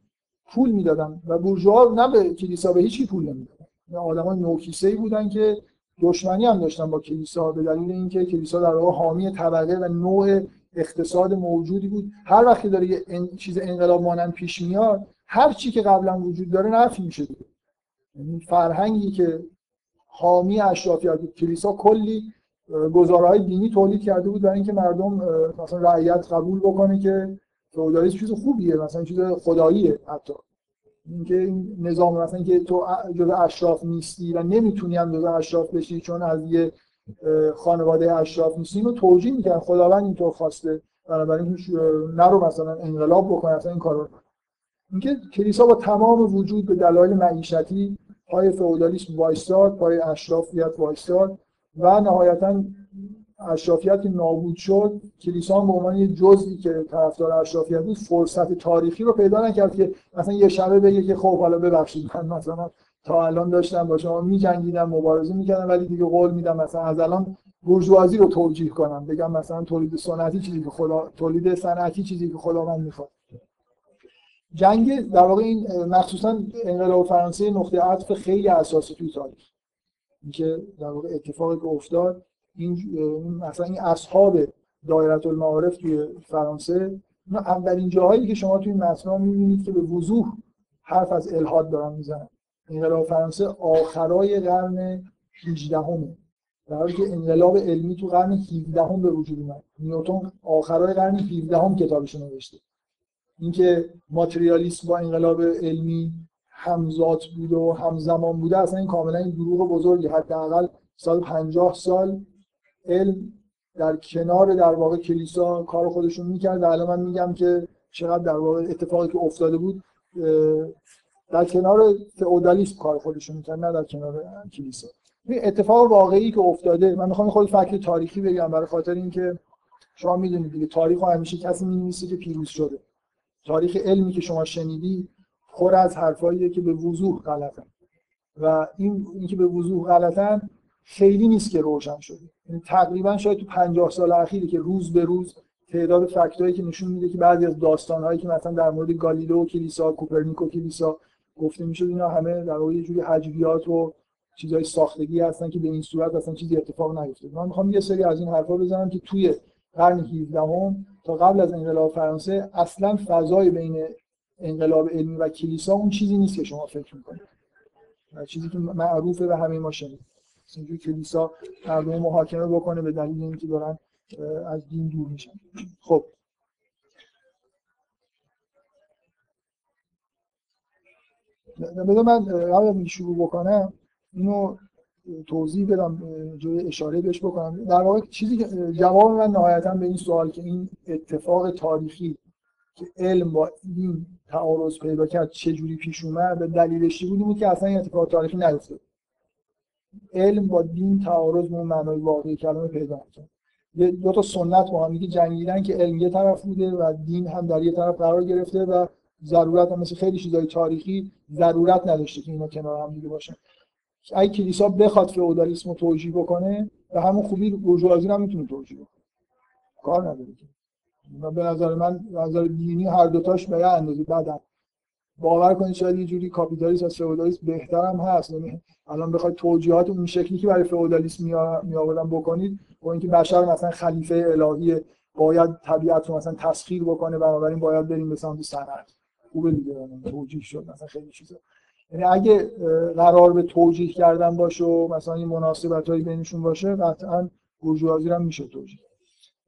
B: پول می‌دادن. و بورژوا نه به کلیسا به هیچی پول نمی‌دادن. آدمای نوکیسه ای بودن که دشمنی هم داشتن با کلیسا به دلیل اینکه کلیسا در واقع حامی طبقه و نوع اقتصاد موجودی بود. هر وقتی داره یه چیز انقلاب مانند پیش میاد هر چی که قبلا وجود داره نفی میشه دیگه. یعنی فرهنگی که حامی اشرافیت بود کلیسا کلی گزارهای دینی تولید کرده بود برای اینکه مردم مثلا رعیت قبول بکنه که فئودالیسم چیز خوبیه مثلا چیز خداییه حتی. اینکه این نظام مثلا که تو جزء اشراف نیستی و نمی‌تونی هم جزء اشراف بشی چون از یه خانواده اشراف نیستی اینو توجیه می‌کنن خداوند اینطور خواسته بنابراین نرو مثلا انقلاب بکنه اصلا این کارو اینکه کلیسا با تمام وجود به دلایل معیشتی پای فئودالیسم وایستاد پای اشرافیت وایستاد و نهایتا اشرافیت نابود شد. کلیسا به عنوان یه جزئی که طرفدار اشرافیت بود فرصت تاریخی رو پیدا نکرد که مثلا یه شبه بگه که خب حالا ببخشید من مثلا تا الان داشتم با شما میجنگیدم مبارزه می‌کردم ولی دیگه قول میدم مثلا از الان بورژوازی رو توجیه کنم بگم مثلا تولید صنعتی چیزی که خدا تولید صنعتی چیزی که خدا من می‌خواد. جنگ در واقع این مخصوصا انقلاب فرانسه نقطه عطف خیلی اساسی توی تاریخ. اینکه در واقع اتفاقی که افتاد این مثلا این اصحاب دایره المعارف توی فرانسه اولین جاهایی که شما توی متن می‌بینید که به وضوح حرف از الهاد دارن می‌زنن. انقلاب فرانسه آخرای قرن 18 همه در حالی که انقلاب علمی تو قرن 17 هم به وجود اومد. نیوتن آخرای قرن 17 هم کتابش نوشته. اینکه ماتریالیسم با انقلاب علمی همزاد بوده و همزمان بوده اصلا این کاملا این دروغ بزرگی. حداقل سال 50 سال علم در کنار در واقع کلیسا کار خودشون می‌کرد و الان من میگم که چقدر در واقع اتفاقی که افتاده بود در کنار فئودالیسم کار خودشون می‌کرد نه در کنار کلیسا. این اتفاق واقعی که افتاده من می‌خوام خود فکر تاریخی بگم برای خاطر اینکه شما می‌دونید دیگه تاریخ همیشه کسی می‌نویسه که پیروز شده. تاریخ علمی که شما شنیدی پر از حرفاییه که به وضوح غلطن. و این اینکه به وضوح غلطن خیلی نیست که روشن شده. یعنی تقریبا شاید تو 50 سال اخیری که روز به روز تعداد فکتایی که نشون میده که بعضی از داستانهایی که مثلا در مورد گالیله و کلیسا کوپرنیک و کلیسا گفته می‌شد اینا همه در واقع یه جوری حجبیات و چیزای ساختگی هستن که به این صورت اصلا چیزی اتفاق نیفتاد من می‌خوام یه سری از این حرفا بزنم که توی قرن 17 هم تا قبل از انقلاب فرانسه اصلا فضای بین انقلاب علمی و کلیسا اون چیزی نیست که شما فکر می‌کنید. چیزی که معروفه به همه ما شنید اینجوری کلیسا مردم محاکمه بکنه به دلیل اینکه دارن از دین دور میشن. خب. بذار من قبل شروع بکنم اینو توضیح بدم جای اشاره بهش بکنم. در واقع چیزی که جواب من نهایتا به این سوال که این اتفاق تاریخی که علم با دین تعارض پیدا کرد چه جوری پیش اومد و دلیلش چی بود که اصلا این اتفاق تاریخی نیفتاد. علم با دین تعارض به معنای واقعی کلمه پیدا کرد یه دو تا سنت با هم جنگیدن که علم یه طرف بوده و دین هم در یه طرف قرار گرفته و ضرورت هم مثل خیلی چیزای تاریخی ضرورت نداشته که اینا کنار هم دیگه باشن. اگه کلیسا بخواد فئودالیسم رو توجیه بکنه و همون خوبی بورژوازی هم می‌تونه توجیه کنه کار نداره که. به نظر من نظر دینی هر دوتاش به یه اندازه بدن. باور کنید شاید یه جوری کاپیتالیسم از فئودالیسم بهتر هم هست. یعنی الان بخواید توجیهات اون شکلی که برای فئودالیسم می آوردن بکنید با اینکه بشر مثلا خلیفه الهی باید طبیعت رو مثلا تسخیر بکنه بنابراین باید بریم به سمت صنعت. خوبه دیگه توجیه شد. مثلا خیلی چیزا. یعنی اگه قرار به توجیه کردن باشه و مثلا این مناسبت هایی بینشون باشه قطعا بورژوازی هم میشه توجیه.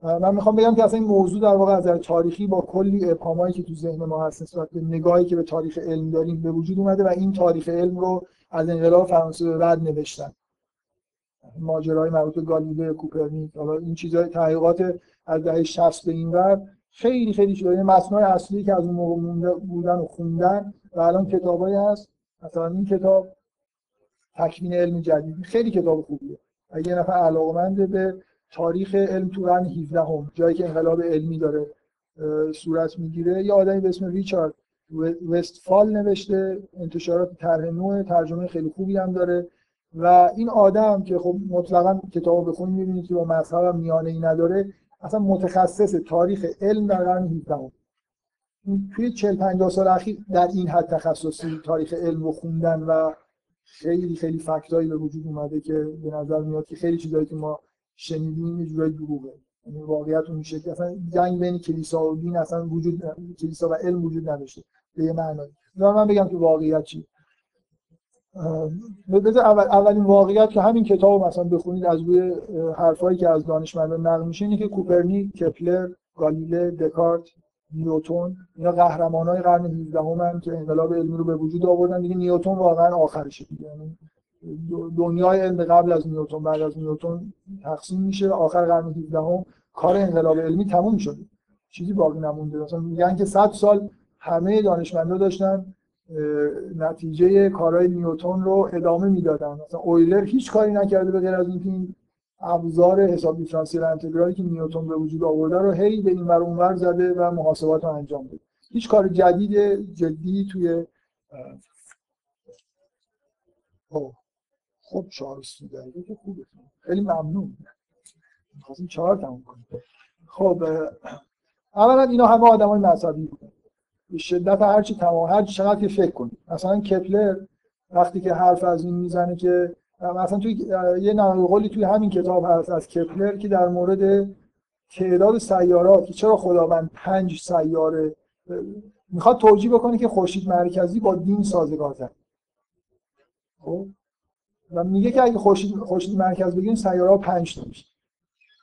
B: من می‌خوام بگم که اصلا این موضوع در واقع از تاریخی با کلی ابهامایی که تو ذهن ما هست نسبت به نگاهی که به تاریخ علم داریم به وجود اومده و این تاریخ علم رو از انقلاب فرانسه به بعد نوشتن. ماجرای مربوط به گالیله کوپرنیک حالا این چیزهای تحقیقات از دهه 60 به این ور خیلی خیلی چیزای یعنی متنای اصلی که از اون موقع مونده بودن و خوندن و الان کتابایی هست. مثلا این کتاب تکوین علم جدید خیلی کتاب خوبیه اگه یه نفر علاقمند به تاریخ علم تو قرن 17 هم جایی که انقلاب علمی داره صورت می‌گیره یه آدمی به اسم ریچارد وستفال نوشته انتشارات طرح نوع ترجمه خیلی خوبی هم داره و این آدم که خب مطلقا کتاب بخونید می‌بینید که با مذهب میانه ای نداره اصلا متخصص تاریخ علم در قرن 17 هم. توی 40 50 سال اخیر در این حد تخصصی تاریخ علم رو خوندن و خیلی خیلی فکتایی به وجود اومده که به نظر میاد که خیلی چیزایی که ما شنیدیم یه جورایی دروغه. یعنی واقعیت اون که اصلا جنگ بین کلیسا و دین اصلا وجود کلیسا و علم وجود نداشته. به یه معنایی. من بگم که واقعیت چی. بذار اول اولین واقعیت که همین کتاب مثلا بخونید از روی حرفایی که از دانشمندان نقل میشه اینه که کوپرنیک، کپلر، گالیله، دکارت، نیوتون اینا قهرمانای قرن 17 هم که انقلاب علمی رو به وجود آوردن. دیگه نیوتون واقعا آخرشه دیگه. یعنی دنیای علم قبل از نیوتن بعد از نیوتن تقسیم میشه. آخر قرن 17 هم کار انقلاب علمی تموم شده. چیزی باقی نمونده. مثلا میگن که 100 سال همه دانشمندا داشتن نتیجه کارهای نیوتن رو ادامه می‌دادن. مثلا اویلر هیچ کاری نکرده به غیر از اینکه این ابزار حساب دیفرانسیل انتگرالی که نیوتن به وجود آورده رو هی به این ور اونور زده و محاسبات رو انجام داده هیچ کار جدید جدی توی خب چهار دقیقه که خوبه. خیلی ممنون. می‌خواستیم چهار تموم کنیم. خب اولا اینا همه آدمای مذهبی بودن. به شدت هرچی تمام هر چقدر که فکر کنید مثلا کپلر وقتی که حرف از این می‌زنه که مثلا توی یه نقل قولی توی همین کتاب هست از کپلر که در مورد تعداد سیارات که چرا خداوند پنج سیاره می‌خواد توجیه بکنه که خورشید مرکزی با دین سازگار خب؟ و میگه که اگه خورشید خورشید مرکز بگیریم سیاره ها پنج تا میشه.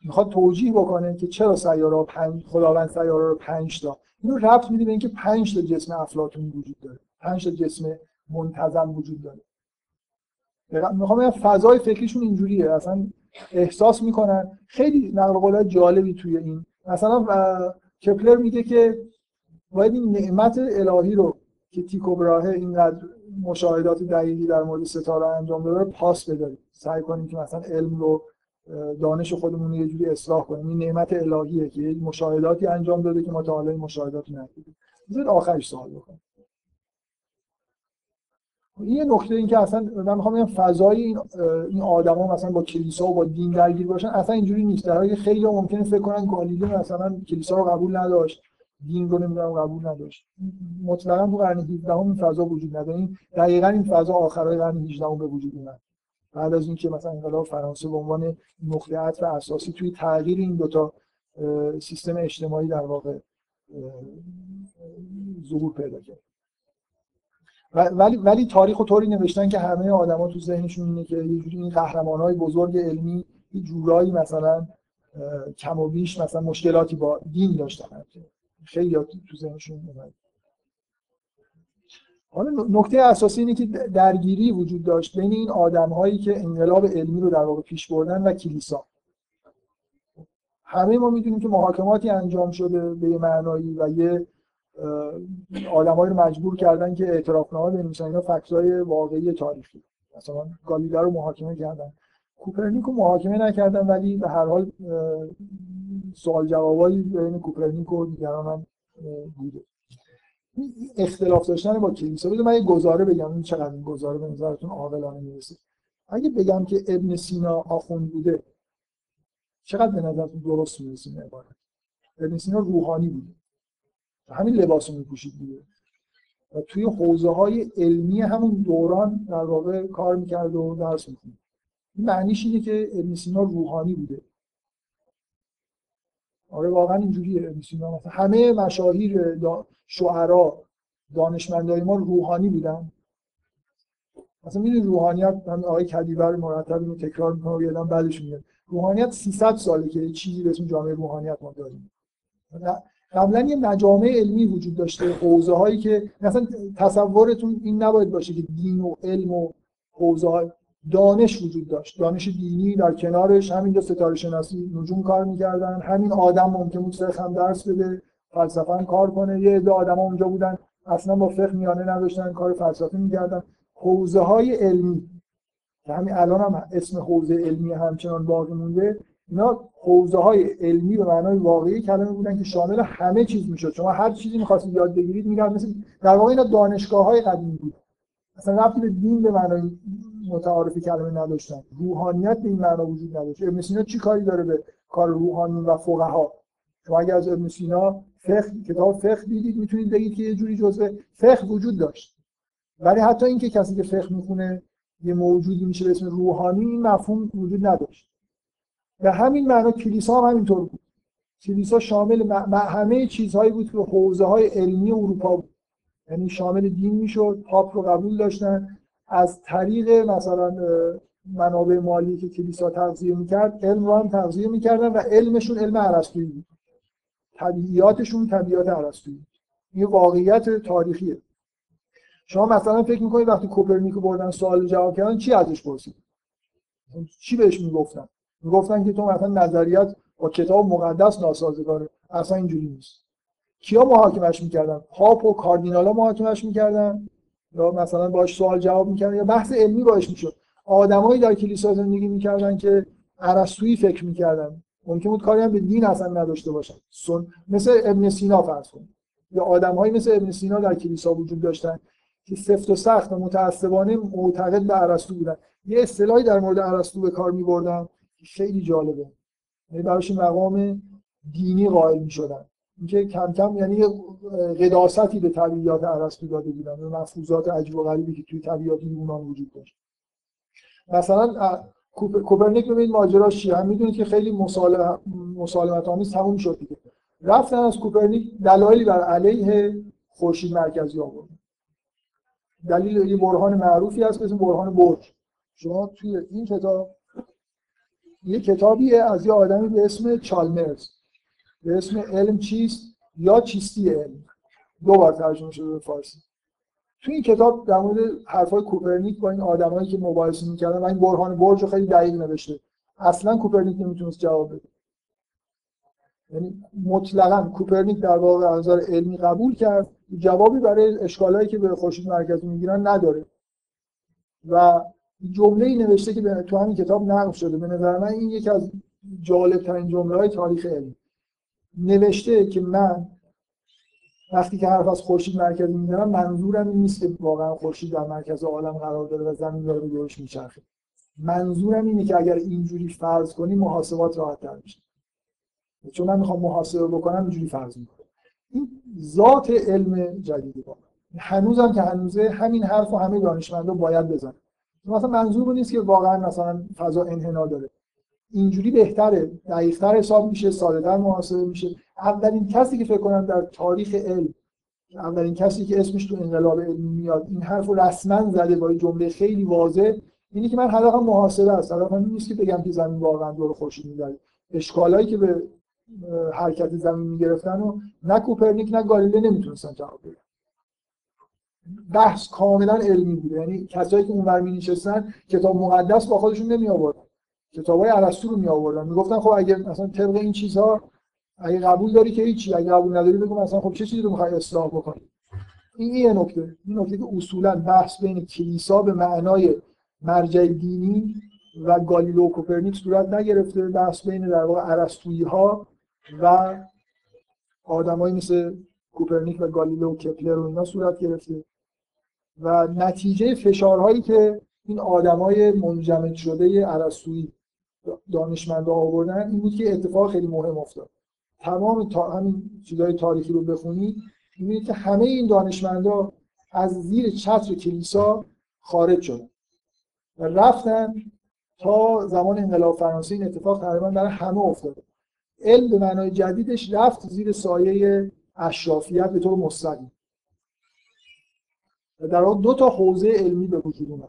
B: می‌خواد توجیه بکنه که چرا سیاره پنج خداوند سیاره رو پنج تا. اینو ربط میده به اینکه پنج تا جسم افلاطونی وجود داره. پنج تا جسم منتظم وجود داره. می‌خوام فضای فکریشون اینجوریه. اصلا احساس می‌کنن. خیلی نقل قولات جالبی توی این. مثلا کپلر میگه که باید این نعمت الهی رو که تیکو براهه اینقدر مشاهدات دقیقی در مورد ستاره انجام داده پاس بداریم سعی کنیم که مثلا علم رو دانش خودمون رو یه جوری اصلاح کنیم. این نعمت الهیه که مشاهداتی انجام داده که ما تا حالا این مشاهدات ندیدیم. بذارید آخرش سوال بکنم. یه نکته این که اصلا من می‌خوام بگم فضای این این آدما مثلا با کلیسا و با دین درگیر باشن اصلا اینجوری نیست. در حالی خیلی ممکنه فکر کنن گالیله مثلا کلیسا رو قبول نداشت دین رو نمی‌دونم قبول نداشت. مطلقا تو قرن 17 این فضا وجود نداره. این دقیقا این فضا آخرای قرن 18 به وجود اومد. بعد از اینکه مثلا انقلاب فرانسه به عنوان نقطه عطف اساسی توی تغییر این دوتا سیستم اجتماعی در واقع ظهور پیدا کرد. ولی ولی تاریخ و طوری نوشتن که همه آدما تو ذهنشون اینه که یه جوری این قهرمانای بزرگ علمی یه جورایی مثلا کم و بیش مثلا مشکلاتی با دین داشتن. خیلی تو ذهنشون اومد. حالا نکته اساسی اینه که درگیری وجود داشت بین این آدم هایی که انقلاب علمی رو در واقع پیش بردن و کلیسا. همه ما می‌دونیم که محاکماتی انجام شده به معنایی و یه آدمایی رو مجبور کردن که اعترافنامه بنویسن. اینا فکتای واقعی تاریخی. مثلا گالیله رو محاکمه کردن. کوپرنیک رو محاکمه نکردن ولی به هر حال سوال جوابایی بین کوپرنیک و دیگران هم بوده. اختلاف داشتن با کلیسا بده من یه گزاره بگم. این چقدر این گزاره به نظرتون عاقلانه می‌رسه؟ اگه بگم که ابن سینا آخوند بوده چقدر به نظرتون درست می‌رسه این ابن سینا روحانی بوده. همین لباس رو میپوشید دیگه. و توی حوزه های علمی همون دوران در واقع کار می‌کرد و درس می‌خوند. این معنیش اینه که ابن سینا روحانی بوده. آره واقعا اینجوریه ابن سینا. مثلا همه مشاهیر دا شعرا دانشمندای ما روحانی بودن. مثلا می‌دونید روحانیت هم آقای کدیور مرتب اینو تکرار می‌کنه و یادم بعدش میاد. روحانیت 300 ساله که چیزی به اسم جامعه روحانیت ما داریم. قبلا یه مجامع علمی وجود داشته حوزه هایی که مثلا تصورتون این نباید باشه که دین و علم و حوزه های دانش وجود داشت. دانش دینی در کنارش همینجا ستاره شناسی نجوم کار می‌کردن همین آدم ممکن بود فقه هم درس بده فلسفه کار کنه. یه عده آدم اونجا بودن اصلا با فقه میانه نداشتن کار فلسفی می‌کردن. حوزه های علمی همین الان هم اسم حوزه علمی همچنان باقی مونده. اینا حوزه های علمی به معنای واقعی کلمه بودن که شامل همه چیز می‌شد. شما هر چیزی می‌خواستید یاد بگیرید میگم مثل در واقع اینا دانشگاه های قدیمی بود. اصلا رفتی به دین به معنای متعارفی کلمه نداشتن. روحانیت به این معنا وجود نداشت. ابن سینا چی کاری داره به کار روحانی و فقها؟ شما اگر از ابن سینا فقه کتاب فقه دیدید می‌تونید بگید که یه جوری جزء فقه وجود داشت. ولی حتی اینکه کسی که فقه می‌خونه یه موجودی میشه به اسم روحانی این مفهوم وجود نداشت. به همین معنا کلیسا هم همینطور بود. کلیسا شامل همه چیزهایی بود که حوزه های علمی اروپا بود. یعنی شامل دین می‌شد پاپ رو قبول داشتن. از طریق مثلا منابع مالی که کلیسا تغذیه می‌کرد علم رو هم تغذیه می‌کردن و علمشون علم عرستویی بود. طبیعیاتشون طبیعات عرستویی. این واقعیت تاریخیه. شما مثلا فکر می‌کنید وقتی کوپرنیکو بردن سوال جواب کردن چی ازش پرسید؟ چی بهش می‌گفتن؟ می‌گفتن که تو مثلا نظریات با کتاب مقدس ناسازگاره. اصلا اینجوری نیست. کیا محاکمش می‌کردن؟ پاپ و کاردینالا محاکمش می‌کردن؟ یا مثلا باش سوال جواب می‌کردن؟ یا بحث علمی باش می‌شد. آدمایی در کلیسا زندگی می‌کردن که ارسطویی فکر می‌کردن. ممکن بود کاری هم به دین اصلا نداشته باشن. سن... مثل ابن سینا فرض کن. یا آدمهایی مثل ابن سینا در کلیسا وجود داشتن که سفت و سخت و متعصبانه معتقد به ارسطو بودن. یه اصطلاحی در مورد ارسطو به کار میبردن. خیلی جالبه. یعنی براش مقام دینی قائل می‌شدن. اینکه کم کم یعنی قداستی به طبیعیات ارسطو داده بودن و مفروضات عجیب و غریبی که توی طبیعات یونان وجود داشت. مثلا کوپرنیک ببینید ماجراش چیه؟ هم می‌دونید که خیلی مسالمت آمیز تموم شد دیگه. رفتن از کوپرنیک دلایلی بر علیه خورشید مرکزی آورد دلیل یه برهان معروفی هست اسم برهان برج. شما توی این کتاب یه کتابیه از یه آدمی به اسم چالمرز. به اسم علم چیست یا چیستی علم؟ دو بار ترجمه شده به فارسی. تو این کتاب در مورد حرفای کوپرنیک با این آدمایی که مباحثه می‌کردن و این برهان برج رو خیلی دقیق نوشته. اصلا کوپرنیک نمی‌تونست جواب بده. یعنی مطلقا کوپرنیک در واقع از علمی قبول کرد. جوابی برای اشکالایی که به خورشید مرکزی می‌گیرن نداره. و جمله ای نوشته که تو همین کتاب نقل شده. به نظر من این یکی از جالب ترین جمله های تاریخ علم. نوشته که من وقتی که حرف از خورشید مرکزی می‌زنم منظورم این نیست که واقعا خورشید در مرکز عالم قرار داره و زمین داره به دورش میچرخه. منظورم اینه که اگر اینجوری فرض کنی محاسبات راحت تر میشه. چون من می‌خوام محاسبه بکنم اینجوری فرض می‌کنم. این ذات علم جدیدی با هنوزم که هنوزه همین حرف و همه دانشمندا باید بزنن. مثلا منظور نیست که واقعا مثلا فضا انحنا داره. اینجوری بهتره دقیقتر حساب میشه ساده‌تر محاسبه میشه. اولین کسی که فکر کنم در تاریخ علم اولین کسی که اسمش تو انقلاب علمی میاد این حرف رو رسما زده با جمله خیلی واضح اینی که من هدفم محاسبه است هدفم نیست که بگم که زمین واقعا دور خورشید میگرده اشکالایی که به حرکت زمین می‌گرفتن و نه کوپرنیک نه گالیله نمی‌تونستن جواب بدن. بحث کاملا علمی بوده. یعنی کسایی که اونور می نشستن کتاب مقدس با خودشون نمی آوردن کتابای ارسطو رو می آوردن می‌گفتن خب اگه مثلا طبق این چیزها اگه قبول داری که هیچی اگه قبول نداری بگو مثلا خب چه چیزی رو می‌خوای اصلاح بکنی. این یه نکته. این نکته که اصولا بحث بین کلیسا به معنای مرجع دینی و گالیلو و کوپرنیک صورت نگرفته. بحث بین در واقع ارسطویی ها و آدمایی مثل کوپرنیک و گالیلو و کپلر و اینا صورت گرفته. و نتیجه فشارهایی که این آدمای منجمد شده ارسطویی دانشمندا آوردن این بود که اتفاق خیلی مهم افتاد. تمام تا همین چیزهای تاریخی رو بخونید می‌بینید که همه این دانشمندا از زیر چتر کلیسا خارج شدن و رفتن تا زمان انقلاب فرانسه این اتفاق تقریبا برای همه افتاده. علم به معنای جدیدش رفت زیر سایه اشرافیت به طور مستقیم. در واقع دو تا حوزه علمی به وجود اومد.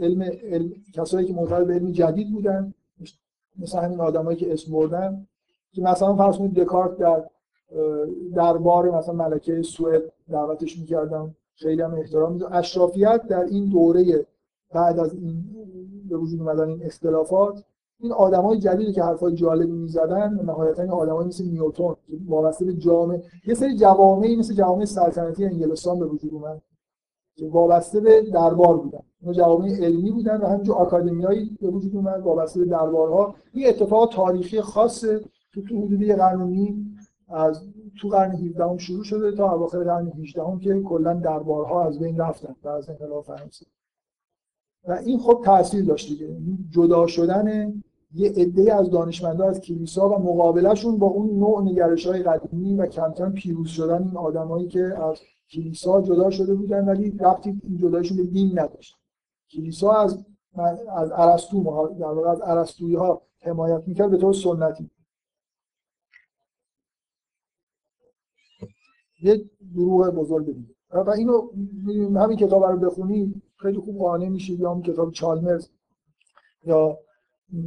B: علم, علم... کسایی که معتقد به علم جدید بودن مثل همین آدمایی که اسم بردن. که مثلا فرض کنید دکارت در دربار مثلا ملکه سوئد دعوتش می‌کردن. خیلی هم احترام میدون اشرافیت در این دوره بعد از این به وجود اومدن این اختلافات این آدمای جدیدی که حرفای جالبی می‌زدن نهایتا آدمایی مثل نیوتن که وابسته به جامعه یه سری جوامعی مثل جوامع سلطنتی انگلستان به وجود اومد. وابسته به دربار بودن. اینا جوامع علمی بودن و همینجور آکادمیایی به وجود اومد وابسته به دربارها. این اتفاق تاریخی خاصه که تو حدود یه قرن نیم از تو قرن 17 شروع شده تا اواخر قرن 18 که کلا دربارها از بین رفتن بعد از انقلاب فرانسه. و این خب تاثیر داشت دیگه. جدا شدن یه عده از دانشمندا از کلیسا و مقابلشون با اون نوع نگرش های قدیمی و کم کم پیروز شدن این آدمایی که از کلیسا جدا شده بودن ولی ربطی این جدایشون به دین نداشت. کلیسا از از ارسطو در واقع از ارسطویی ها حمایت می‌کرد به طور سنتی. یه گروه بزرگ دیگه. و اینو همین کتاب رو بخونید خیلی خوب قانع میشید یا اون کتاب چالمرز یا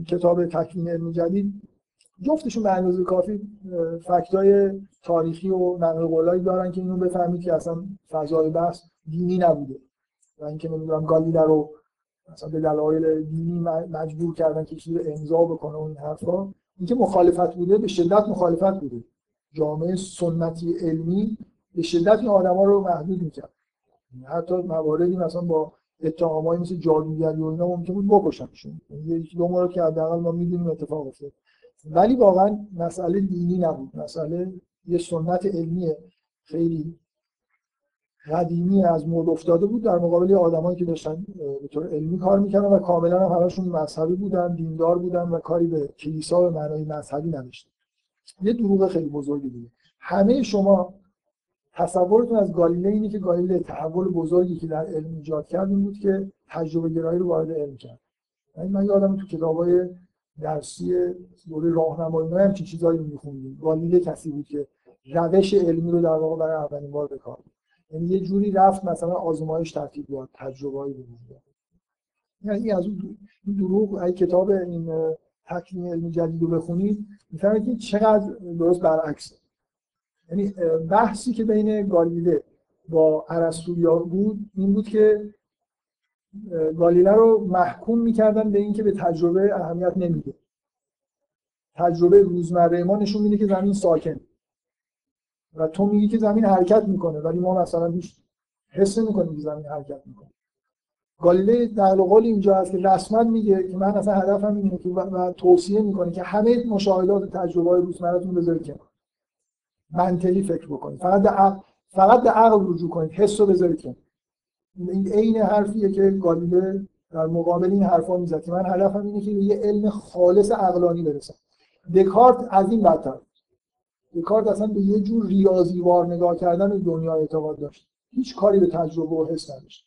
B: کتاب تکوین علم جدید. جفتشون به اندازه کافی فکتای تاریخی و نقل قولایی دارن که اینو بفهمید که اصلا فضای بحث دینی نبوده و اینکه نمی‌دونم گالیله رو مثلا به دلایل دینی مجبور کردن که چیزی رو امضا بکنه و این حرفا. اینکه مخالفت بوده به شدت مخالفت بوده. جامعه سنتی علمی به شدت این آدما رو محدود می‌کرد. حتی مواردی مثلا با اتهامایی مثل جادوگری و اینا ممکن بود بکشنشون. یکی دو مورد که حداقل ما می‌دونیم اتفاق افتاد. ولی واقعا مسئله دینی نبود. مسئله یه سنت علمی خیلی قدیمی از مورد افتاده بود. در مقابل آدمایی که داشتن به طور علمی کار می‌کردن و کاملا هم همشون مذهبی بودن دیندار بودن و کاری به کلیسا به معنای مذهبی نداشتن. یه دروغ خیلی بزرگی بود. همه شما تصورتون از گالیله اینه که گالیله تحول بزرگی که در علم ایجاد کرد این بود که تجربه گرایی رو وارد علم کرد. یعنی من یادم تو کتابای درسی دوره راهنمایی هم چه چیزایی میخوندیم. گالیله کسی بود که روش علمی رو در واقع برای اولین بار به کار یعنی یه جوری رفت مثلا آزمایش ترتیب داد تجربه‌ای به وجود یعنی از اون دروغ ای کتاب این تکوین علمی جدید رو بخونید می‌فهمید که چقدر درست برعکسه. یعنی بحثی که بین گالیله با ارسطویا بود این بود که گالیله رو محکوم می‌کردن به اینکه به تجربه اهمیت نمیده. تجربه روزمره ما نشون میده که زمین ساکن. و تو میگی که زمین حرکت می‌کنه ولی ما مثلا هیچ حس نمی‌کنیم که زمین حرکت می‌کنه. گالیله در قول اینجا هست که رسما میگه که من اصلا هدفم اینه که و توصیه می‌کنه که همه مشاهدات و تجربه های روزمرهتون بذارید کنار. منطقی فکر بکنید. فقط به عقل فقط به عقل رجوع کنید. حس رو بذارید کنار. عین حرفیه که گالیله در مقابل این حرفا می‌زد که من هدفم اینه که یه علم خالص عقلانی برسم. دکارت از این بدتر دکارت اصلا به یه جور ریاضیوار نگاه کردن دنیا اعتقاد داشت. هیچ کاری به تجربه و حس نداشت.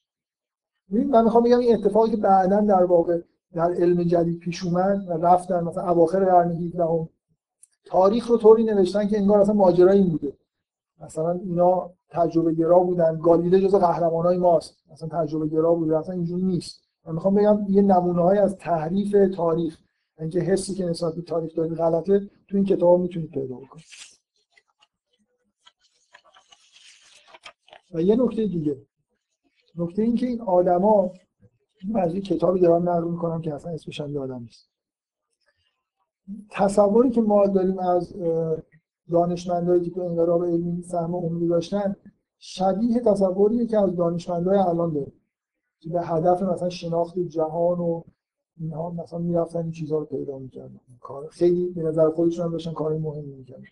B: من می‌خوام بگم این اتفاقی که بعدا در واقع در علم جدید پیش اومد و رفتن مثلا اواخر قرن 18 تاریخ رو طوری نوشتن که انگار اصلا ماجرا این بوده. مثلا اینا تجربه گرا بودن. گالیله جز قهرمانای ماست. مثلا تجربه گرا بوده. اصلا اینجوری نیست. من می‌خوام بگم یه نمونه از تحریف تاریخ. اینکه حسی که نسبت به تاریخ دارید غلطه تو این کتاب می‌تونید پیدا بکنید. و یه نکته دیگه. نکته این که این آدما از این کتابی دارم نقل می‌کنم که اصلا اسمش هم یادم نیست. تصوری که ما داریم از دانشمندایی که تو انقلاب علمی سهم عمومی داشتن شبیه تصوریه که از دانشمندای الان داریم. که به هدف مثلا شناخت جهان و اینها مثلا می‌رفتن این چیزها رو پیدا می‌کردن. کار خیلی به نظر خودشون هم داشتن کار مهمی می‌کردن.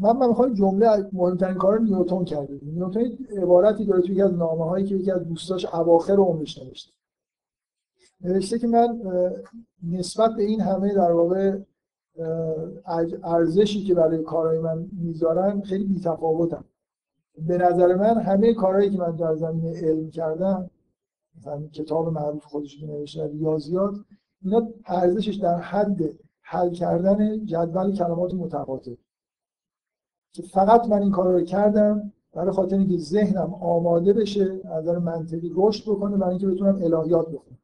B: من من می‌خوام جمله مهمترین کار نیوتن کرده. نیوتن عبارتی داره توی یکی از نامه هایی که یکی از دوستاش اواخر عمرش نوشته. نوشته که من نسبت به این همه در واقع ارزشی که برای کارهای من می‌ذارن خیلی بیتفاوتم به نظر من همه کارهایی که من در زمینه علم کردم مثلا کتاب معروف خودش نوشته ریاضیات اینا ارزشش در حد حل کردن جدول کلمات متقاطع که فقط من این کار رو کردم برای خاطر اینکه ذهنم آماده بشه از نظر منطقی رشد بکنه برای اینکه بتونم الهیات بخونم.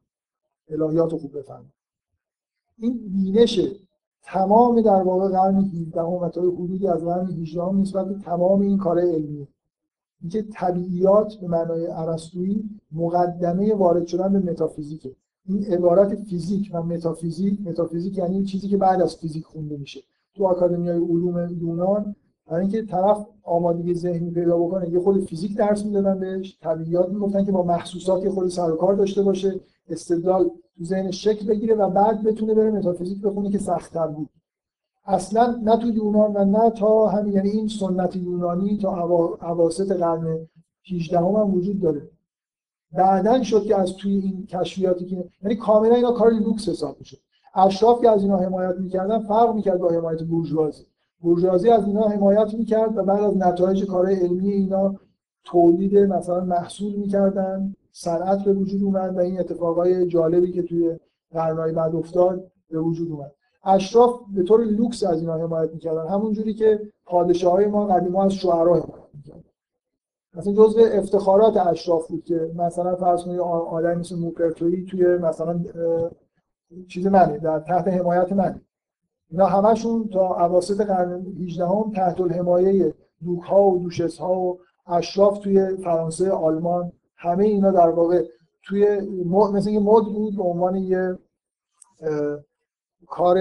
B: الهیات رو خوب بفهمم. این بینش تمام در واقع قرن 17 و تا حدودی از قرن 18 نسبت به تمام این کار علمی. اینکه طبیعیات به معنای ارسطویی مقدمه وارد شدن به متافیزیکه. این عبارت فیزیک و متافیزیک متافیزیک یعنی چیزی که بعد از فیزیک خونده میشه. تو آکادمیای علوم یونان برای اینکه طرف آمادگی ذهنی پیدا بکنه یه خود فیزیک درس می‌دادن بهش طبیعیات می‌گفتن که با محسوسات خود سر و کار داشته باشه استدلال تو ذهن شکل بگیره و بعد بتونه بره متافیزیک بخونه که سختتر بود. اصلا نه تو یونان و نه تا همین یعنی این سنت یونانی تا اواسط قرن 18 هم, هم وجود داره. بعدا شد که از توی این کشفیاتی که یعنی کاملا اینا کار لوکس حساب میشه اشراف که از اینا حمایت می‌کردن فرق می‌کرد با حمایت بورژوازی. بورژوازی از اینا حمایت می‌کرد و بعد از نتایج کارهای علمی اینا تولید مثلا محصول می‌کردن. صنعت به وجود اومد و این اتفاقای جالبی که توی قرنهای بعد افتاد به وجود اومد. اشراف به طور لوکس از اینا حمایت می‌کردن. همون جوری که پادشاه های ما قدیما از شعرا حمایت می‌کردن. مثلا جزء افتخارات اشراف بود که مثلا فرض کنید آدمی مثل توی مثلا چیز منه در تحت حمایت منه. اینا همشون تا اواسط قرن 18 هم تحت الحمایه دوک ها و دوشس ها و اشراف توی فرانسه آلمان همه اینا در واقع توی مثل یه مد بود به عنوان یه کار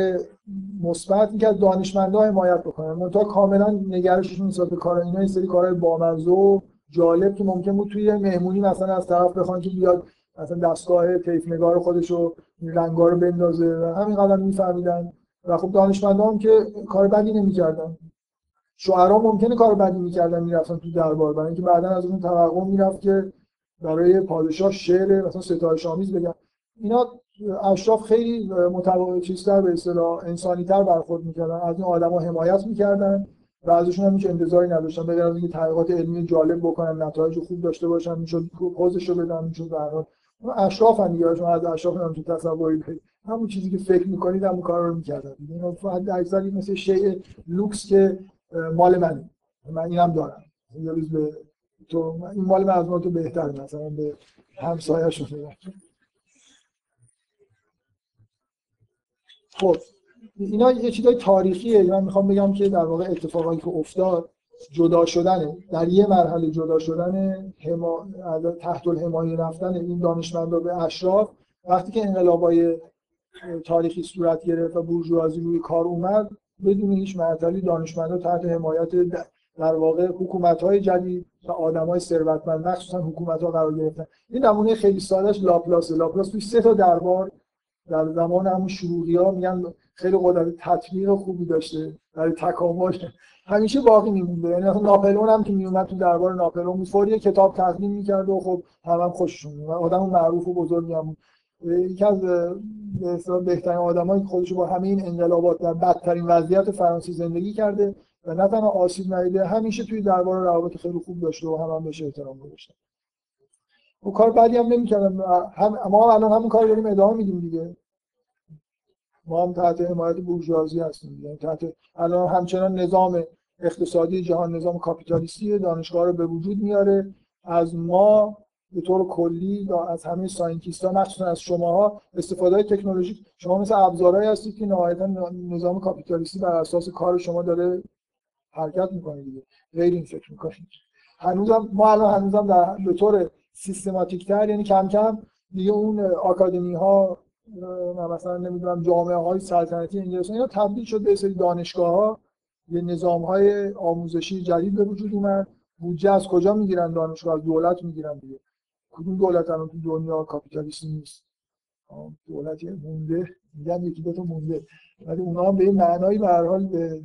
B: مثبت که دانشمندا حمایت بکنن. تا کاملا نگرششون نسبت به کار اینا این سری کارهای بامزه و جالب که ممکن بود توی مهمونی مثلا از طرف بخوان که بیاد مثلا دستگاه طیف نگار خودش رو رنگا رو بندازه و همین قدم میفهمیدن. و خب دانشمندا هم که کار بدی نمی‌کردن. شعرا ممکنه کار بدی می‌کردن می‌رفتن تو دربار. برای اینکه بعدا از اون توقع می‌رفت که برای پادشاه شعر مثلا ستایش آمیز بگن اینا اشراف خیلی متواضع چیزتر به اصطلاح انسانی تر برخورد می‌کردن. از این آدما حمایت می‌کردن و ازشون هم هیچ انتظاری نداشتن. به از اینکه تحقیقات علمی جالب بکنن نتایج خوب داشته باشن می‌شد پوزش رو بدن می‌شد به هر اشراف هم دیگه شما از اشراف هم تو تصوری همون چیزی که فکر می‌کنید همون کار رو می‌کردن. اینا اکثری مثل شیء لوکس که مال منه. من اینم دارم. یه روز به تو این مال من تو بهتر مثلا به همسایه‌شون خب اینا یه چیزای تاریخیه. من می‌خوام بگم که در واقع اتفاقایی که افتاد جدا شدن در یه مرحله جدا شدن هما... تحت الحمایه رفتن این دانشمندا به اشراف وقتی که انقلابای تاریخی صورت گرفت و بورژوازی روی کار اومد بدون هیچ معطلی دانشمندا تحت حمایت در واقع حکومت های جدید و آدم های ثروتمند مخصوصا حکومت ها قرار گرفتن. این نمونه خیلی سادهش لاپلاس. لاپلاس توی سه تا دربار در زمان همون شروعی ها میگن خیلی قدرت تطبیق خوبی داشته در تکامل. همیشه باقی میمونده. یعنی ناپلئون هم که میومد تو دربار ناپلئون بود. فوری کتاب تقدیم می‌کرد و خب هم, هم خوششون میومد آدم معروف و بزرگی هم بود. یکی از به بهترین آدمایی خودش با همه این انقلابات در بدترین وضعیت فرانسه زندگی کرده. و نه تنها آسیب ندیده همیشه توی دربار روابط خیلی خوب داشته و هم, هم بهش احترام گذاشتن و کار بعدی هم نمی‌کردن هم ما الان همون کار داریم ادامه میدیم دیگه. ما هم تحت حمایت بورژوازی هستیم یعنی تحت الان همچنان نظام اقتصادی جهان نظام کاپیتالیستی دانشگاه رو به وجود میاره. از ما به طور کلی از همه scientist ها مخصوصا از شماها استفاده های تکنولوژیک. شما مثل ابزارهایی هستید که نهایتا نظام کاپیتالیستی بر اساس کار شما داره حرکت می‌کنه دیگه. غیر این فکر می‌کنید هنوزم ما الان هنوزم در به طور سیستماتیک تر یعنی کم کم دیگه اون آکادمی ها مثلا نمی‌دونم جامعه های سلطنتی انگلستان اینا تبدیل شد به سری دانشگاه ها یه نظام های آموزشی جدید به وجود اومد. بودجه از کجا می‌گیرن دانشگاه؟ از دولت می‌گیرن دیگه. کدوم دولت الان تو دنیا کاپیتالیستی نیست؟ دولتی مونده. میگن یکی دو تا مونده. ولی اونا هم به این معنای به هر حال به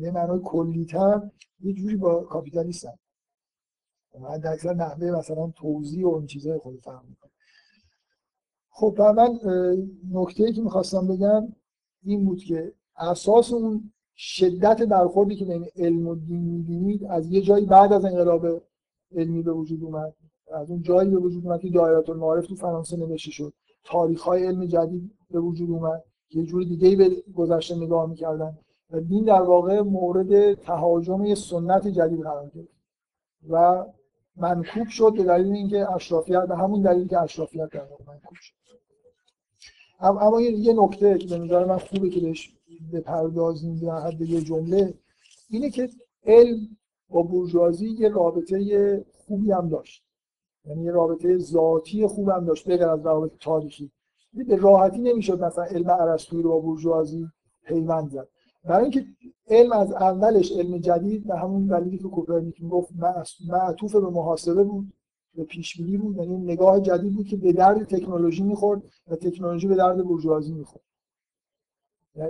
B: یه معنای کلیتر یه جوری با کاپیتالیستن من نحوه مثلا توضیح و این چیزای خود فهم می‌کنم. خب من نکته ای که می‌خواستم بگم این بود که اساس اون شدت برخوردی که بین علم و دین می‌بینید از یه جایی بعد از انقلاب علمی به وجود اومد. از اون جایی به وجود اومد که دایره المعارف تو فرانسه نوشته شد. تاریخ های علم جدید به وجود اومد. یه جور دیگه به گذشته نگاه می‌کردن. و دین در واقع مورد تهاجم یه سنت جدید قرار گرفت. و منکوب شد به دلیل اینکه اشرافیت به همون دلیل که اشرافیت در واقع منکوب شد. اما یه نکته که به نظر من خوبه که بهش بپردازیم در حد یه جمله اینه که علم با بورژوازی یه رابطه خوبی هم داشت. یعنی یه رابطه ذاتی خوب هم داشت بغیر از روابط تاریخی. به راحتی نمی‌شد مثلا علم ارسطویی رو با بورژوازی پیوند زد. برای اینکه علم از اولش علم جدید به همون دلیلی که کوپرنیک می‌گفت معطوف به محاسبه بود به پیش بینی بود یعنی نگاه جدید بود که به درد تکنولوژی می‌خورد و تکنولوژی به درد بورژوازی می‌خورد.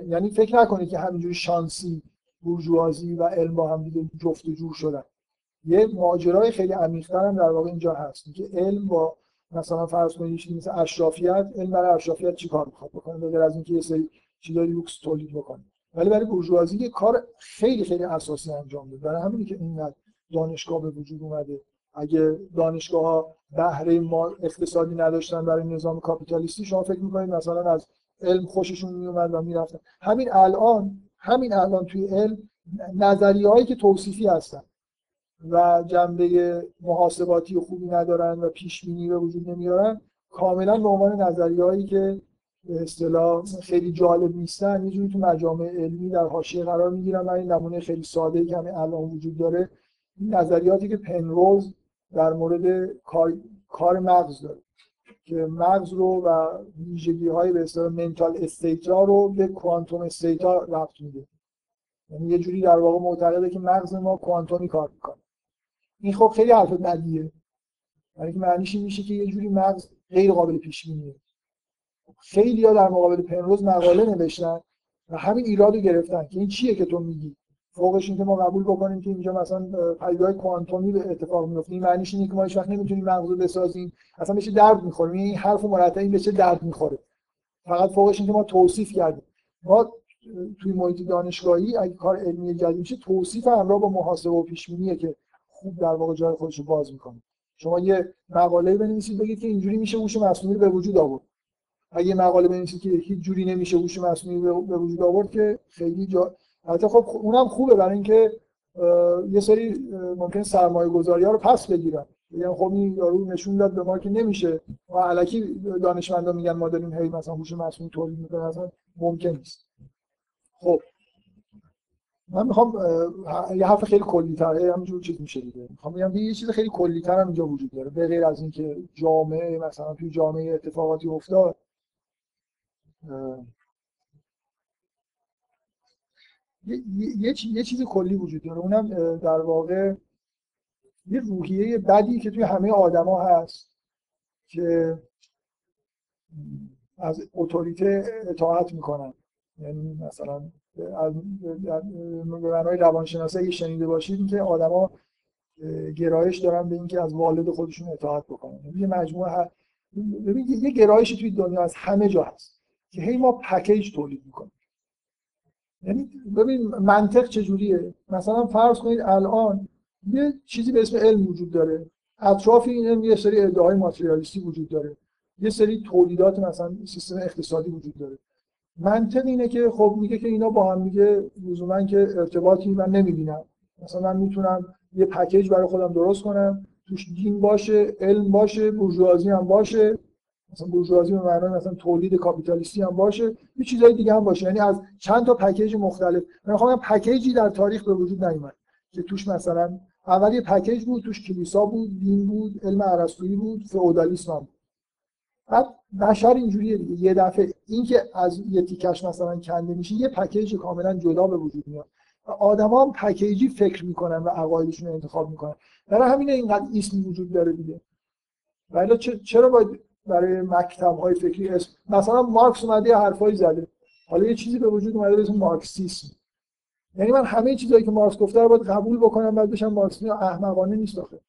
B: یعنی فکر نکنید که همینجوری شانسی بورژوازی و علم با هم دیگه جفت و جور شدن. یه ماجرای خیلی عمیق‌تر هم در واقع اینجا هست. که علم با مثلا فرض کنید مثل اشرافیت علم برای اشرافیت چیکار می‌خواد بکنه؟ بغیر از اینکه یه سری چیزای لوکس تولید بکنه. ولی برای بورژوازی یه کار خیلی خیلی اساسی انجام بده برای همینی که اینقدر دانشگاه به وجود اومده. اگه دانشگاه ها بهره ما اقتصادی نداشتن برای نظام کاپیتالیستی شما فکر می‌کنید مثلا از علم خوششون میومد و می‌رفتن. همین الان همین الان توی علم نظریه که توصیفی هستن. و جنبه محاسباتی خوبی ندارن و پیش بینی به وجود نمیارن کاملا به عنوان نظریه‌ای که به اصطلاح خیلی جالب نیستن یه جوری تو مجامع علمی در حاشیه قرار می‌گیرن و این نمونه خیلی ساده ای که همین الان وجود داره این نظریاتی که پنروز در مورد کار, کار مغز داره که مغز رو و ویژگی های به اصطلاح منتال استیتا رو به کوانتوم استیتا ربط میده. یعنی یه جوری در واقع معتقده که مغز ما کوانتومی کار می‌کنه. این خب خیلی حرف بدیه. برای که معنیش این میشه که یه جوری مغز غیر قابل پیش بینیه خیلی ها در مقابل پنروز مقاله نوشتن و همین ایراد رو گرفتن که این چیه که تو میگی؟ فوقش این که ما قبول بکنیم که اینجا مثلا پدیده‌های کوانتومی به اتفاق میفته. این معنیش اینه که ما هیچ وقت نمی‌تونیم مغز بسازیم. اصلا بهش درد می‌خوره؟ این حرف مرتب این بهش درد می‌خوره؟ فقط فوقش این که ما توصیف کردیم. ما توی محیط دانشگاهی اگه کار علمی جدید میشه توصیف همراه با محاسبه و پیش که خوب در واقع جای خودش رو باز می‌کنه. شما یه مقاله بنویسید بگید که اینجوری میشه هوش مصنوعی به وجود آورد. اگه مقاله بنویسید که هیچ جوری نمیشه هوش مصنوعی به وجود آورد که خیلی جا البته خب اونم خوبه برای اینکه یه سری ممکن سرمایه گذاری ها رو پس بگیرن. یعنی خب این یارو نشون داد به ما که نمیشه. و علکی دانشمندا میگن ما داریم هی مثلا هوش مصنوعی تولید می‌کنیم اصلا ممکن نیست. خب من می‌خوام یه حرف خیلی کلی تره همینجور چیز میشه دیگه. می‌خوام بگم یه چیز خیلی کلی تر هم اینجا وجود داره به غیر از اینکه جامعه مثلا توی جامعه اتفاقاتی افتاد. یه, یه, یه چیز کلی وجود داره. اونم در واقع یه روحیه بدی که توی همه آدما هست که از اتوریته اطاعت می‌کنن. یعنی مثلا به معنای روانشناسی اگه شنیده باشید که آدما گرایش دارن به اینکه از والد خودشون اطاعت بکنن. یه مجموعه ببین یه گرایشی توی دنیا از همه جا هست که هی ما پکیج تولید می‌کنیم. یعنی ببین منطق چجوریه؟ مثلا فرض کنید الان یه چیزی به اسم علم وجود داره. اطراف این علم یه سری ادعای ماتریالیستی وجود داره. یه سری تولیدات مثلا سیستم اقتصادی وجود داره. منطق اینه که خب میگه که اینا با هم میگه لزوما که ارتباطی من نمی‌بینم. مثلا من می‌تونم یه پکیج برای خودم درست کنم توش دین باشه علم باشه بورژوازی هم باشه مثلا بورژوازی به معنای مثلا تولید کاپیتالیستی هم باشه یه چیزای دیگه هم باشه. یعنی از چند تا پکیج مختلف. من می‌خوام پکیجی در تاریخ به وجود نیومد. که توش مثلا اول یه پکیج بود توش کلیسا بود دین بود علم ارسطویی بود فئودالیسم هم بعد بشر اینجوریه دیگه. یه دفعه این که از یه تیکش مثلا کنده میشه یه پکیج کاملا جدا به وجود میاد. آدما هم پکیجی فکر می‌کنن و عقایدشون انتخاب می‌کنن. برای همین اینقدر اسم وجود داره دیگه. ولی چرا باید برای مکتب های فکری اسم مثلا مارکس اومده یه حرفایی زده. حالا یه چیزی به وجود اومده اسم مارکسیسم. یعنی من همه چیزایی که مارکس گفته رو باید قبول بکنم بعد بشم مارکسیسم احمقانه نیست آخه.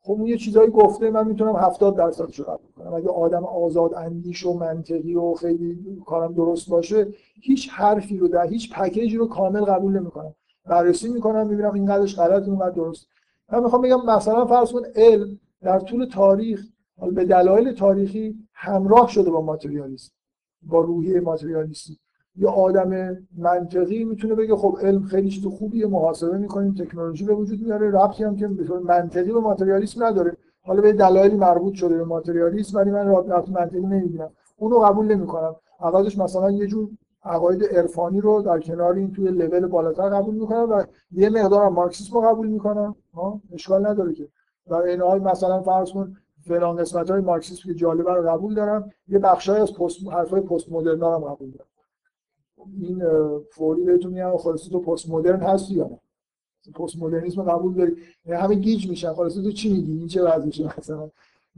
B: خب یه چیزایی گفته من می‌تونم 70 درصدش رو قبول کنم. اگه آدم آزاد اندیش و منطقی و خیلی کارم درست باشه هیچ حرفی رو در هیچ پکیجی رو کامل قبول نمی‌کنم. بررسی می‌کنم می‌بینم این قدرش غلط اون درست. من می‌خوام بگم مثلا فرض کن علم در طول تاریخ به دلایل تاریخی همراه شده با ماتریالیسم با روحیه ماتریالیستی یه آدم منطقی می‌تونه بگه خب علم خیلی چیز خوبیه محاسبه می‌کنیم تکنولوژی به وجود میاره ربطی هم که منطقی به ماتریالیسم نداره. حالا به دلایلی مربوط شده به ماتریالیسم ولی من رابطه منطقی نمی‌بینم. اونو قبول نمی‌کنم. عوضش مثلا یه جور عقاید عرفانی رو در کنار این توی لول بالاتر قبول می‌کنم و یه مقدار مارکسیسم رو قبول می‌کنم. اشکال نداره که. در این حال مثلا فرض کن فلان قسمت های مارکسیسم که جالبه رو قبول دارم یه بخشای از پست حرفای پست مدرن هم قبول دارم. این فوری بهتون میگم خلاص تو پست مدرن هستی یا نه؟ پست مدرنیسم قبول داری؟ یعنی همه گیج میشن. خلاص تو چی میگی؟ این چه وضعشه مثلا؟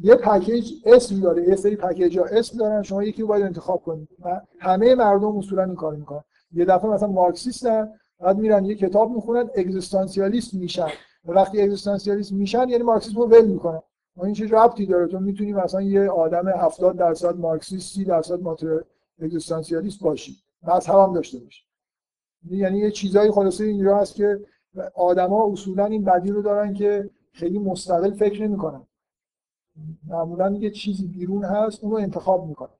B: یه پکیج اسم داره یه سری پکیج ها اسم دارن. شما یکی رو باید انتخاب کنید. همه مردم اصولا این کارو می‌کنن. یه دفعه مثلا مارکسیستن بعد میرن یه کتاب می‌خونن اگزیستانسیالیست میشن. وقتی اگزیستانسیالیست میشن یعنی مارکسیسم رو ول می‌کنن. این چه ربطی داره؟ تو می‌تونی مثلا یه آدم 70 درصد مارکسیست 30 درصد ماتر اگزیستانسیالیست باشی. مذهب هم داشته باشه. یعنی یه چیزایی خلاصه اینجا هست که آدما اصولا این بدی رو دارن که خیلی مستقل فکر نمی‌کنن. معمولا یه چیزی بیرون هست اون رو انتخاب می‌کنن.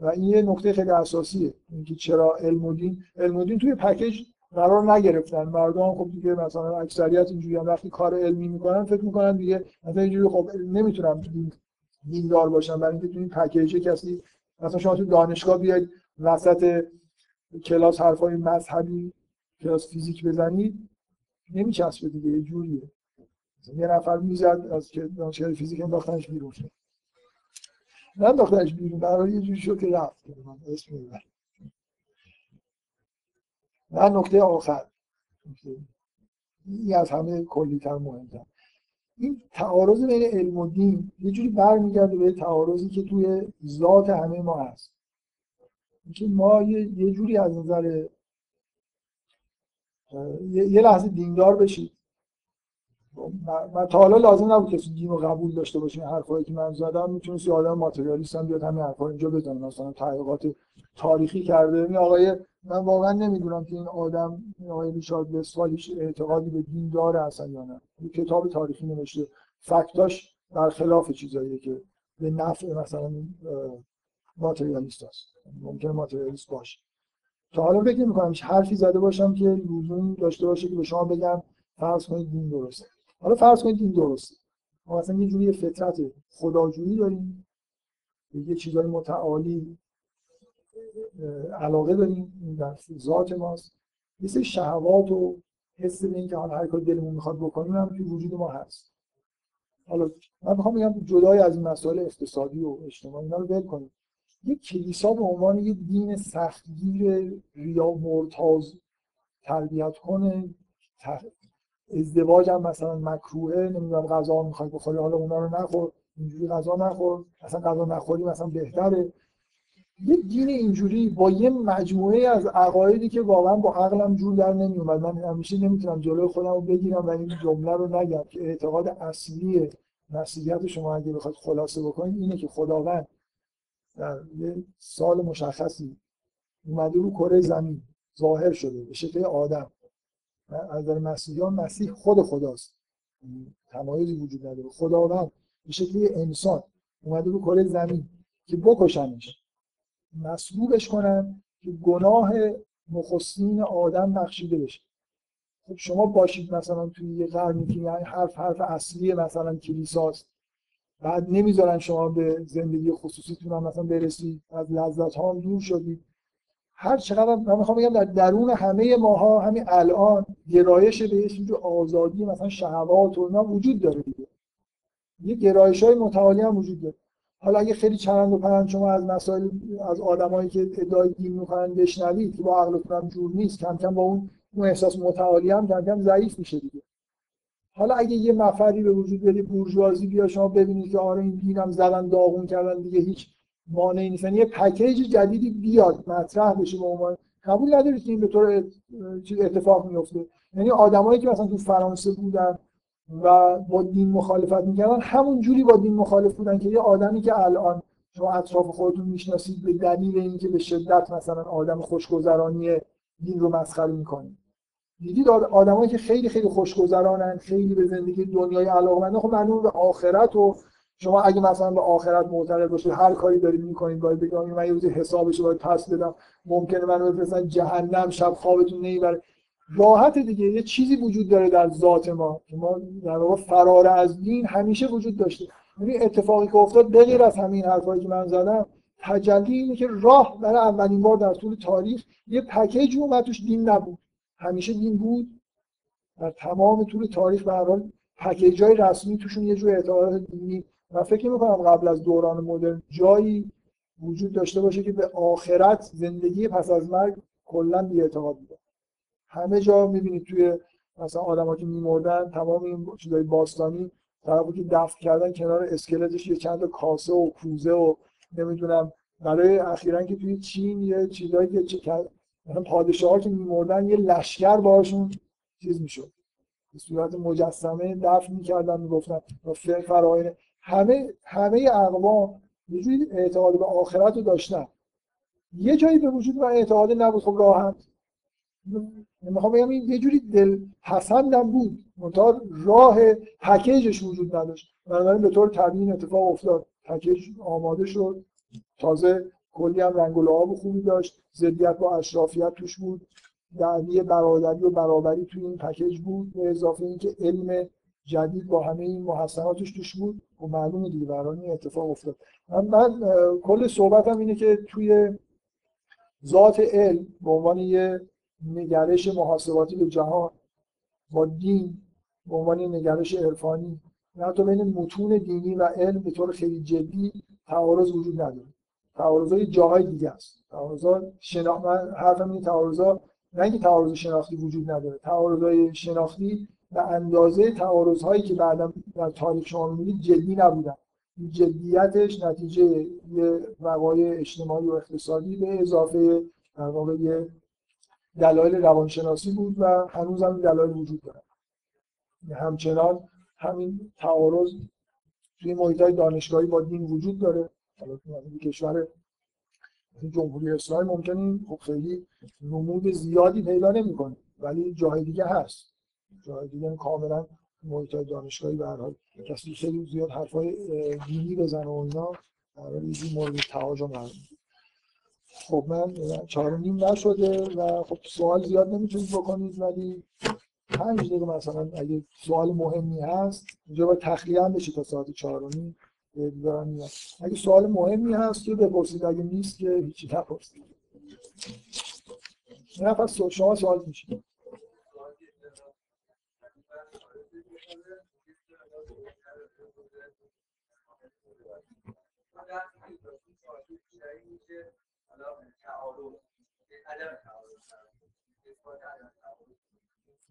B: و این یه نکته خیلی اساسیه. اینکه چرا علم و دین علم و دین توی پکیج قرار نگرفتن. مردم خب دیگه مثلا اکثریت اینجوری هم وقتی کار علمی می‌کنن فکر می‌کنن دیگه مثلا اینجوری خب نمی‌تونم دیندار باشم برای اینکه تو این پکیج کسی مثلا شما تو دانشگاه بیاید وسط کلاس حرفای مذهبی کلاس فیزیک بزنید نمیچسبه دیگه یه جوریه. یه نفر می‌زد از که دانشگاه فیزیک انداختنش بیرون شد. نه انداختنش بیرون برای یه جوری شد که رفت. من اسم می‌برم. و نکته آخر. این از همه کلیتر مهمتر. این تعارض بین علم و دین یه جوری برمیگرده به تعارضی که توی ذات همه ما هست. که ما یه جوری از نظر یه لحظه دیندار بشید من تا حالا لازم نبود کسی دین رو قبول داشته باشه حرفایی که من زدم. می‌تونست یه آدم ماتریالیست هم بیاد همین حرفا اینجا بزنه مثلا تحقیقات تاریخی کرده. این آقای من واقعا نمی‌دونم که این آدم این آقای ریچارد وستفال اعتقادی به دین داره اصلا یا نه. کتاب تاریخی نوشته. فکتاش برخلاف چیزاییه که به نفع مثلا ماتریالیست هست. ممکنه ماتریالیست باشه. تا حالا فکر نمی‌کنم حرفی زده باشم که لزوم داشته باشه که به شما بگم فرض کنید دین درسته. حالا فرض کنید دین درسته. ما مثلا یه جوری فطرت خداجویی داریم. یه چیزای متعالی علاقه داریم. در ذات ماست. یه سری شهوات و حس به اینکه حالا هر کاری دلمون می‌خواد بکنیم هم توی وجود ما هست. حالا من می‌خوام بگم جدای از این مسائل اقتصادی و اجتماعی اینا رو ول کنیم. یه کلیسا به عنوان یه دین سختگیر ریا مرتاز تربیت کنه ازدواج هم مثلا مکروهه نمی‌دونم غذا می‌خوای بخوری حالا اونا رو نخور اینجوری غذا نخور اصلا غذا نخوری مثلا بهتره. یه دین اینجوری با یه مجموعه از عقایدی که واقعا با عقلم جور در نمیومد من همیشه نمی‌تونم جلوی خودم رو بگیرم و این جمله رو نگم که اعتقاد اصلی مسیحیت شما اگه بخواید خلاصه بکنید اینه که خداوند در یه سال مشخصی اومده رو کره زمین ظاهر شده به شکل آدم. از نظر مسیحیان مسیح خود خداست. تمایزی وجود نداره. خداوند به شکل انسان اومده رو کره زمین که بکشنش مصلوبش کنن که گناه نخستین آدم بخشیده بشه. خب شما باشید مثلا توی یه قرنی که یعنی حرف حرف اصلی مثلا کلیساست. بعد نمی‌ذارن شما به زندگی خصوصیتون هم مثلا برسید از لذت ها هم دور شدید. هر چقدر من می‌خوام بگم در درون همه ماها همین الان گرایش به یه آزادی مثلا شهوات و اینا وجود داره دیگه. یه گرایش های متعالی هم وجود داره. حالا اگه خیلی چرند و پرند شما از مسائل از آدمایی که ادعای دین می‌کنن بشنوید که با عقلتون هم جور نیست کم کم با اون اون احساس متعالی هم کم کم ضعیف میشه دیگه. حالا اگه یه مفری به وجود بیاد بورژوازی بیا شما ببینید که آره این دینم زدن داغون کردن دیگه هیچ مانعی نیست. یعنی یه پکیج جدیدی بیاد مطرح بشه به عنوان. قبول ندارید که این به طور اتفاق میفته یعنی آدمایی که مثلا تو فرانسه بودن و با دین مخالفت می‌کردن همون جوری با دین مخالف بودن که یه آدمی که الان شما اطراف خودتون می‌شناسید به دلیل اینکه به شدت مثلا آدم خوشگذرانی دین رو مسخره می‌کنید دیدید آدمایی که خیلی خیلی خوشگذرانن خیلی به زندگی دنیای علاقمندن خب معلومه به آخرت و شما اگه مثلا به آخرت معتقد باشید هر کاری دارید می‌کنید باید بگم من یه روزی حسابش باید پس بدم. ممکنه منو بفرستن جهنم شب خوابتون نمی‌بره. راحت دیگه یه چیزی وجود داره در ذات ما. ما در واقع فرار از دین همیشه وجود داشته. این اتفاقی که افتاد بغیر از همین حرفایی که من زدم تجلی اینه که راه برای اولین بار در طول تاریخ یه پکیج اومد توش دین نبود. همیشه دین بود در تمام طول تاریخ به هر حال های رسمی توشون یه جور اعتقادات دینی. من فکر می‌کنم قبل از دوران مدرن جایی وجود داشته باشه که به آخرت زندگی پس از مرگ کلا بی اعتقاد بوده. همه جا می‌بینید توی مثلا آدمایی که میمردن تمام این چیزای باستانی طرفی که دفن کردن کنار اسکلتش یه چند کاسه و کوزه و نمی‌دونم برای اخیرا که توی چین یه چیزایی که مثلا پادشاها که میمردن یه لشکر باشون چیز می‌شد. به صورت مجسمه دفن می‌کردن می‌گفتن فراین همه همه اقوام یه جوری اعتقاد به آخرت رو داشتن. یه جایی به وجود و اعتقاد نبود. خب راحت. می‌خوام بگم این یه جوری دل پسندم بود. منتها راه پکیجش وجود نداشت. بنابراین به طور طبیعی اتفاق افتاد. پکیج آماده شد. تازه کلی هم رنگ و لعاب خوبی داشت. ضدیت با اشرافیت توش بود. دعوی برادری و برابری توی این پکیج بود. به اضافه اینکه علم جدید با همه این محسناتش توش بود. و معلومه دیگه برای این اتفاق افتاد. من, من کل صحبتم اینه که توی ذات علم به عنوان یه نگرش محاسباتی به جهان با دین به عنوان نگرش عرفانی حتی بین متون دینی و علم به طور خیلی جدی تعارض وجود نداره. تعارض جاهای دیگه است. تعارض شنا... من حرفم این تعارض نه اینکه تعارض شناختی وجود نداره تعارض شناختی به اندازه تعارض هایی که بعدا در تاریخ شما می‌بینید جدی نبودن. جدیتش نتیجه یه وقایع اجتماعی و اقتصادی به اضافه در واقع دلایل روانشناسی بود و هنوز هم دلایل وجود داره. همچنان همین تعارض توی محیط های دانشگاهی با دین وجود داره. حالا تو کشور جمهوری اسلامی ممکنه خب خیلی نمود زیادی پیدا نمی‌کنه ولی جای دیگه هست. جای دیگه کاملا محیط دانشگاهی به هر حال. کسی خیلی زیاد حرفای دینی بزنه و اینا در حال مورد تهاجم خب من چهار نیم نشده و خب سوال زیاد نمی‌تونید بکنید ولی پنج دقیقه مثلا اگه سوال مهمی هست اینجا باید تخلیه هم بشه تا ساعت چهار و نیم. اگه سوال مهمی هست که بپرسید. اگه نیست که هیچی نپرسید. نه پس شما سوال میشه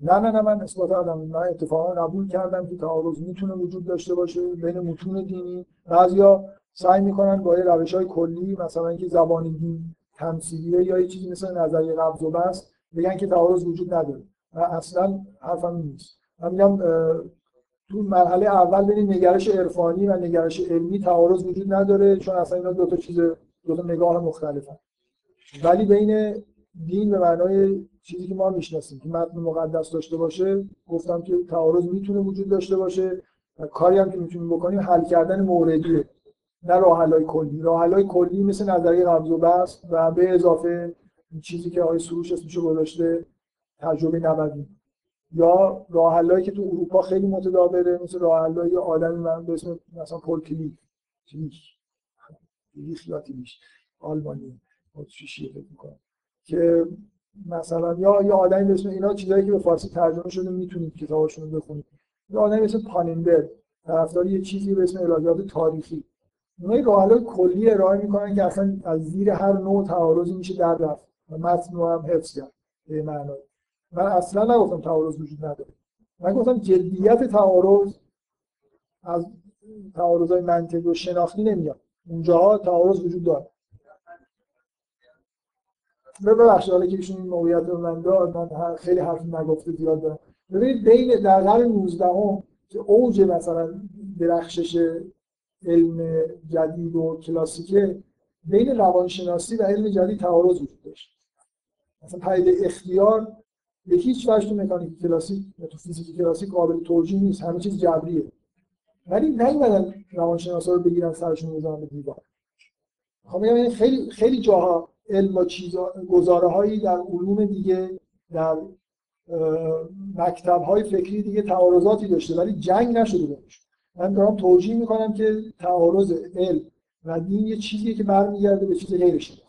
B: نه نه نه من اثبات آدم من اتفاقا قبول کردم که تعارض می‌تونه وجود داشته باشه بین متون دینی. بعضیا سعی می‌کنن با روش های کلی مثلا اینکه زبان دین تمثیلیه یا یه چیزی مثل نظریه قبض و بس بگن که تعارض وجود نداره. اصلا حرفم نیست. من میگم تو مرحله اول بین نگرش عرفانی و نگرش علمی تعارض وجود نداره چون اصلا اینا دو تا چیز دو تا نگاه مختلفن. ولی بین دین به معنای چیزی که ما می‌شناسیم که متن مقدس داشته باشه گفتم که تعارض می‌تونه وجود داشته باشه و کاری هم که می‌تونیم بکنیم حل کردن موردیه نه راه حلای کلی. راه حلای کلی مثل نظریه قبض و بس و به اضافه چیزی که آقای سروش اسمشو گذاشته تجربه نبوی. یا راه حلایی که تو اروپا خیلی متداوله مثل راه حلای آدمی من به اسم مثلا پول کلیک کلیک یا آلمانی. اتریشی فکر می‌کنم. که مثلا یا یا آدمی به اسم اینا چیزایی که به فارسی ترجمه شده می‌تونید کتابشون رو بخونید. یا آدمی مثل پانندر طرفدار یه چیزی به اسم الهیات تاریخی. اونا راه کلی ارائه می‌کنن که اصلا از زیر هر نوع تعارضی میشه در رفت. و متن رو هم حفظ کرد به معنای من اصلا نگفتم تعارض وجود نداره. من گفتم جدیت تعارض از تعارض منطقی و شناختی نمیاد. اونجاها تعارض وجود داره. ببخشید حالا که ایشون این موقعیت رو من داد من خیلی حرف نگفته زیاد دارم. ببینید بین در قرن 19 هم که اوج مثلا درخشش علم جدید و کلاسیکه بین روانشناسی و علم جدید تعارض وجود داشت. مثلا پدیده اختیار به هیچ وجه تو مکانیک کلاسیک یا تو فیزیک کلاسیک قابل توجیه نیست همه چیز جبریه. ولی نیومدن روانشناسا رو بگیرن سرشون بزنن به دیوار. خب خیلی خیلی جاها علم و چیزا گزاره هایی در علوم دیگه در مکتب های فکری دیگه تعارضاتی داشته ولی جنگ نشده باشه من دارم توجیه می‌کنم که تعارض علم و دین یه چیزیه که برمیگرده به چیز غیر شده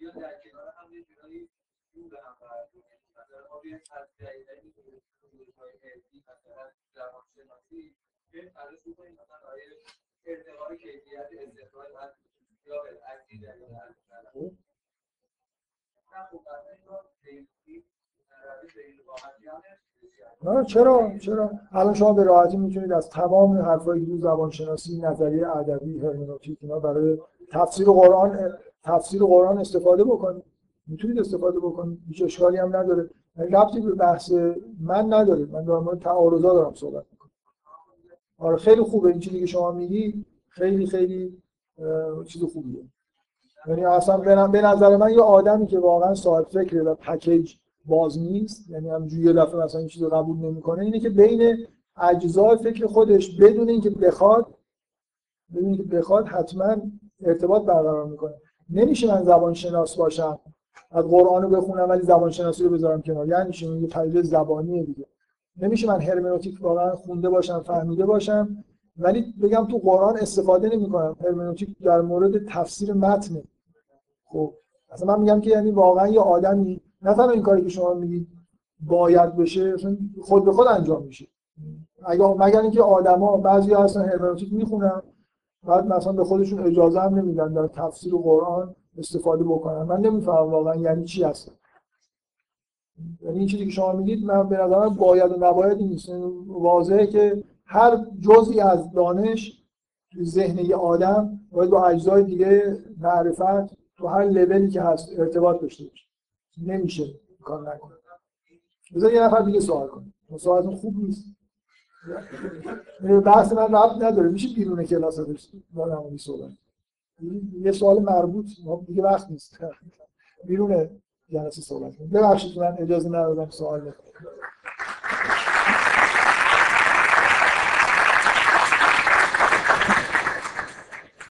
B: یا در کنار هم یه جورایی رو به هم مثلا ما بیایم از جدیدنی که علمی مثلا روانشناسی بیایم تلاش بکنیم مثلا آیه ارتقای کیفیت از جریان از نه چرا؟ چرا؟ الان شما به راحتی می‌تونید از تمام حرفایی که زبان شناسی نظریه ادبی هرمنوتیک اینا برای تفسیر قرآن تفسیر قرآن استفاده بکنید. می‌تونید استفاده بکنید. هیچ اشکالی هم نداره. ربطی به بحث من نداره. من دارم مورد تعارضا دارم صحبت می‌کنم. آره خیلی خوبه. این چیزی که شما میگی خیلی خیلی چیز خوبیه. یعنی اصلا به نظر من یه آدمی که واقعا صاحب فکره و پکیج باز نیست یعنی همینجوری یه دفعه مثلا این چیزو قبول نمی‌کنه اینه که بین اجزای فکر خودش بدون اینکه بخواد بدون اینکه بخواد حتما ارتباط برقرار می‌کنه. نمیشه من زبان شناس باشم از قرآن رو بخونم ولی زبان شناسی رو بذارم کنار. یعنی چی؟ یه پدیده زبانیه دیگه. نمیشه من هرمنوتیک واقعا خونده باشم فهمیده باشم. ولی بگم تو قرآن استفاده نمی‌کنم. هرمنوتیک در مورد تفسیر متن. خب اصلا من میگم که یعنی واقعا یه آدمی نه تنها این کاری که شما میگید باید بشه خود به خود انجام میشه. اگه مگر اینکه آدما بعضی هستن هرمنوتیک می‌خونن بعد مثلا به خودشون اجازه هم نمیدن در تفسیر قرآن استفاده بکنن. من نمی‌فهمم واقعا یعنی چی هست یعنی این چیزی که شما میگید من به نظرم باید و نباید نیست. یعنی واضحه که هر جزئی از دانش تو ذهن یه آدم باید با اجزای دیگه معرفت تو هر لولی که هست ارتباط داشته باشه. نمیشه کار نکنه. بذار یه نفر دیگه سوال کنه. سوالتون خوب نیست. بحث من ربط نداره. میشه بیرون کلاس با صحبت یه سوال مربوط. دیگه وقت نیست. بیرون جلسه صحبت ببخشید من اجازه ندادم سوال بکنم